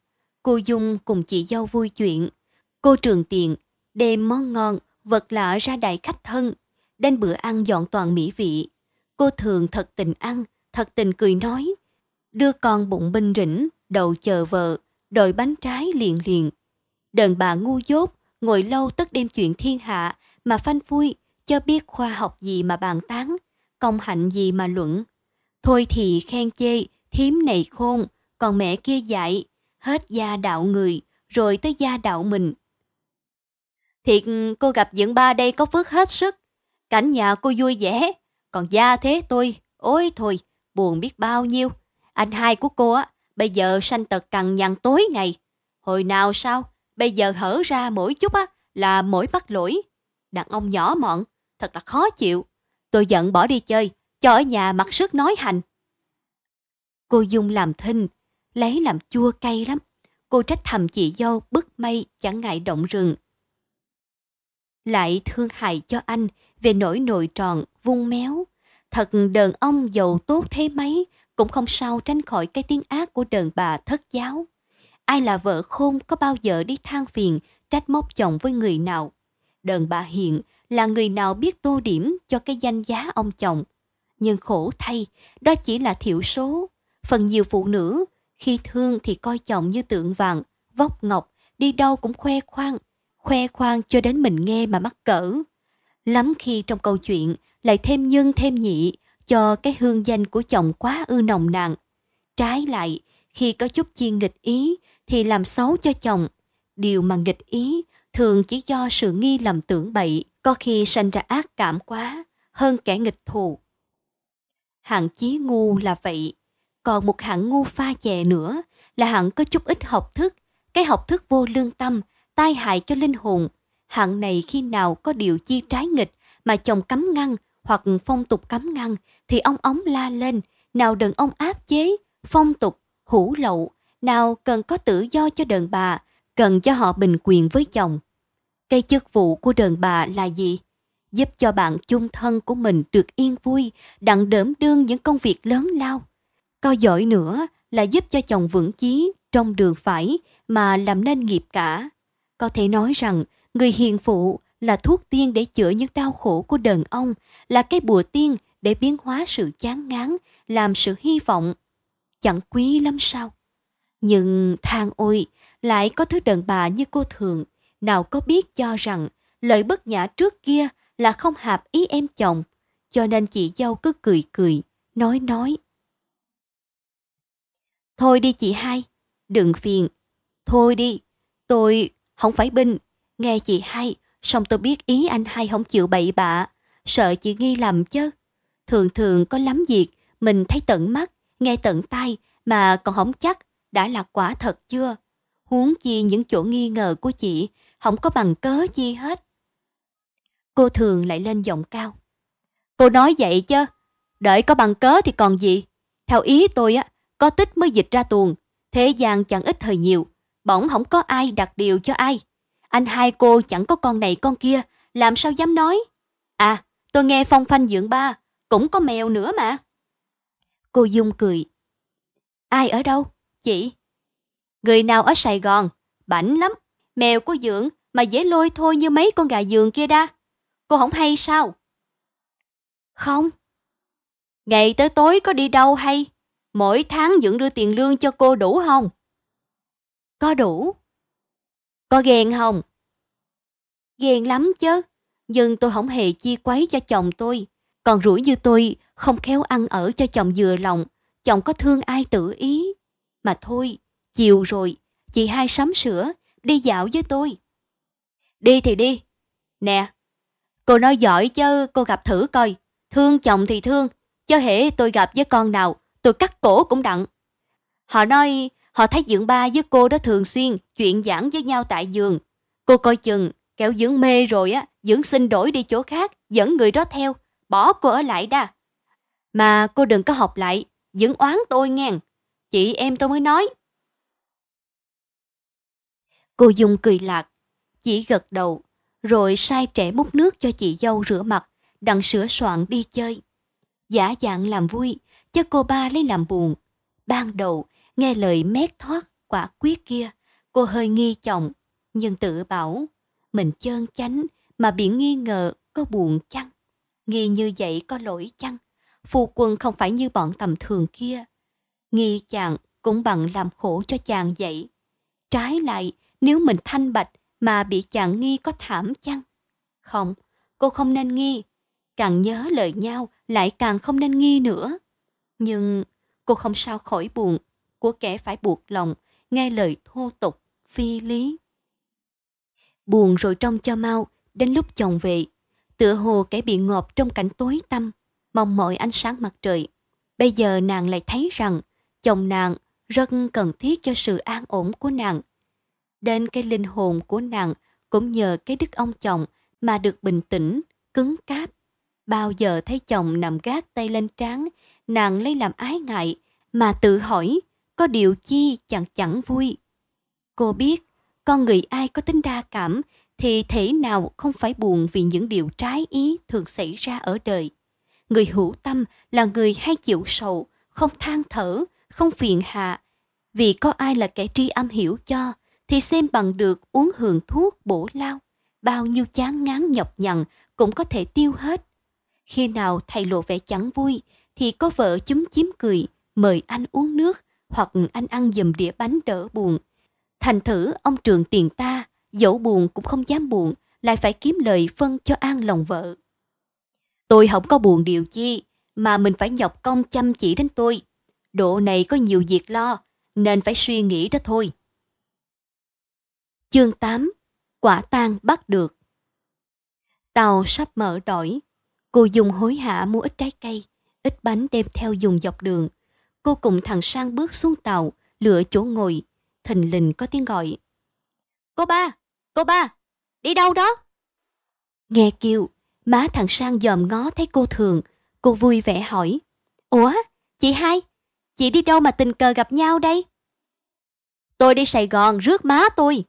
cô Dung cùng chị dâu vui chuyện. Cô trường tiền, đem món ngon, vật lạ ra đại khách thân. Đến bữa ăn dọn toàn mỹ vị. Cô thường thật tình ăn, thật tình cười nói, đưa con bụng binh rỉnh, đầu chờ vợ, đợi bánh trái liền liền. đờn bà ngu dốt, ngồi lâu tất đem chuyện thiên hạ, mà phanh phui, cho biết khoa học gì mà bàn tán, công hạnh gì mà luận. Thôi thì khen chê, thím này khôn, còn mẹ kia dạy, hết gia đạo người, rồi tới gia đạo mình. Thiệt cô gặp dưỡng ba đây có phước hết sức, cảnh nhà cô vui vẻ, còn gia thế tôi, ôi thôi, buồn biết bao nhiêu. Anh hai của cô á, bây giờ sanh tật cằn nhằn tối ngày. Hồi nào sao, bây giờ hở ra mỗi chút á, là mỗi bắt lỗi. Đàn ông nhỏ mọn, thật là khó chịu. Tôi giận bỏ đi chơi, cho ở nhà mặc sức nói hành. Cô Dung làm thinh, lấy làm chua cay lắm. Cô trách thầm chị dâu bức mây chẳng ngại động rừng. Lại thương hại cho anh về nỗi nội tròn, vung méo. Thật đờn ông giàu tốt thế mấy, cũng không sao tránh khỏi cái tiếng ác của đờn bà thất giáo. Ai là vợ khôn có bao giờ đi than phiền, trách móc chồng với người nào. đờn bà hiện là người nào biết tô điểm cho cái danh giá ông chồng. Nhưng khổ thay, đó chỉ là thiểu số. Phần nhiều phụ nữ, khi thương thì coi chồng như tượng vàng, vóc ngọc, đi đâu cũng khoe khoang. Khoe khoang cho đến mình nghe mà mắc cỡ. Lắm khi trong câu chuyện lại thêm nhân thêm nhị cho cái hương danh của chồng quá ư nồng nàn. Trái lại, khi có chút chi nghịch ý thì làm xấu cho chồng. Điều mà nghịch ý thường chỉ do sự nghi lầm tưởng bậy, có khi sanh ra ác cảm quá, hơn kẻ nghịch thù. Hạng chí ngu là vậy, còn một hạng ngu pha chè nữa là hạng có chút ít học thức, cái học thức vô lương tâm, tai hại cho linh hồn. Hạng này khi nào có điều chi trái nghịch mà chồng cấm ngăn hoặc phong tục cấm ngăn thì ông ống la lên, nào đàn ông áp chế, phong tục, hủ lậu, nào cần có tự do cho đàn bà, cần cho họ bình quyền với chồng. cây chức vụ của đàn bà là gì? Giúp cho bạn chung thân của mình được yên vui, đặng đỡm đương những công việc lớn lao. coi giỏi nữa là giúp cho chồng vững chí trong đường phải mà làm nên nghiệp cả. Có thể nói rằng người hiền phụ là thuốc tiên để chữa những đau khổ của đàn ông, là cái bùa tiên để biến hóa sự chán ngán, làm sự hy vọng. Chẳng quý lắm sao? Nhưng than ôi, lại có thứ đàn bà như cô thường, nào có biết cho rằng lời bất nhã trước kia là không hợp ý em chồng, cho nên chị dâu cứ cười cười, nói nói. Thôi đi chị hai, đừng phiền. Thôi đi, tôi không phải binh, nghe chị hai, xong tôi biết ý anh hai không chịu bậy bạ, sợ chị nghi lầm chứ. Thường thường có lắm việc, mình thấy tận mắt, nghe tận tai mà còn không chắc đã là quả thật chưa. Huống chi những chỗ nghi ngờ của chị không có bằng cớ chi hết. Cô thường lại lên giọng cao. Cô nói vậy chứ, đợi có bằng cớ thì còn gì. Theo ý tôi á, có tích mới dịch ra tuồng, thế gian chẳng ít thời nhiều, bỗng không có ai đặt điều cho ai. Anh hai cô chẳng có con này con kia, làm sao dám nói. À, tôi nghe phong phanh dưỡng ba, cũng có mèo nữa mà. Cô Dung cười. Ai ở đâu? Chị. Người nào ở Sài Gòn, bảnh lắm. Mèo của dưỡng mà dễ lôi thôi như mấy con gà giường kia đa. Cô không hay sao? Không. Ngày tới tối có đi đâu hay? Mỗi tháng dưỡng đưa tiền lương cho cô đủ không? Có đủ. Có ghen không? Ghen lắm chứ. Nhưng tôi không hề chi quấy cho chồng tôi. Còn rủi như tôi không khéo ăn ở cho chồng vừa lòng. Chồng có thương ai tự ý. Mà thôi, chiều rồi, chị hai sắm sữa, đi dạo với tôi. Đi thì đi. Nè, cô nói giỏi chứ cô gặp thử coi. Thương chồng thì thương, chứ hễ tôi gặp với con nào, tôi cắt cổ cũng đặng. Họ nói họ thấy dưỡng ba với cô đó thường xuyên chuyện giảng với nhau tại giường. Cô coi chừng, kéo dưỡng mê rồi á, dưỡng xin đổi đi chỗ khác, dẫn người đó theo, bỏ cô ở lại đa. Mà cô đừng có học lại, dưỡng oán tôi ngang Chị em tôi mới nói. Cô Dung cười lạc, chỉ gật đầu, rồi sai trẻ múc nước cho chị dâu rửa mặt, đặng sửa soạn đi chơi. Giả dạng làm vui, cho cô ba lấy làm buồn. Ban đầu, nghe lời mét thoát, quả quyết kia, cô hơi nghi trọng nhưng tự bảo, mình chơn chánh mà bị nghi ngờ có buồn chăng? Nghi như vậy có lỗi chăng? Phu quân không phải như bọn tầm thường kia. Nghi chàng cũng bằng làm khổ cho chàng vậy. Trái lại, nếu mình thanh bạch mà bị chàng nghi có thảm chăng? Không, cô không nên nghi. Càng nhớ lời nhau lại càng không nên nghi nữa. Nhưng cô không sao khỏi buồn của kẻ phải buộc lòng nghe lời thô tục, phi lý. Buồn rồi trong cho mau, đến lúc chồng về, tựa hồ kẻ bị ngộp trong cảnh tối tăm, mong mỏi ánh sáng mặt trời. Bây giờ nàng lại thấy rằng chồng nàng rất cần thiết cho sự an ổn của nàng. Đến cái linh hồn của nàng cũng nhờ cái đức ông chồng mà được bình tĩnh, cứng cáp. Bao giờ thấy chồng nằm gác tay lên trán, nàng lấy làm ái ngại, mà tự hỏi có điều chi chẳng chẳng vui. Cô biết, con người ai có tính đa cảm thì thể nào không phải buồn vì những điều trái ý thường xảy ra ở đời. Người hữu tâm là người hay chịu sầu, không than thở, không phiền hạ. Vì có ai là kẻ tri âm hiểu cho, thì xem bằng được uống hưởng thuốc bổ lao. Bao nhiêu chán ngán nhọc nhằn cũng có thể tiêu hết. Khi nào thầy lộ vẻ chẳng vui, thì có vợ chúm chím cười, mời anh uống nước, hoặc anh ăn dùm đĩa bánh đỡ buồn. Thành thử ông trường tiền ta, dẫu buồn cũng không dám buồn, lại phải kiếm lời phân cho an lòng vợ. Tôi không có buồn điều chi, mà mình phải nhọc công chăm chỉ đến tôi. Độ này có nhiều việc lo, nên phải suy nghĩ đó thôi. Chương 8 Quả tang bắt được Tàu sắp mở đổi. Cô dùng hối hả mua ít trái cây, ít bánh đem theo dùng dọc đường. Cô cùng thằng Sang bước xuống tàu, lựa chỗ ngồi. Thình lình có tiếng gọi. Cô ba! Cô ba! Đi đâu đó? Nghe kêu, má thằng Sang dòm ngó thấy cô thường. Cô vui vẻ hỏi. Ủa, chị hai, chị đi đâu mà tình cờ gặp nhau đây? Tôi đi Sài Gòn rước má tôi.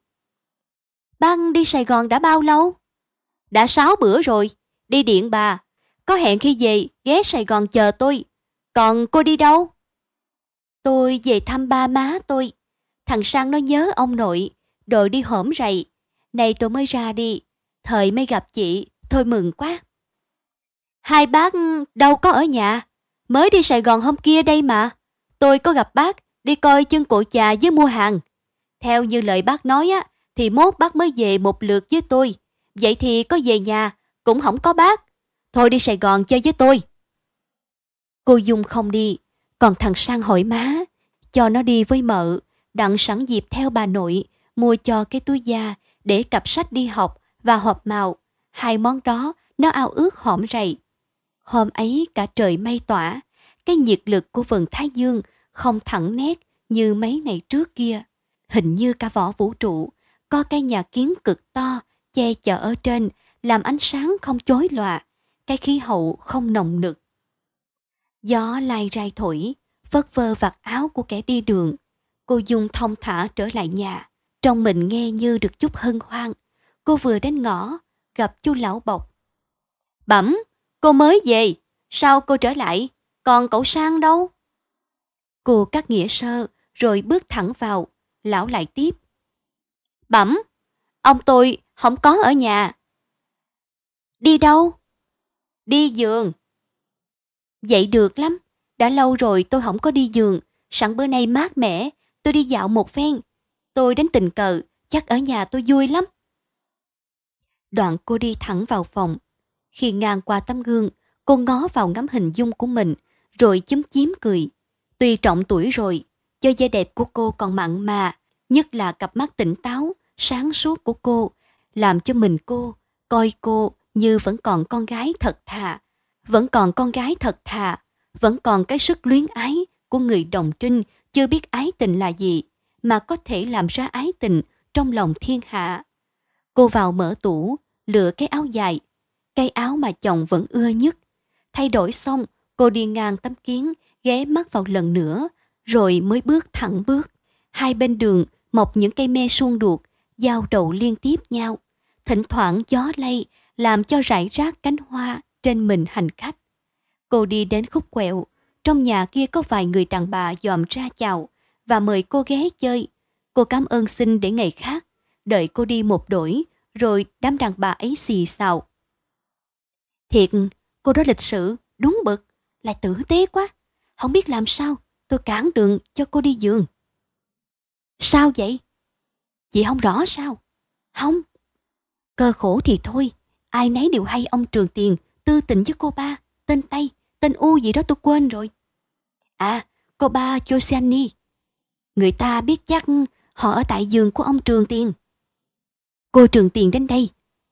Băng đi Sài Gòn đã bao lâu? Đã sáu bữa rồi, đi điện bà. Có hẹn khi về, ghé Sài Gòn chờ tôi. Còn cô đi đâu? Tôi về thăm ba má tôi. Thằng Sang nó nhớ ông nội, đội đi hổm rầy. Này tôi mới ra đi, thời mới gặp chị, thôi mừng quá. Hai bác đâu có ở nhà, mới đi Sài Gòn hôm kia đây mà. Tôi có gặp bác, đi coi chân cổ trà với mua hàng. Theo như lời bác nói á, thì mốt bác mới về một lượt với tôi. Vậy thì có về nhà, cũng không có bác. Thôi đi Sài Gòn chơi với tôi. Cô Dung không đi, còn thằng Sang hỏi má, cho nó đi với mợ, đặng sẵn dịp theo bà nội, mua cho cái túi da để cặp sách đi học và hộp màu. Hai món đó nó ao ước hõm rầy. Hôm ấy cả trời mây tỏa, cái nhiệt lực của vần Thái Dương không thẳng nét như mấy ngày trước kia. Hình như cả vỏ vũ trụ, có cái nhà kiến cực to, che chở ở trên, làm ánh sáng không chối lòa, cái khí hậu không nồng nực. Gió lai rai thổi, vất vơ vặt áo của kẻ đi đường. Cô Dung thông thả trở lại nhà, trong mình nghe như được chút hân hoan. Cô vừa đến ngõ, gặp chu lão bộc. Bẩm, cô mới về, sao cô trở lại, còn cậu sang đâu? Cô cắt nghĩa sơ, rồi bước thẳng vào, lão lại tiếp. Bẩm, ông tôi không có ở nhà. Đi đâu? Đi giường. Vậy được lắm, đã lâu rồi tôi không có đi giường, sẵn bữa nay mát mẻ, tôi đi dạo một phen. Tôi đến tình cờ, chắc ở nhà tôi vui lắm. Đoạn cô đi thẳng vào phòng. Khi ngang qua tấm gương, cô ngó vào ngắm hình dung của mình, rồi chúm chím cười. Tuy trọng tuổi rồi, cho da đẹp của cô còn mặn mà, nhất là cặp mắt tỉnh táo, sáng suốt của cô, làm cho mình cô, coi cô như vẫn còn con gái thật thà. Vẫn còn con gái thật thà, vẫn còn cái sức luyến ái của người đồng trinh chưa biết ái tình là gì, mà có thể làm ra ái tình trong lòng thiên hạ. Cô vào mở tủ, lựa cái áo dài, cái áo mà chồng vẫn ưa nhất. Thay đổi xong, cô đi ngang tấm kiến, ghé mắt vào lần nữa, rồi mới bước thẳng bước. Hai bên đường mọc những cây me suông đuột, giao đầu liên tiếp nhau. Thỉnh thoảng gió lay, làm cho rải rác cánh hoa trên mình hành khách. Cô đi đến khúc quẹo, trong nhà kia có vài người đàn bà dòm ra chào và mời cô ghé chơi. Cô cảm ơn xin để ngày khác, đợi cô đi một đổi, rồi đám đàn bà ấy xì xào. Thiệt, cô đó lịch sự, đúng bực, lại tử tế quá. Không biết làm sao, tôi cản đường cho cô đi giường. Sao vậy? Chị không rõ sao? Không. Cơ khổ thì thôi, ai nấy đều hay ông Trường Tiền tư tình với cô ba, tên Tây, tên U gì đó tôi quên rồi. À, cô ba Josiani. Người ta biết chắc họ ở tại giường của ông Trường Tiền. Cô Trường Tiền đến đây,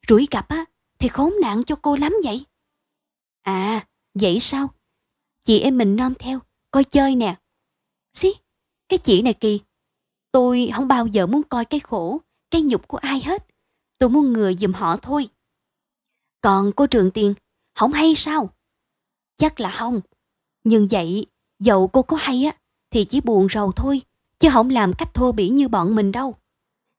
rủi gặp á, thì khốn nạn cho cô lắm vậy. À, vậy sao? Chị em mình nom theo, coi chơi nè. Xí, cái chị này kỳ. Tôi không bao giờ muốn coi cái khổ, cái nhục của ai hết. Tôi muốn ngừa giùm họ thôi. Còn cô Trường Tiền, không hay sao? Chắc là không. Nhưng vậy, dậu cô có hay á, thì chỉ buồn rầu thôi, chứ không làm cách thô bỉ như bọn mình đâu.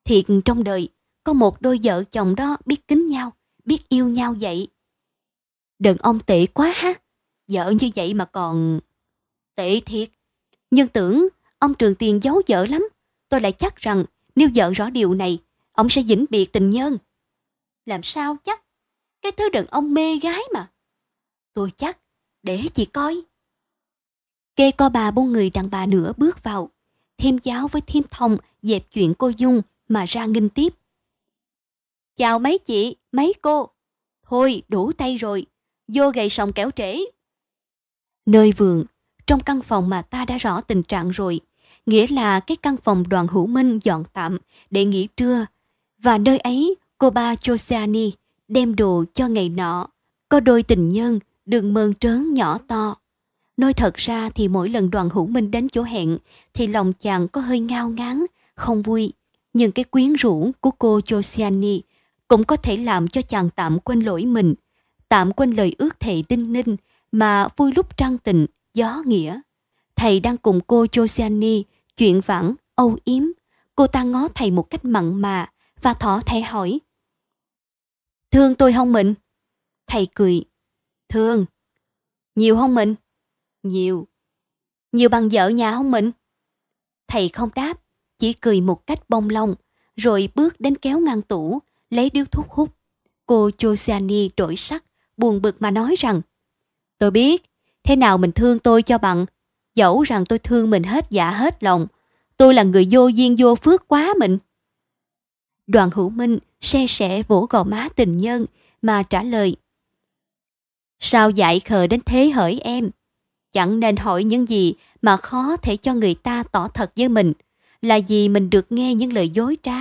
Thiệt trong đời, có một đôi vợ chồng đó biết kính nhau, biết yêu nhau vậy. Đừng ông tệ quá ha, vợ như vậy mà còn... Tệ thiệt. Nhưng tưởng ông Trường Tiền giấu vợ lắm, tôi lại chắc rằng nếu vợ rõ điều này, ông sẽ vĩnh biệt tình nhân. Làm sao chắc? Cái thứ đàn ông mê gái mà. Tôi chắc, để chị coi. Kê co bà buông người đàn bà nữa bước vào. Thêm giáo với thêm thông dẹp chuyện cô Dung mà ra nghinh tiếp. Chào mấy chị, mấy cô. Thôi, đủ tay rồi. Vô gầy sòng kéo trễ. Nơi vườn, trong căn phòng mà ta đã rõ tình trạng rồi, nghĩa là cái căn phòng đoàn hữu minh dọn tạm để nghỉ trưa. Và nơi ấy, cô ba Josiani đem đồ cho ngày nọ. Có đôi tình nhân, đường mơn trớn nhỏ to. Nói thật ra thì mỗi lần đoàn hữu minh đến chỗ hẹn thì lòng chàng có hơi ngao ngán, không vui. Nhưng cái quyến rũ của cô Josiani cũng có thể làm cho chàng tạm quên lỗi mình, tạm quên lời ước thệ đinh ninh mà vui lúc trăng tình, gió nghĩa. Thầy đang cùng cô Josiani chuyện vãng, âu yếm. Cô ta ngó thầy một cách mặn mà và thỏ thẻ hỏi. Thương tôi không mình? Thầy cười. Thương. Nhiều không mình? Nhiều. Nhiều bằng vợ nhà không mình? Thầy không đáp, chỉ cười một cách bông lông, rồi bước đến kéo ngăn tủ, lấy điếu thuốc hút. Cô Josiani đổi sắc, buồn bực mà nói rằng Tôi biết, thế nào mình thương tôi cho bằng, dẫu rằng tôi thương mình hết dạ hết lòng. Tôi là người vô duyên vô phước quá mình. Đoàn hữu minh xe sẻ vỗ gò má tình nhân mà trả lời. Sao dạy khờ đến thế hỡi em? Chẳng nên hỏi những gì mà khó thể cho người ta tỏ thật với mình. Là vì mình được nghe những lời dối trá.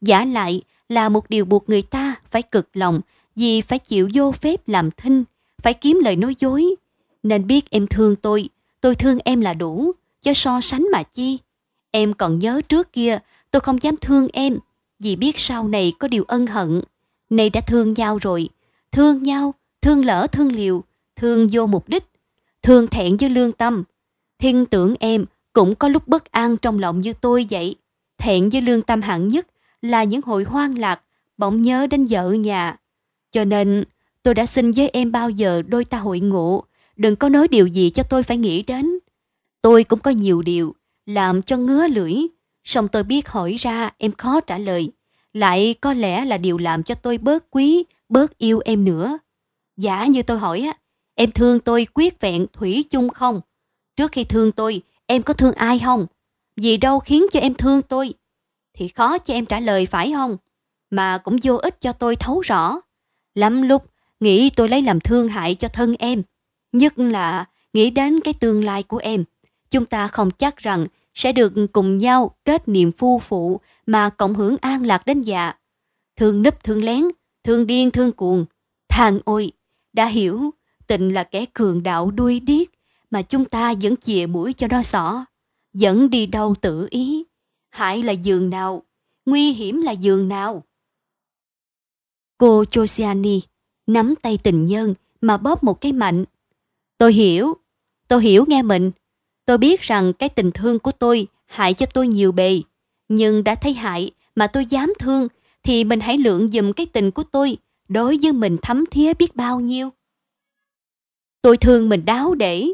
Giả lại là một điều buộc người ta phải cực lòng vì phải chịu vô phép làm thinh, phải kiếm lời nói dối. Nên biết em thương tôi, tôi thương em là đủ, cho so sánh mà chi. Em còn nhớ trước kia tôi không dám thương em vì biết sau này có điều ân hận. Nay đã thương nhau rồi, thương nhau, thương lỡ thương liều, thương vô mục đích, thương thẹn với lương tâm. Thiên tưởng em cũng có lúc bất an trong lòng như tôi vậy. Thẹn với lương tâm hạng nhất là những hồi hoang lạc, bỗng nhớ đến vợ nhà. Cho nên tôi đã xin với em bao giờ đôi ta hội ngộ, đừng có nói điều gì cho tôi phải nghĩ đến. Tôi cũng có nhiều điều làm cho ngứa lưỡi, song tôi biết hỏi ra em khó trả lời lại có lẽ là điều làm cho tôi bớt quý, bớt yêu em nữa. Giả như tôi hỏi á, em thương tôi quyết vẹn thủy chung không? Trước khi thương tôi, em có thương ai không? Vì đâu khiến cho em thương tôi? Thì khó cho em trả lời phải không? Mà cũng vô ích cho tôi thấu rõ. Lắm lúc, nghĩ tôi lấy làm thương hại cho thân em. Nhất là nghĩ đến cái tương lai của em. Chúng ta không chắc rằng sẽ được cùng nhau kết niềm phu phụ mà cộng hưởng an lạc đến già. Thương nấp thương lén, thương điên thương cuồng. Thằng ôi, đã hiểu, tình là kẻ cường đạo đuôi điếc mà chúng ta vẫn chìa mũi cho nó xỏ. Dẫn đi đâu tự ý. Hại là giường nào, nguy hiểm là giường nào. Cô Josiani nắm tay tình nhân mà bóp một cái mạnh. Tôi hiểu, tôi hiểu nghe mình, Tôi biết rằng cái tình thương của tôi hại cho tôi nhiều bề, nhưng đã thấy hại mà tôi dám thương thì mình hãy lượng dùm cái tình của tôi đối với mình thấm thía biết bao nhiêu. Tôi thương mình đáo để,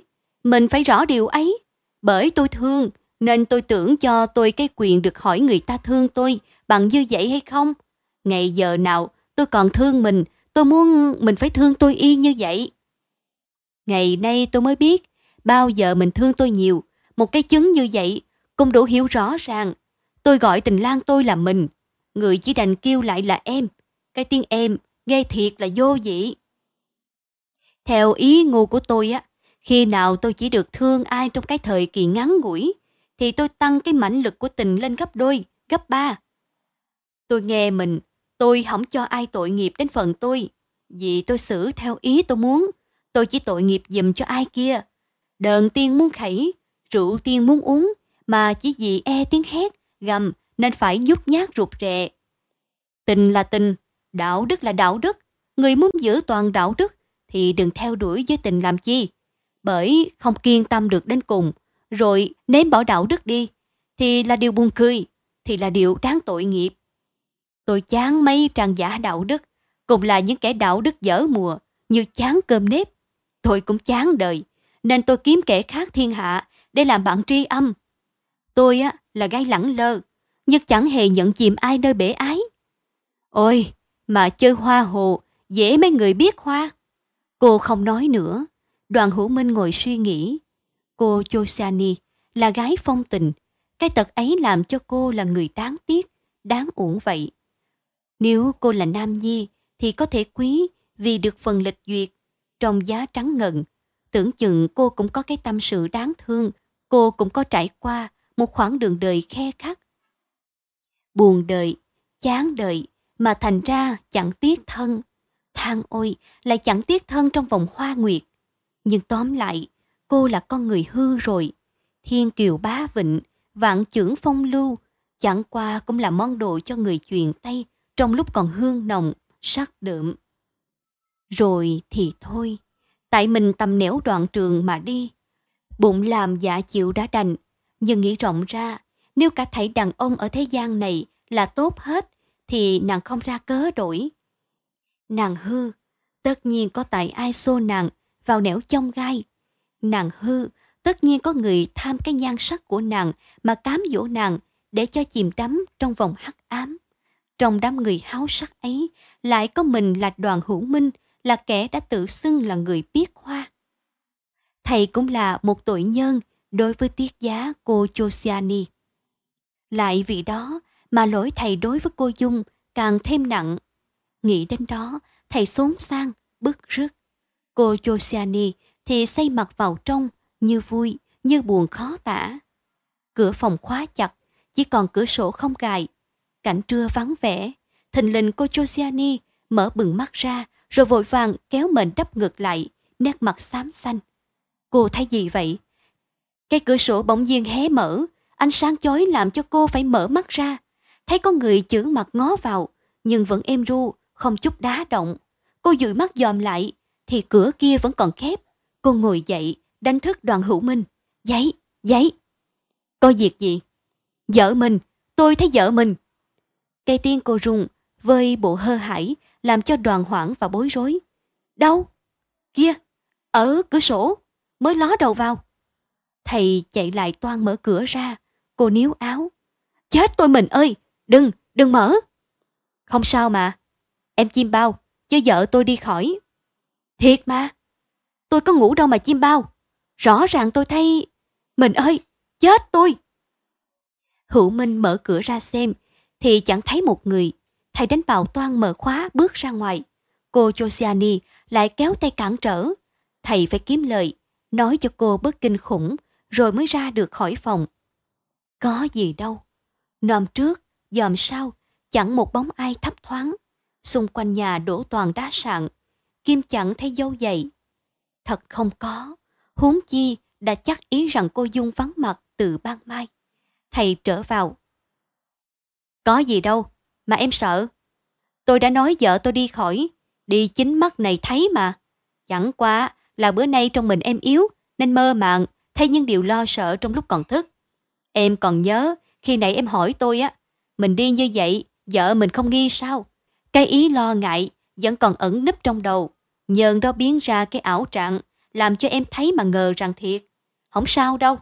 mình phải rõ điều ấy. Bởi tôi thương nên tôi tưởng cho tôi cái quyền được hỏi người ta thương tôi bằng như vậy hay không. Ngày giờ nào tôi còn thương mình, tôi muốn mình phải thương tôi y như vậy. Ngày nay tôi mới biết bao giờ mình thương tôi nhiều, một cái chứng như vậy cũng đủ hiểu rõ ràng. Tôi gọi tình lang tôi là mình, người chỉ đành kêu lại là em. Cái tiếng em nghe thiệt là vô vị. Theo ý ngu của tôi á, khi nào tôi chỉ được thương ai trong cái thời kỳ ngắn ngủi, thì tôi tăng cái mãnh lực của tình lên gấp đôi, gấp ba. Tôi nghe mình, tôi không cho ai tội nghiệp đến phần tôi, vì tôi xử theo ý tôi muốn, tôi chỉ tội nghiệp dùm cho ai kia. Đờn tiên muốn khẩy, rượu tiên muốn uống, mà chỉ vì e tiếng hét, gầm nên phải giúp nhát rụt rè. Tình là tình, đạo đức là đạo đức, Người muốn giữ toàn đạo đức thì đừng theo đuổi với tình làm chi. Bởi không kiên tâm được đến cùng, rồi ném bỏ đạo đức đi, thì là điều buồn cười, thì là điều đáng tội nghiệp. Tôi chán mấy trang giả đạo đức, cùng là những kẻ đạo đức dở mùa, như chán cơm nếp. Tôi cũng chán đời, nên tôi kiếm kẻ khác thiên hạ để làm bạn tri âm. Tôi á là gái lẳng lơ, nhưng chẳng hề nhận chìm ai nơi bể ái. Ôi, mà chơi hoa hồ, dễ mấy người biết hoa. Cô không nói nữa. Đoàn hữu minh ngồi suy nghĩ. Cô Josiani là gái phong tình. Cái tật ấy làm cho cô là người đáng tiếc, đáng uổng vậy. Nếu cô là nam nhi thì có thể quý vì được phần lịch duyệt trong giá trắng ngần. Tưởng chừng cô cũng có cái tâm sự đáng thương, cô cũng có trải qua một khoảng đường đời khe khắc. Buồn đời, chán đời, mà thành ra chẳng tiếc thân. Than ôi, lại chẳng tiếc thân trong vòng hoa nguyệt. Nhưng tóm lại, cô là con người hư rồi. Thiên kiều bá vịnh, vạn trưởng phong lưu, chẳng qua cũng là món đồ cho người truyền tay trong lúc còn hương nồng, sắc đượm. Rồi thì thôi, tại mình tầm nẻo đoạn trường mà đi. Bụng làm dạ chịu đã đành, nhưng nghĩ rộng ra, nếu cả thảy đàn ông ở thế gian này là tốt hết, thì nàng không ra cớ đổi. Nàng hư, tất nhiên có tại ai xô nàng vào nẻo trong gai. Nàng hư, tất nhiên có người tham cái nhan sắc của nàng mà cám dỗ nàng để cho chìm đắm trong vòng hắc ám. Trong đám người háo sắc ấy, lại có mình là đoàn hữu minh, là kẻ đã tự xưng là người biết khoa. Thầy cũng là một tội nhân đối với tiết giá cô Josiani. Lại vì đó mà lỗi thầy đối với cô Dung càng thêm nặng. Nghĩ đến đó, thầy xốn sang, bức rứt. Cô Josiani thì xây mặt vào trong, như vui, như buồn khó tả. Cửa phòng khóa chặt, chỉ còn cửa sổ không gài. Cảnh trưa vắng vẻ, thình lình cô Josiani mở bừng mắt ra, rồi vội vàng kéo mình đắp ngược lại, nét mặt xám xanh. Cô thấy gì vậy? Cái cửa sổ bỗng nhiên hé mở, ánh sáng chói làm cho cô phải mở mắt ra. Thấy có người chữ mặt ngó vào, nhưng vẫn êm ru, không chút đá động. Cô dụi mắt dòm lại, thì cửa kia vẫn còn khép. Cô ngồi dậy, đánh thức đoàn hữu minh. Giấy, giấy. Có việc gì? Vợ mình, tôi thấy vợ mình. Cây tiên cô rung, vơi bộ hơ hải, làm cho đoàn hoảng và bối rối. Đâu? Kia, ở cửa sổ, mới ló đầu vào. Thầy chạy lại toan mở cửa ra, cô níu áo. Chết tôi mình ơi, đừng, đừng mở. Không sao mà, em chim bao, Cho vợ tôi đi khỏi. Thiệt mà, tôi có ngủ đâu mà chim bao. Rõ ràng tôi thấy... Mình ơi, chết tôi! Hữu Minh mở cửa ra xem, thì chẳng thấy một người. Thầy đánh bào toan mở khóa bước ra ngoài. Cô Josiani lại kéo tay cản trở. Thầy phải kiếm lời, nói cho cô bớt kinh khủng, rồi mới ra được khỏi phòng. Có gì đâu. Nòm trước, dòm sau, chẳng một bóng ai thấp thoáng. Xung quanh nhà đổ toàn đá sạn, Kim chẳng thấy dấu giày. Thật không có, huống chi đã chắc ý rằng cô Dung vắng mặt từ ban mai. Thầy trở vào. Có gì đâu, mà em sợ. Tôi đã nói vợ tôi đi khỏi, đi chính mắt này thấy mà. Chẳng qua là bữa nay trong mình em yếu, nên mơ màng, thay những điều lo sợ trong lúc còn thức. Em còn nhớ, khi nãy em hỏi tôi á, mình đi như vậy, vợ mình không nghi sao? Cái ý lo ngại vẫn còn ẩn nấp trong đầu. Nhờn đó biến ra cái ảo trạng, làm cho em thấy mà ngờ rằng thiệt. Không sao đâu.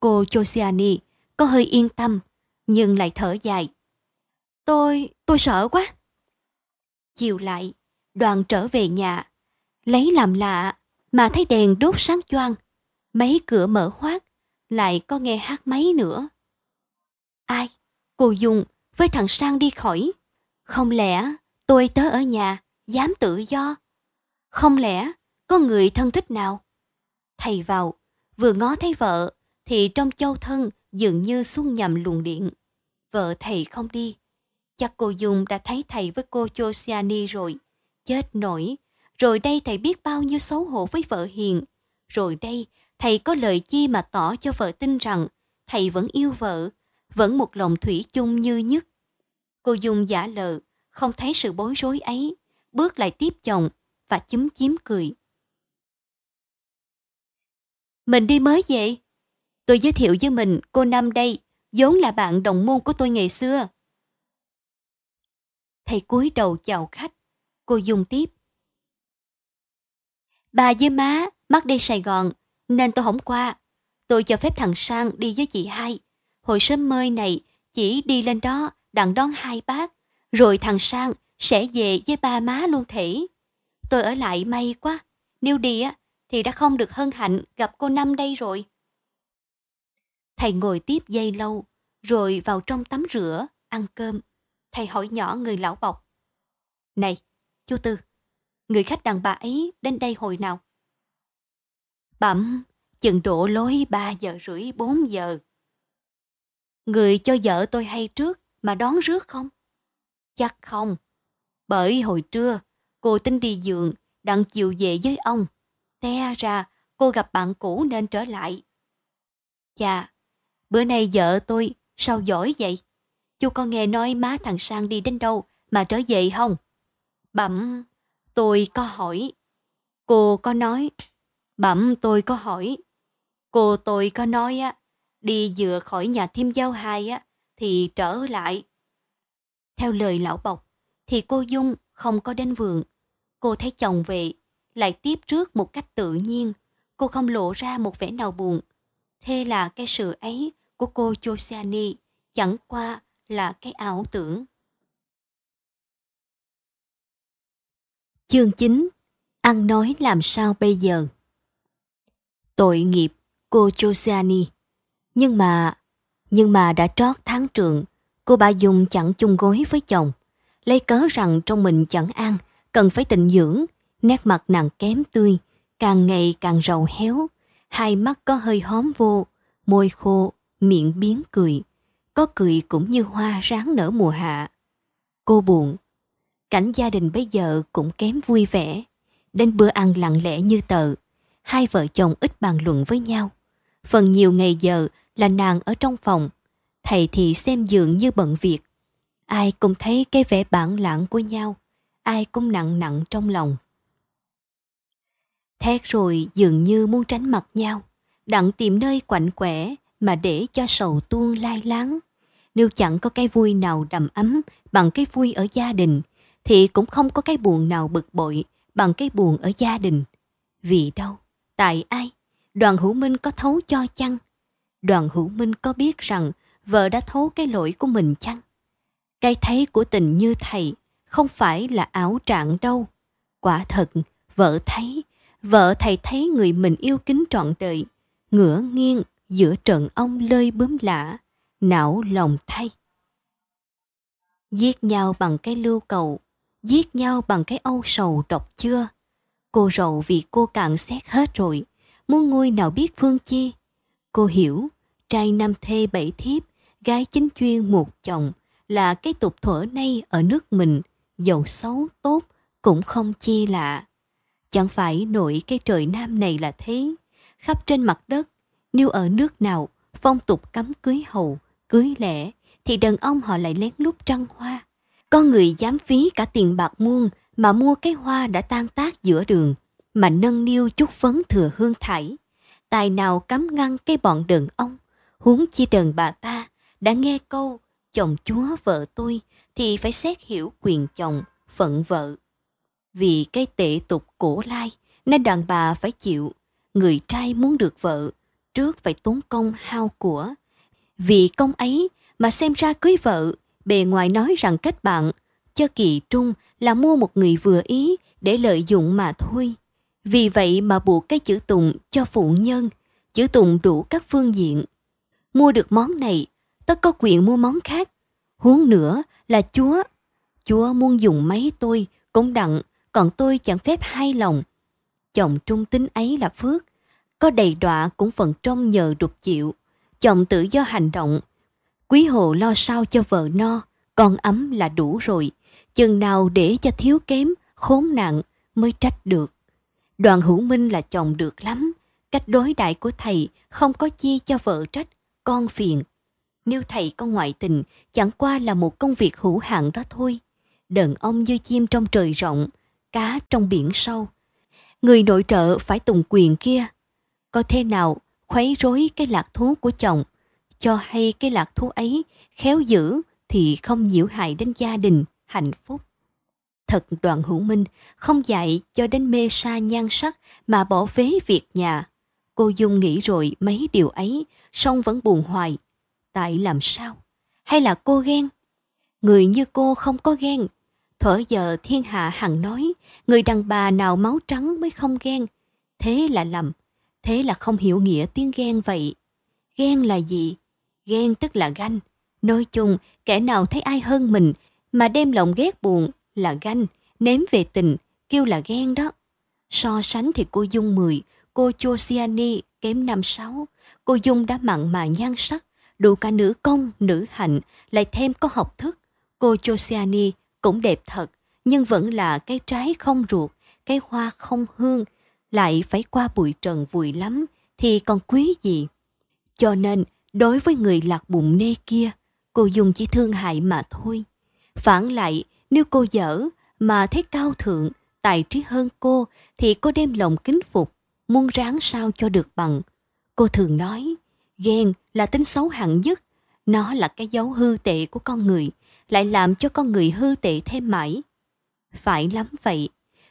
Cô Josiani có hơi yên tâm, nhưng lại thở dài. Tôi, tôi sợ quá. Chiều lại, đoàn trở về nhà. Lấy làm lạ, mà thấy đèn đốt sáng choang. Mấy cửa mở hoác, lại có nghe hát máy nữa. Ai? Cô Dung với thằng Sang đi khỏi. Không lẽ tôi tớ ở nhà, dám tự do? Không lẽ có người thân thích nào? Thầy vào, vừa ngó thấy vợ, thì trong châu thân dường như xuống nhầm luồng điện. Vợ thầy không đi. Chắc cô Dung đã thấy thầy với cô Josiani rồi. Chết nổi. Rồi đây thầy biết bao nhiêu xấu hổ với vợ hiền. Rồi đây, thầy có lời chi mà tỏ cho vợ tin rằng thầy vẫn yêu vợ, vẫn một lòng thủy chung như nhất. Cô Dung giả lờ, không thấy sự bối rối ấy, bước lại tiếp chồng và chúm chím cười. Mình đi mới vậy? Tôi giới thiệu với mình cô Năm đây, vốn là bạn đồng môn của tôi ngày xưa. Thầy cúi đầu chào khách, cô dùng tiếp. Bà với má mắc đi Sài Gòn, nên tôi không qua. Tôi cho phép thằng Sang đi với chị hai. Hồi sớm mơi này, chỉ đi lên đó đặng đón hai bác, rồi thằng Sang sẽ về với ba má luôn thể. Tôi ở lại may quá, nếu đi á thì đã không được hân hạnh gặp cô Năm đây rồi. Thầy ngồi tiếp dây lâu, rồi vào trong tắm rửa, ăn cơm. Thầy hỏi nhỏ người lão bọc. Này, chú Tư, người khách đàn bà ấy đến đây hồi nào? Bẩm, chừng độ lối 3 giờ rưỡi 4 giờ. Người cho vợ tôi hay trước mà đón rước không? Chắc không. Bởi hồi trưa, cô tính đi giường, đặng chiều về với ông. Té ra, cô gặp bạn cũ nên trở lại. Chà, bữa nay vợ tôi sao giỏi vậy? Chú có nghe nói má thằng Sang đi đến đâu mà trở về không? Bẩm, tôi có hỏi. Cô có nói. Bẩm tôi có hỏi. Cô tôi có nói á, đi vừa khỏi nhà thêm giao hai á, thì trở lại. Theo lời lão bọc, thì cô Dung không có đến vườn. Cô thấy chồng về, lại tiếp trước một cách tự nhiên. Cô không lộ ra một vẻ nào buồn. Thế là cái sự ấy của cô Josiani chẳng qua là cái ảo tưởng. Chương 9 Ăn nói làm sao bây giờ? Tội nghiệp cô Josiani. Nhưng mà, nhưng mà đã trót tháng trượng, cô bà Dung chẳng chung gối với chồng. Lấy cớ rằng trong mình chẳng ăn, cần phải tịnh dưỡng, nét mặt nàng kém tươi, càng ngày càng rầu héo, hai mắt có hơi hóm vô, môi khô, miệng biến cười. Có cười cũng như hoa ráng nở mùa hạ. Cô buồn. Cảnh gia đình bây giờ cũng kém vui vẻ. Đến bữa ăn lặng lẽ như tờ. Hai vợ chồng ít bàn luận với nhau. Phần nhiều ngày giờ là nàng ở trong phòng. Thầy thì xem dường như bận việc. Ai cũng thấy cái vẻ bản lãng của nhau. Ai cũng nặng nặng trong lòng. Thét rồi dường như muốn tránh mặt nhau. Đặng tìm nơi quạnh quẻ mà để cho sầu tuôn lai láng. Nếu chẳng có cái vui nào đầm ấm bằng cái vui ở gia đình, thì cũng không có cái buồn nào bực bội bằng cái buồn ở gia đình. Vì đâu? Tại ai? Đoàn hữu minh có thấu cho chăng? Đoàn hữu minh có biết rằng vợ đã thấu cái lỗi của mình chăng? Cái thấy của tình như thầy không phải là ảo trạng đâu. Quả thật, vợ thấy, vợ thầy thấy người mình yêu kính trọn đời, ngửa nghiêng giữa trận ông lơi bướm lạ, não lòng thay. Giết nhau bằng cái lưu cầu, giết nhau bằng cái âu sầu độc chưa? Cô rầu vì cô cạn xét hết rồi, muốn ngôi nào biết phương chi. Cô hiểu, trai năm thê bảy thiếp, gái chính chuyên một chồng là cái tục thuở nay ở nước mình, giàu xấu tốt cũng không chi lạ. Chẳng phải nổi cái trời nam này là thế, khắp trên mặt đất nếu ở nước nào phong tục cấm cưới hầu, cưới lẻ, thì đàn ông họ lại lén lút trăng hoa. Có người dám phí cả tiền bạc muôn mà mua cái hoa đã tan tác giữa đường, mà nâng niu chút phấn thừa hương thảy. Tài nào cấm ngăn cái bọn đàn ông, huống chi đàn bà ta, đã nghe câu chồng chúa vợ tôi thì phải xét hiểu quyền chồng, phận vợ. Vì cái tệ tục cổ lai nên đàn bà phải chịu, người trai muốn được vợ trước phải tốn công hao của. Vì công ấy mà xem ra cưới vợ, bề ngoài nói rằng kết bạn, cho kỳ trung là mua một người vừa ý để lợi dụng mà thôi. Vì vậy mà buộc cái chữ tùng cho phụ nhân, chữ tùng đủ các phương diện. Mua được món này, tất có quyền mua món khác. Huống nữa là chúa. Chúa muốn dùng mấy tôi cũng đặng, còn tôi chẳng phép hai lòng. Chồng trung tính ấy là phước, có đầy đọa cũng phần trong nhờ đục chịu, chồng tự do hành động. Quý hộ lo sao cho vợ no, con ấm là đủ rồi, chừng nào để cho thiếu kém, khốn nạn mới trách được. Đoàn hữu minh là chồng được lắm, cách đối đại của thầy không có chi cho vợ trách, con phiền. Nếu thầy có ngoại tình, chẳng qua là một công việc hữu hạn đó thôi. Đàn ông như chim trong trời rộng, cá trong biển sâu. Người nội trợ phải tùng quyền kia. Có thế nào khuấy rối cái lạc thú của chồng, cho hay cái lạc thú ấy khéo giữ thì không nhiễu hại đến gia đình, hạnh phúc. Thật đoàn hữu minh không dạy cho đến mê sa nhan sắc mà bỏ phế việc nhà. Cô Dung nghĩ rồi mấy điều ấy, song vẫn buồn hoài. Tại làm sao? Hay là cô ghen? Người như cô không có ghen. Thở giờ thiên hạ hằng nói, người đàn bà nào máu trắng mới không ghen. Thế là lầm, thế là không hiểu nghĩa tiếng ghen vậy. Ghen là gì? Ghen tức là ganh. Nói chung, kẻ nào thấy ai hơn mình mà đem lòng ghét buồn là ganh, nếm về tình, kêu là ghen đó. So sánh thì cô Dung 10, cô Chosiani kém năm sáu. Cô Dung đã mặn mà nhan sắc, đủ cả nữ công, nữ hạnh, lại thêm có học thức. Cô Chosiani cũng đẹp thật, nhưng vẫn là cái trái không ruột, cái hoa không hương, lại phải qua bụi trần vùi lắm, thì còn quý gì. Cho nên, đối với người lạc bụng nê kia, cô Dung chỉ thương hại mà thôi. Phản lại, nếu cô dở mà thấy cao thượng, tài trí hơn cô, thì cô đem lòng kính phục, muốn ráng sao cho được bằng. Cô thường nói, ghen là tính xấu hạng nhất, nó là cái dấu hư tệ của con người, lại làm cho con người hư tệ thêm mãi. Phải lắm vậy,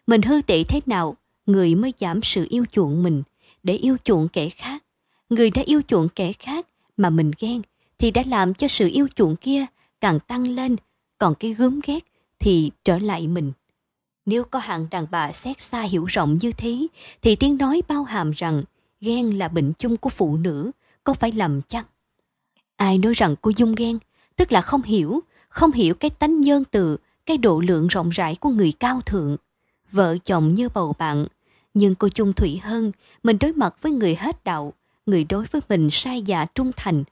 mình hư tệ thế nào, người mới giảm sự yêu chuộng mình, để yêu chuộng kẻ khác. Người đã yêu chuộng kẻ khác mà mình ghen, thì đã làm cho sự yêu chuộng kia càng tăng lên, còn cái gớm ghét thì trở lại mình. Nếu có hạng đàn bà xét xa hiểu rộng như thế, thì tiếng nói bao hàm rằng ghen là bệnh chung của phụ nữ, có phải lầm chăng? Ai nói rằng cô dung ghen, tức là không hiểu, không hiểu cái tánh nhân từ, cái độ lượng rộng rãi của người cao thượng. Vợ chồng như bầu bạn, nhưng cô chung thủy hơn, mình đối mặt với người hết đạo, người đối với mình sai dạ trung thành.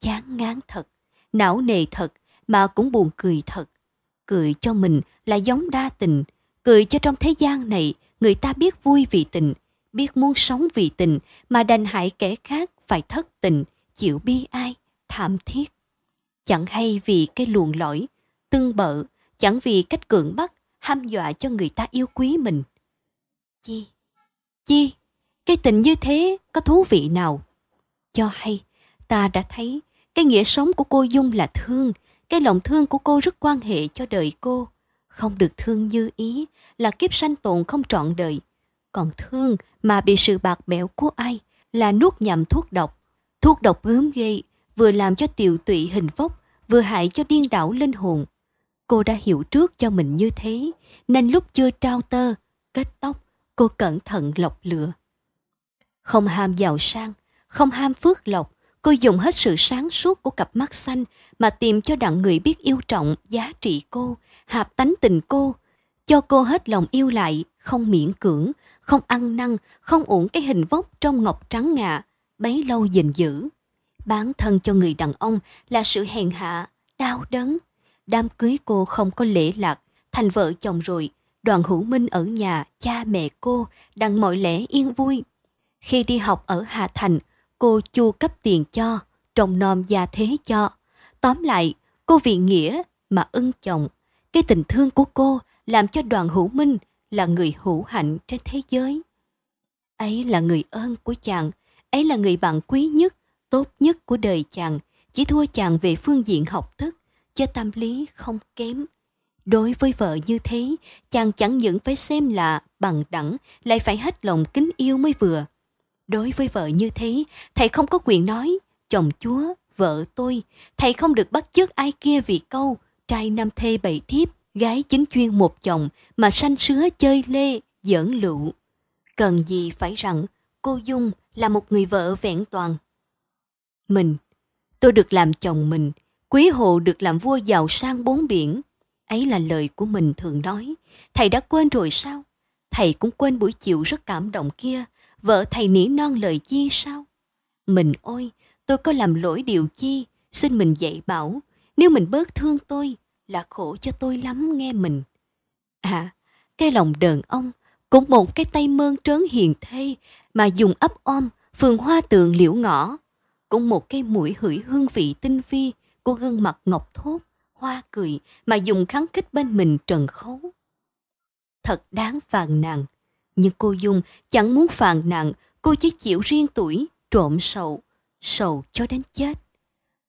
Chán ngán thật, não nề thật, mà cũng buồn cười thật. Cười cho mình là giống đa tình, cười cho trong thế gian này người ta biết vui vì tình, biết muốn sống vì tình mà đành hại kẻ khác phải thất tình, chịu bi ai, thảm thiết. Chẳng hay vì cái luồn lỗi, tương bợ, chẳng vì cách cưỡng bắt, ham dọa cho người ta yêu quý mình. Chi? Chi? Cái tình như thế có thú vị nào? Cho hay, ta đã thấy cái nghĩa sống của cô Dung là thương, cái lòng thương của cô rất quan hệ cho đời cô. Không được thương như ý là kiếp sanh tồn không trọn đời. Còn thương mà bị sự bạc bẽo của ai là nuốt nhầm thuốc độc. Thuốc độc gớm ghê, vừa làm cho tiều tụy hình vóc, vừa hại cho điên đảo linh hồn. Cô đã hiểu trước cho mình như thế, nên lúc chưa trao tơ, kết tóc, cô cẩn thận lọc lựa. Không ham giàu sang, không ham phước lộc, cô dùng hết sự sáng suốt của cặp mắt xanh mà tìm cho đặng người biết yêu trọng, giá trị cô, hạp tánh tình cô, cho cô hết lòng yêu lại, không miễn cưỡng, không ăn năn, không uổng cái hình vóc trong ngọc trắng ngà, bấy lâu gìn giữ. Bán thân cho người đàn ông là sự hèn hạ, đau đớn. Đám cưới cô không có lễ lạc, thành vợ chồng rồi, đoàn hữu minh ở nhà, cha mẹ cô, đặng mọi lẽ yên vui. Khi đi học ở Hà Thành, cô chu cấp tiền cho, trồng nom gia thế cho. Tóm lại, cô vì nghĩa mà ưng chồng. Cái tình thương của cô làm cho đoàn hữu minh là người hữu hạnh trên thế giới. Ấy là người ơn của chàng, ấy là người bạn quý nhất, tốt nhất của đời chàng, chỉ thua chàng về phương diện học thức, cho tâm lý không kém. Đối với vợ như thế, chàng chẳng những phải xem là bằng đẳng, lại phải hết lòng kính yêu mới vừa. Đối với vợ như thế, thầy không có quyền nói, chồng chúa, vợ tôi, thầy không được bắt chước ai kia vì câu, trai năm thê bảy thiếp, gái chính chuyên một chồng mà sanh sứa chơi lê, giỡn lụ. Cần gì phải rằng cô Dung là một người vợ vẹn toàn. Mình, tôi được làm chồng mình, quý hộ được làm vua giàu sang bốn biển. Ấy là lời của mình thường nói. Thầy đã quên rồi sao? Thầy cũng quên buổi chiều rất cảm động kia. Vợ thầy nỉ non lời chi sao? Mình ôi, tôi có làm lỗi điều chi? Xin mình dạy bảo. Nếu mình bớt thương tôi, là khổ cho tôi lắm nghe mình. À, cái lòng đờn ông, cũng một cái tay mơn trớn hiền thê mà dùng ấp om, phường hoa tường liễu ngõ. Cũng một cái mũi hửi hương vị tinh vi của gương mặt ngọc thốt, hoa cười mà dùng kháng khích bên mình trần khấu. thật đáng phàn nàn. Nhưng cô Dung chẳng muốn phàn nàn, cô chỉ chịu riêng tuổi, trộm sầu, sầu cho đến chết.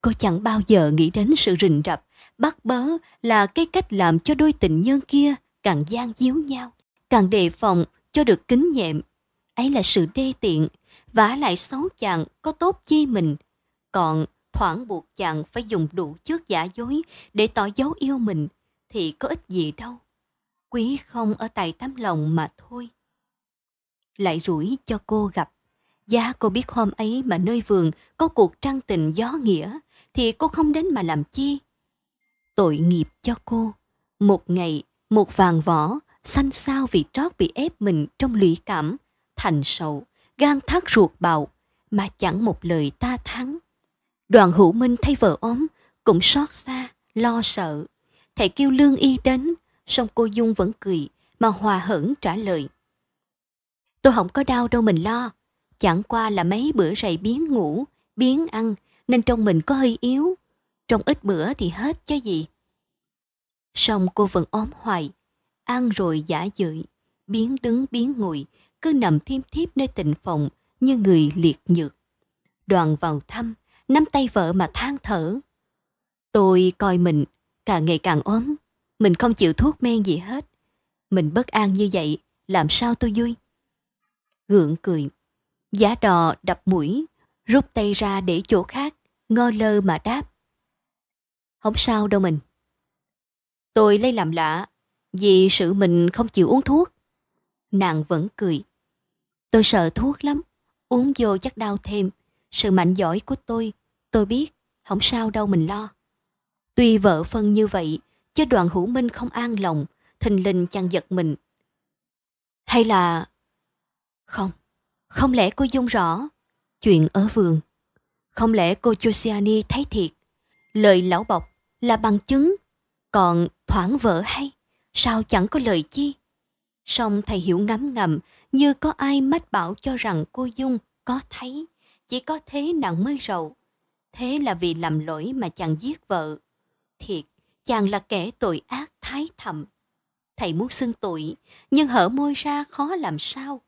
Cô chẳng bao giờ nghĩ đến sự rình rập, bắt bớ là cái cách làm cho đôi tình nhân kia càng gian díu nhau, càng đề phòng cho được kính nhẹm. Ấy là sự đê tiện, vả lại xấu chàng có tốt chi mình. Còn thoảng buộc chàng phải dùng đủ trước giả dối để tỏ dấu yêu mình thì có ích gì đâu. Quý không ở tại tấm lòng mà thôi. Lại rủi cho cô gặp. Giá cô biết hôm ấy mà nơi vườn có cuộc trăng tình gió nghĩa thì cô không đến mà làm chi. Tội nghiệp cho cô. Một ngày, một vàng vỏ, xanh xao vì trót bị ép mình trong lụy cảm, thành sầu, gan thắt ruột bạo mà chẳng một lời ta thắng. Đoàn hữu minh thay vợ ốm, cũng xót xa, lo sợ. Thầy kêu lương y đến, song cô Dung vẫn cười, mà hòa hững trả lời. Tôi không có đau đâu mình lo, chẳng qua là mấy bữa rầy biến ngủ, biến ăn, nên trong mình có hơi yếu. Trong ít bữa thì hết cho gì. Song cô vẫn ốm hoài, ăn rồi giả dưỡi, biến đứng biến ngồi, cứ nằm thiêm thiếp nơi tịnh phòng như người liệt nhược. Đoàn vào thăm, nắm tay vợ mà than thở. Tôi coi mình càng ngày càng ốm, mình không chịu thuốc men gì hết. Mình bất an như vậy, làm sao tôi vui? Gượng cười, giá đò đập mũi, rút tay ra để chỗ khác, ngơ lơ mà đáp. Không sao đâu mình. Tôi lấy làm lạ, vì sự mình không chịu uống thuốc. Nàng vẫn cười. Tôi sợ thuốc lắm, uống vô chắc đau thêm. Sự mạnh giỏi của tôi, tôi biết, không sao đâu mình lo. Tuy vợ phân như vậy, chứ đoàn hữu minh không an lòng, thình lình chàng giật mình. Hay là... Không, không lẽ cô dung rõ chuyện ở vườn? Không lẽ cô Josiani thấy thiệt? Lời lão bọc là bằng chứng, còn thoảng vỡ hay, sao chẳng có lời chi? Song thầy hiểu ngấm ngầm như có ai mách bảo cho rằng cô Dung có thấy, chỉ có thế nàng mới rầu. Thế là vì làm lỗi mà chàng giết vợ. Thiệt, chàng là kẻ tội ác thái thầm. Thầy muốn xưng tội, nhưng hở môi ra khó làm sao.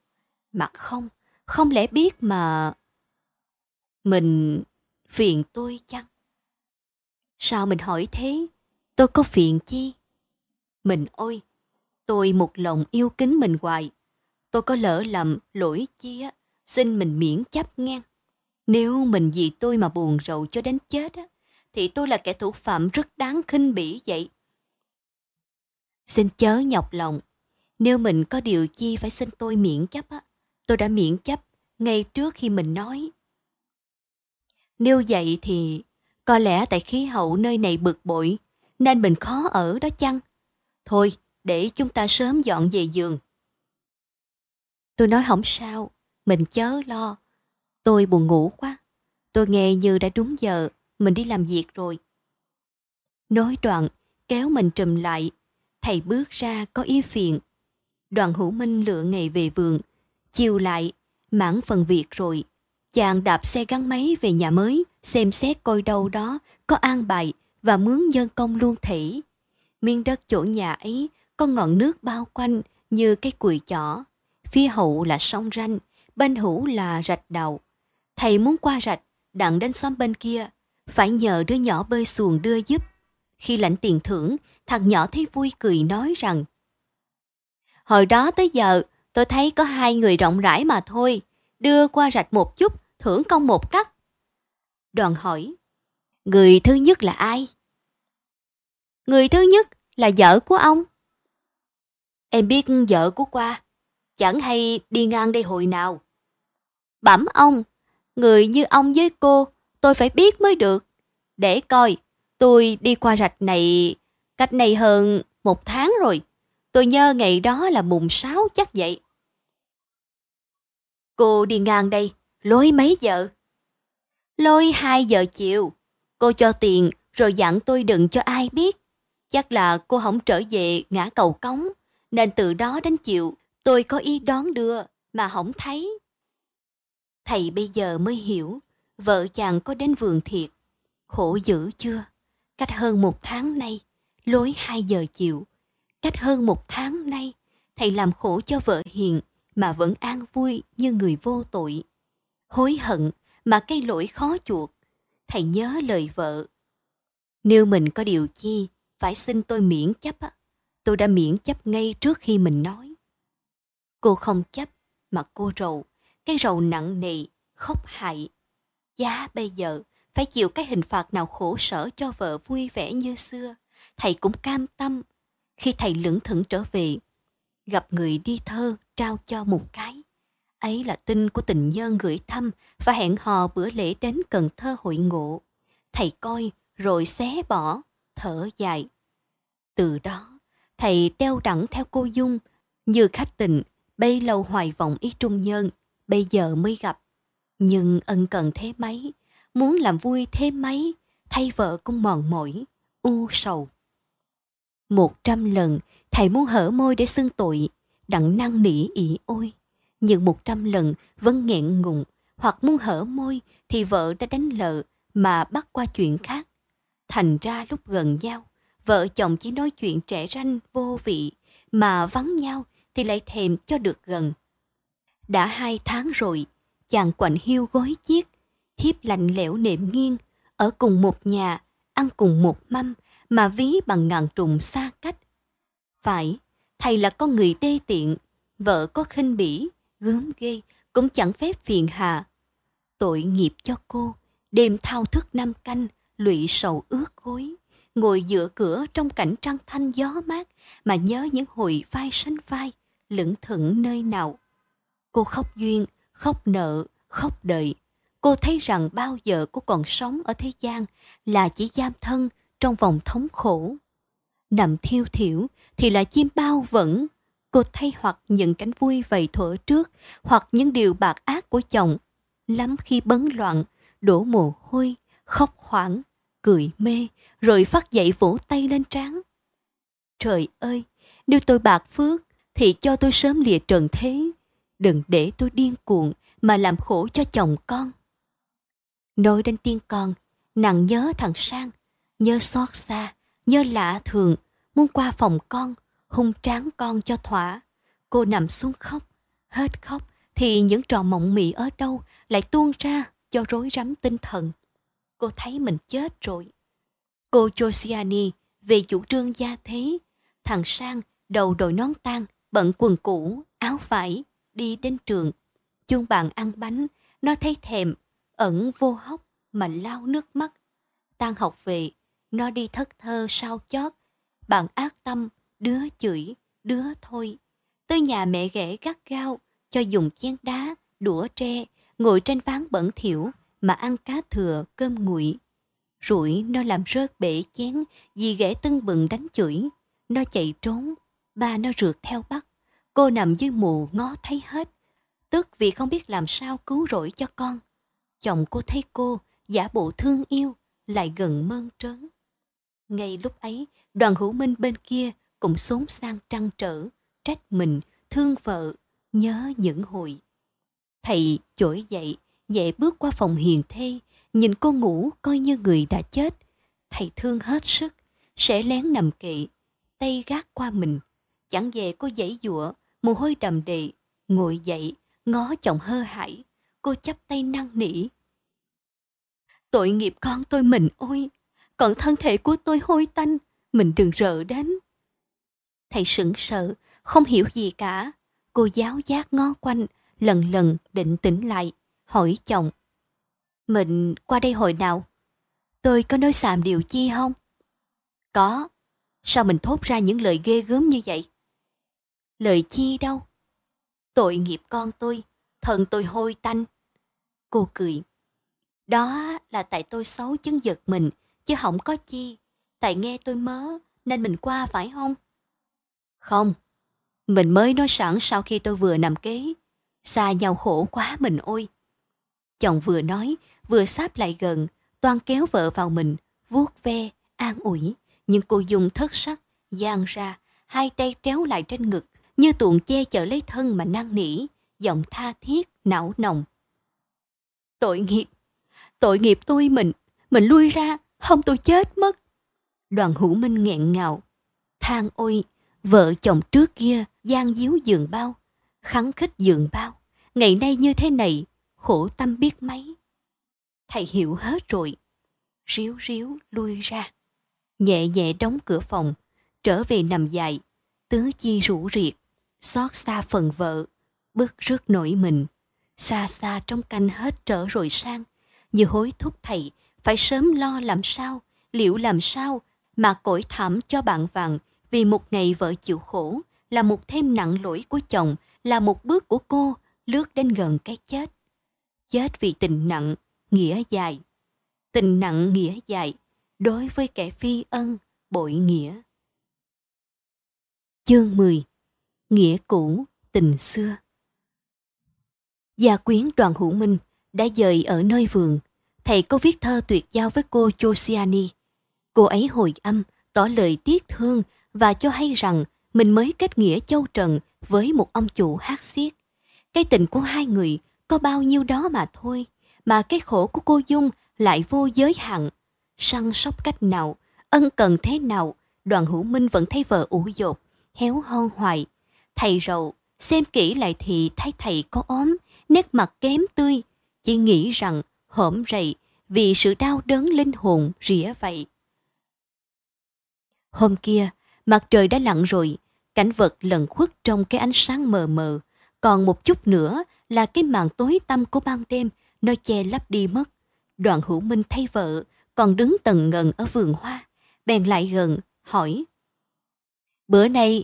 Mà không, không lẽ biết mà... Mình phiền tôi chăng? Sao mình hỏi thế? Tôi có phiền chi? Mình ôi, tôi một lòng yêu kính mình hoài. Tôi có lỡ lầm lỗi chi á, xin mình miễn chấp ngang. Nếu mình vì tôi mà buồn rầu cho đến chết á, thì tôi là kẻ thủ phạm rất đáng khinh bỉ vậy. Xin chớ nhọc lòng, nếu mình có điều chi phải xin tôi miễn chấp á, tôi đã miễn chấp ngay trước khi mình nói. Nếu vậy thì có lẽ tại khí hậu nơi này bực bội nên mình khó ở đó chăng? Thôi, để chúng ta sớm dọn về giường. Tôi nói không sao, mình chớ lo. Tôi buồn ngủ quá. Tôi nghe như đã đúng giờ, mình đi làm việc rồi. Nói đoạn, kéo mình trùm lại. Thầy bước ra có ý phiền. Đoàn hữu minh lựa ngày về vườn. Chiều lại, mãn phần việc rồi. Chàng đạp xe gắn máy về nhà mới, xem xét coi đâu đó có an bài và mướn nhân công luôn thỉ. miên đất chỗ nhà ấy có ngọn nước bao quanh như cái cùi chỏ. Phía hậu là sông ranh, bên hữu là rạch đầu. Thầy muốn qua rạch, đặng đến xóm bên kia, phải nhờ đứa nhỏ bơi xuồng đưa giúp. Khi lãnh tiền thưởng, thằng nhỏ thấy vui cười nói rằng Hồi đó tới giờ, tôi thấy có hai người rộng rãi mà thôi. Đưa qua rạch một chút, thưởng công một cắt. Đoàn hỏi, người thứ nhất là ai? Người thứ nhất là vợ của ông. Em biết vợ của qua, chẳng hay đi ngang đây hồi nào. Bẩm ông, người như ông với cô, tôi phải biết mới được. Để coi, tôi đi qua rạch này cách này hơn một tháng rồi. Tôi nhớ ngày đó là mùng sáu chắc vậy. Cô đi ngang đây, lối mấy giờ? Lối hai giờ chiều. Cô cho tiền rồi dặn tôi đừng cho ai biết. Chắc là cô không trở về ngã cầu cống, nên từ đó đến chiều tôi có ý đón đưa mà không thấy. Thầy bây giờ mới hiểu, vợ chàng có đến vườn thiệt. Khổ dữ chưa? Cách hơn một tháng nay, lối hai giờ chiều. Cách hơn một tháng nay, thầy làm khổ cho vợ hiền mà vẫn an vui như người vô tội. Hối hận mà cây lỗi khó chuộc, thầy nhớ lời vợ. Nếu mình có điều chi, phải xin tôi miễn chấp, tôi đã miễn chấp ngay trước khi mình nói. Cô không chấp, mà cô rầu, cái rầu nặng nề, khóc hại. Giá bây giờ phải chịu cái hình phạt nào khổ sở cho vợ vui vẻ như xưa, thầy cũng cam tâm. Khi thầy lững thững trở về, gặp người đi thơ trao cho một cái. Ấy là tin của tình nhân gửi thăm và hẹn hò bữa lễ đến Cần Thơ hội ngộ. Thầy coi rồi xé bỏ, thở dài. Từ đó, thầy đeo đẳng theo cô Dung, như khách tình, bay lâu hoài vọng ý trung nhân, bây giờ mới gặp. Nhưng ân cần thế mấy, muốn làm vui thế mấy, thay vợ cũng mòn mỏi, u sầu. Một trăm lần, thầy muốn hở môi để xưng tội, đặng năng nỉ ỉ ôi. Nhưng một trăm lần vẫn nghẹn ngùng, hoặc muốn hở môi thì vợ đã đánh lợ mà bắt qua chuyện khác. Thành ra lúc gần nhau, vợ chồng chỉ nói chuyện trẻ ranh vô vị, mà vắng nhau thì lại thèm cho được gần. Đã hai tháng rồi, chàng quạnh hiu gối chiếc, thiếp lạnh lẽo nệm nghiêng, ở cùng một nhà, ăn cùng một mâm, mà ví bằng ngàn trùng xa cách. Phải, thầy là con người đê tiện, vợ có khinh bỉ, gớm ghê, cũng chẳng phép phiền hà. Tội nghiệp cho cô, đêm thao thức năm canh, lụy sầu ướt gối, ngồi giữa cửa trong cảnh trăng thanh gió mát mà nhớ những hồi vai sánh vai, lững thững nơi nào. Cô khóc duyên, khóc nợ, khóc đợi. Cô thấy rằng bao giờ cô còn sống ở thế gian là chỉ giam thân trong vòng thống khổ. Nằm thiêu thiểu thì là chim bao vẫn. Cô thấy hoặc những cánh vui vầy thuở trước, hoặc những điều bạc ác của chồng. Lắm khi bấn loạn, đổ mồ hôi, khóc khoảng, cười mê, rồi phát dậy vỗ tay lên trán. Trời ơi, nếu tôi bạc phước, thì cho tôi sớm lìa trần thế. Đừng để tôi điên cuồng mà làm khổ cho chồng con. Nói đến tiên con, nàng nhớ thằng Sang, nhớ xót xa, nhớ lạ thường, muốn qua phòng con, hung tráng con cho thỏa. Cô nằm xuống khóc, hết khóc thì những trò mộng mị ở đâu lại tuôn ra cho rối rắm tinh thần. Cô thấy mình chết rồi. Cô Josiani về chủ trương gia thế, thằng Sang đầu đội nón tan, bận quần cũ, áo vải, đi đến trường. Chung bạn ăn bánh, nó thấy thèm, ẩn vô hốc mà lau nước mắt. Tan học về, nó đi thất thơ sau chót. Bạn ác tâm, đứa chửi, đứa thôi. Tới nhà mẹ ghẻ gắt gao, cho dùng chén đá, đũa tre, ngồi trên ván bẩn thỉu mà ăn cá thừa, cơm nguội. Rủi nó làm rớt bể chén vì ghẻ tưng bừng đánh chửi. Nó chạy trốn, ba nó rượt theo bắt. Cô nằm dưới mù ngó thấy hết. Tức vì không biết làm sao cứu rỗi cho con. Chồng cô thấy cô giả bộ thương yêu, lại gần mơn trớn. Ngay lúc ấy, đoàn hữu minh bên kia cũng xốn sang trăn trở, trách mình, thương vợ, nhớ những hồi. Thầy chổi dậy, nhẹ bước qua phòng hiền thê, nhìn cô ngủ coi như người đã chết. Thầy thương hết sức, sẽ lén nằm kỵ, tay gác qua mình. Chẳng về cô dãy dụa, mồ hôi đầm đì, ngồi dậy, ngó chồng hơ hãi. Cô chắp tay năn nỉ. Tội nghiệp con tôi mình ôi, còn thân thể của tôi hôi tanh, mình đừng rợ đến. Thầy sững sờ, không hiểu gì cả. Cô giáo giác ngó quanh, lần lần định tỉnh lại, hỏi chồng. Mình qua đây hồi nào? Tôi có nói xàm điều chi không? Có. Sao mình thốt ra những lời ghê gớm như vậy? Lời chi đâu? Tội nghiệp con tôi, thần tôi hôi tanh. Cô cười. Đó là tại tôi xấu chứng giật mình, chứ không có chi. Tại nghe tôi mớ, nên mình qua phải không? Không, mình mới nói sẵn sau khi tôi vừa nằm kế. Xa nhau khổ quá mình ôi. Chồng vừa nói, vừa sáp lại gần, toan kéo vợ vào mình, vuốt ve, an ủi. Nhưng cô dùng thất sắc, giang ra, hai tay tréo lại trên ngực, như tuồng che chở lấy thân mà năn nỉ, giọng tha thiết, não nồng. Tội nghiệp, tội nghiệp tôi mình, mình lui ra, không tôi chết mất. Đoàn hữu minh nghẹn ngào, than ôi, Vợ chồng trước kia gian díu giường bao, khắng khích giường bao. Ngày nay như thế này, khổ tâm biết mấy. Thầy hiểu hết rồi. Ríu ríu lui ra. Nhẹ nhẹ đóng cửa phòng, trở về nằm dài, tứ chi rủ riệt, xót xa phần vợ, bước rước nổi mình. Xa xa trong canh hết trở rồi sang, như hối thúc thầy phải sớm lo làm sao, liệu làm sao mà cõi thảm cho bạn vàng. Vì một ngày vợ chịu khổ là một thêm nặng lỗi của chồng là một bước của cô lướt đến gần cái chết. Chết vì tình nặng nghĩa dài. Tình nặng nghĩa dài đối với kẻ phi ân bội nghĩa. Chương 10 nghĩa cũ tình xưa gia quyến đoàn hữu minh đã dời ở nơi vườn thầy có viết thơ tuyệt giao với cô Josiani. Cô ấy hồi âm, tỏ lời tiếc thương và cho hay rằng mình mới kết nghĩa châu trần với một ông chủ hát xiết. Cái tình của hai người có bao nhiêu đó mà thôi, mà cái khổ của cô Dung lại vô giới hạn. Săn sóc cách nào, ân cần thế nào, đoàn hữu minh vẫn thấy vợ ủ dột, héo hon hoài. Thầy rầu, xem kỹ lại thì thấy thầy có ốm, nét mặt kém tươi, chỉ nghĩ rằng hổm rầy vì sự đau đớn linh hồn rỉa vậy. Hôm kia, mặt trời đã lặn rồi, cảnh vật lẩn khuất trong cái ánh sáng mờ mờ. Còn một chút nữa là cái màn tối tăm của ban đêm, nó che lấp đi mất. Đoàn hữu minh thay vợ, còn đứng tầng ngần ở vườn hoa, bèn lại gần, hỏi. Bữa nay,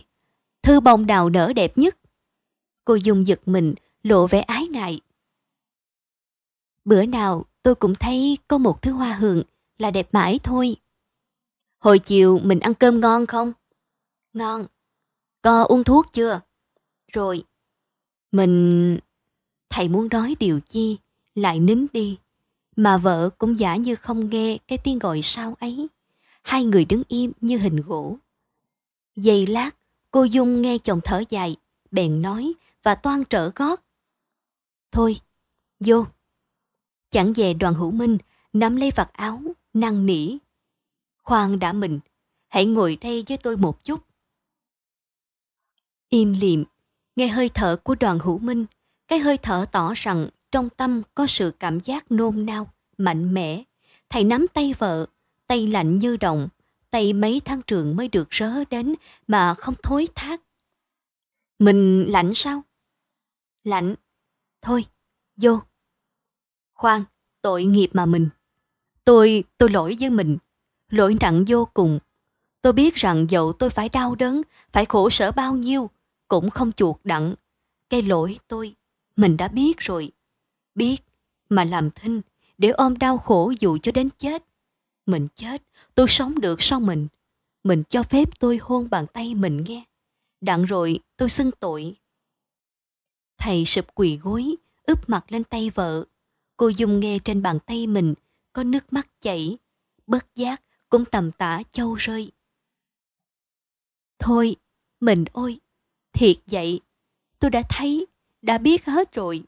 thư bông đào nở đẹp nhất. Cô Dung giật mình, lộ vẻ ái ngại. Bữa nào tôi cũng thấy có một thứ hoa hường là đẹp mãi thôi. Hồi chiều mình ăn cơm ngon không? Ngon. Có uống thuốc chưa? Rồi. Mình... Thầy muốn nói điều chi, lại nín đi. Mà vợ cũng giả như không nghe cái tiếng gọi sao ấy. Hai người đứng im như hình gỗ. Giây lát, cô Dung nghe chồng thở dài, bèn nói và toan trở gót. Thôi, vô. Chẳng về đoàn hữu minh, nắm lấy vạt áo, năn nỉ. Khoan đã mình, hãy ngồi đây với tôi một chút. Im liệm, nghe hơi thở của đoàn hữu minh, cái hơi thở tỏ rằng trong tâm có sự cảm giác nôn nao, mạnh mẽ. Thầy nắm tay vợ, tay lạnh như đồng, tay mấy thang trường mới được rớ đến mà không thối thác. Mình lạnh sao? Lạnh. Thôi, vô. Khoan, tội nghiệp mà mình. Tôi, tôi lỗi với mình. Lỗi nặng vô cùng. Tôi biết rằng dẫu tôi phải đau đớn, phải khổ sở bao nhiêu, cũng không chuột đặng. Cái lỗi tôi, mình đã biết rồi. Biết, mà làm thinh, để ôm đau khổ dù cho đến chết. Mình chết, tôi sống được sau mình. Mình cho phép tôi hôn bàn tay mình nghe. Đặng rồi tôi xưng tội. Thầy sụp quỳ gối, ướp mặt lên tay vợ, Cô dùng nghe trên bàn tay mình có nước mắt chảy, bất giác cũng tầm tả châu rơi. Thôi, mình ôi, thiệt vậy, tôi đã thấy, đã biết hết rồi.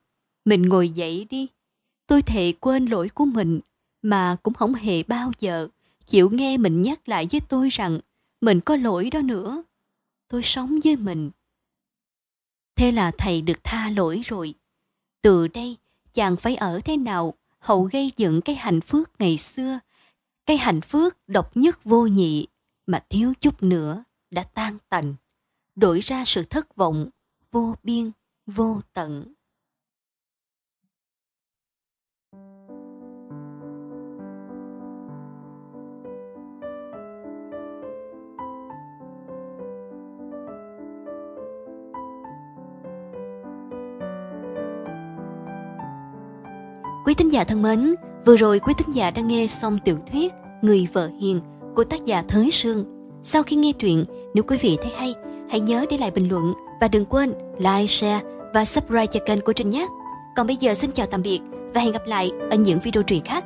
Mình ngồi dậy đi. Tôi thề quên lỗi của mình, mà cũng không hề bao giờ chịu nghe mình nhắc lại với tôi rằng mình có lỗi đó nữa. Tôi sống với mình. Thế là thầy được tha lỗi rồi. Từ đây, chàng phải ở thế nào hậu gây dựng cái hạnh phước ngày xưa cái hạnh phước độc nhất vô nhị mà thiếu chút nữa đã tan tành đổi ra sự thất vọng vô biên vô tận Quý thính giả thân mến, vừa rồi quý thính giả đã nghe xong tiểu thuyết Người vợ hiền của tác giả Thới Sương. Sau khi nghe truyện, nếu quý vị thấy hay, hãy nhớ để lại bình luận và đừng quên like, share và subscribe cho kênh của Trinh nhé. Còn bây giờ xin chào tạm biệt và hẹn gặp lại ở những video truyện khác.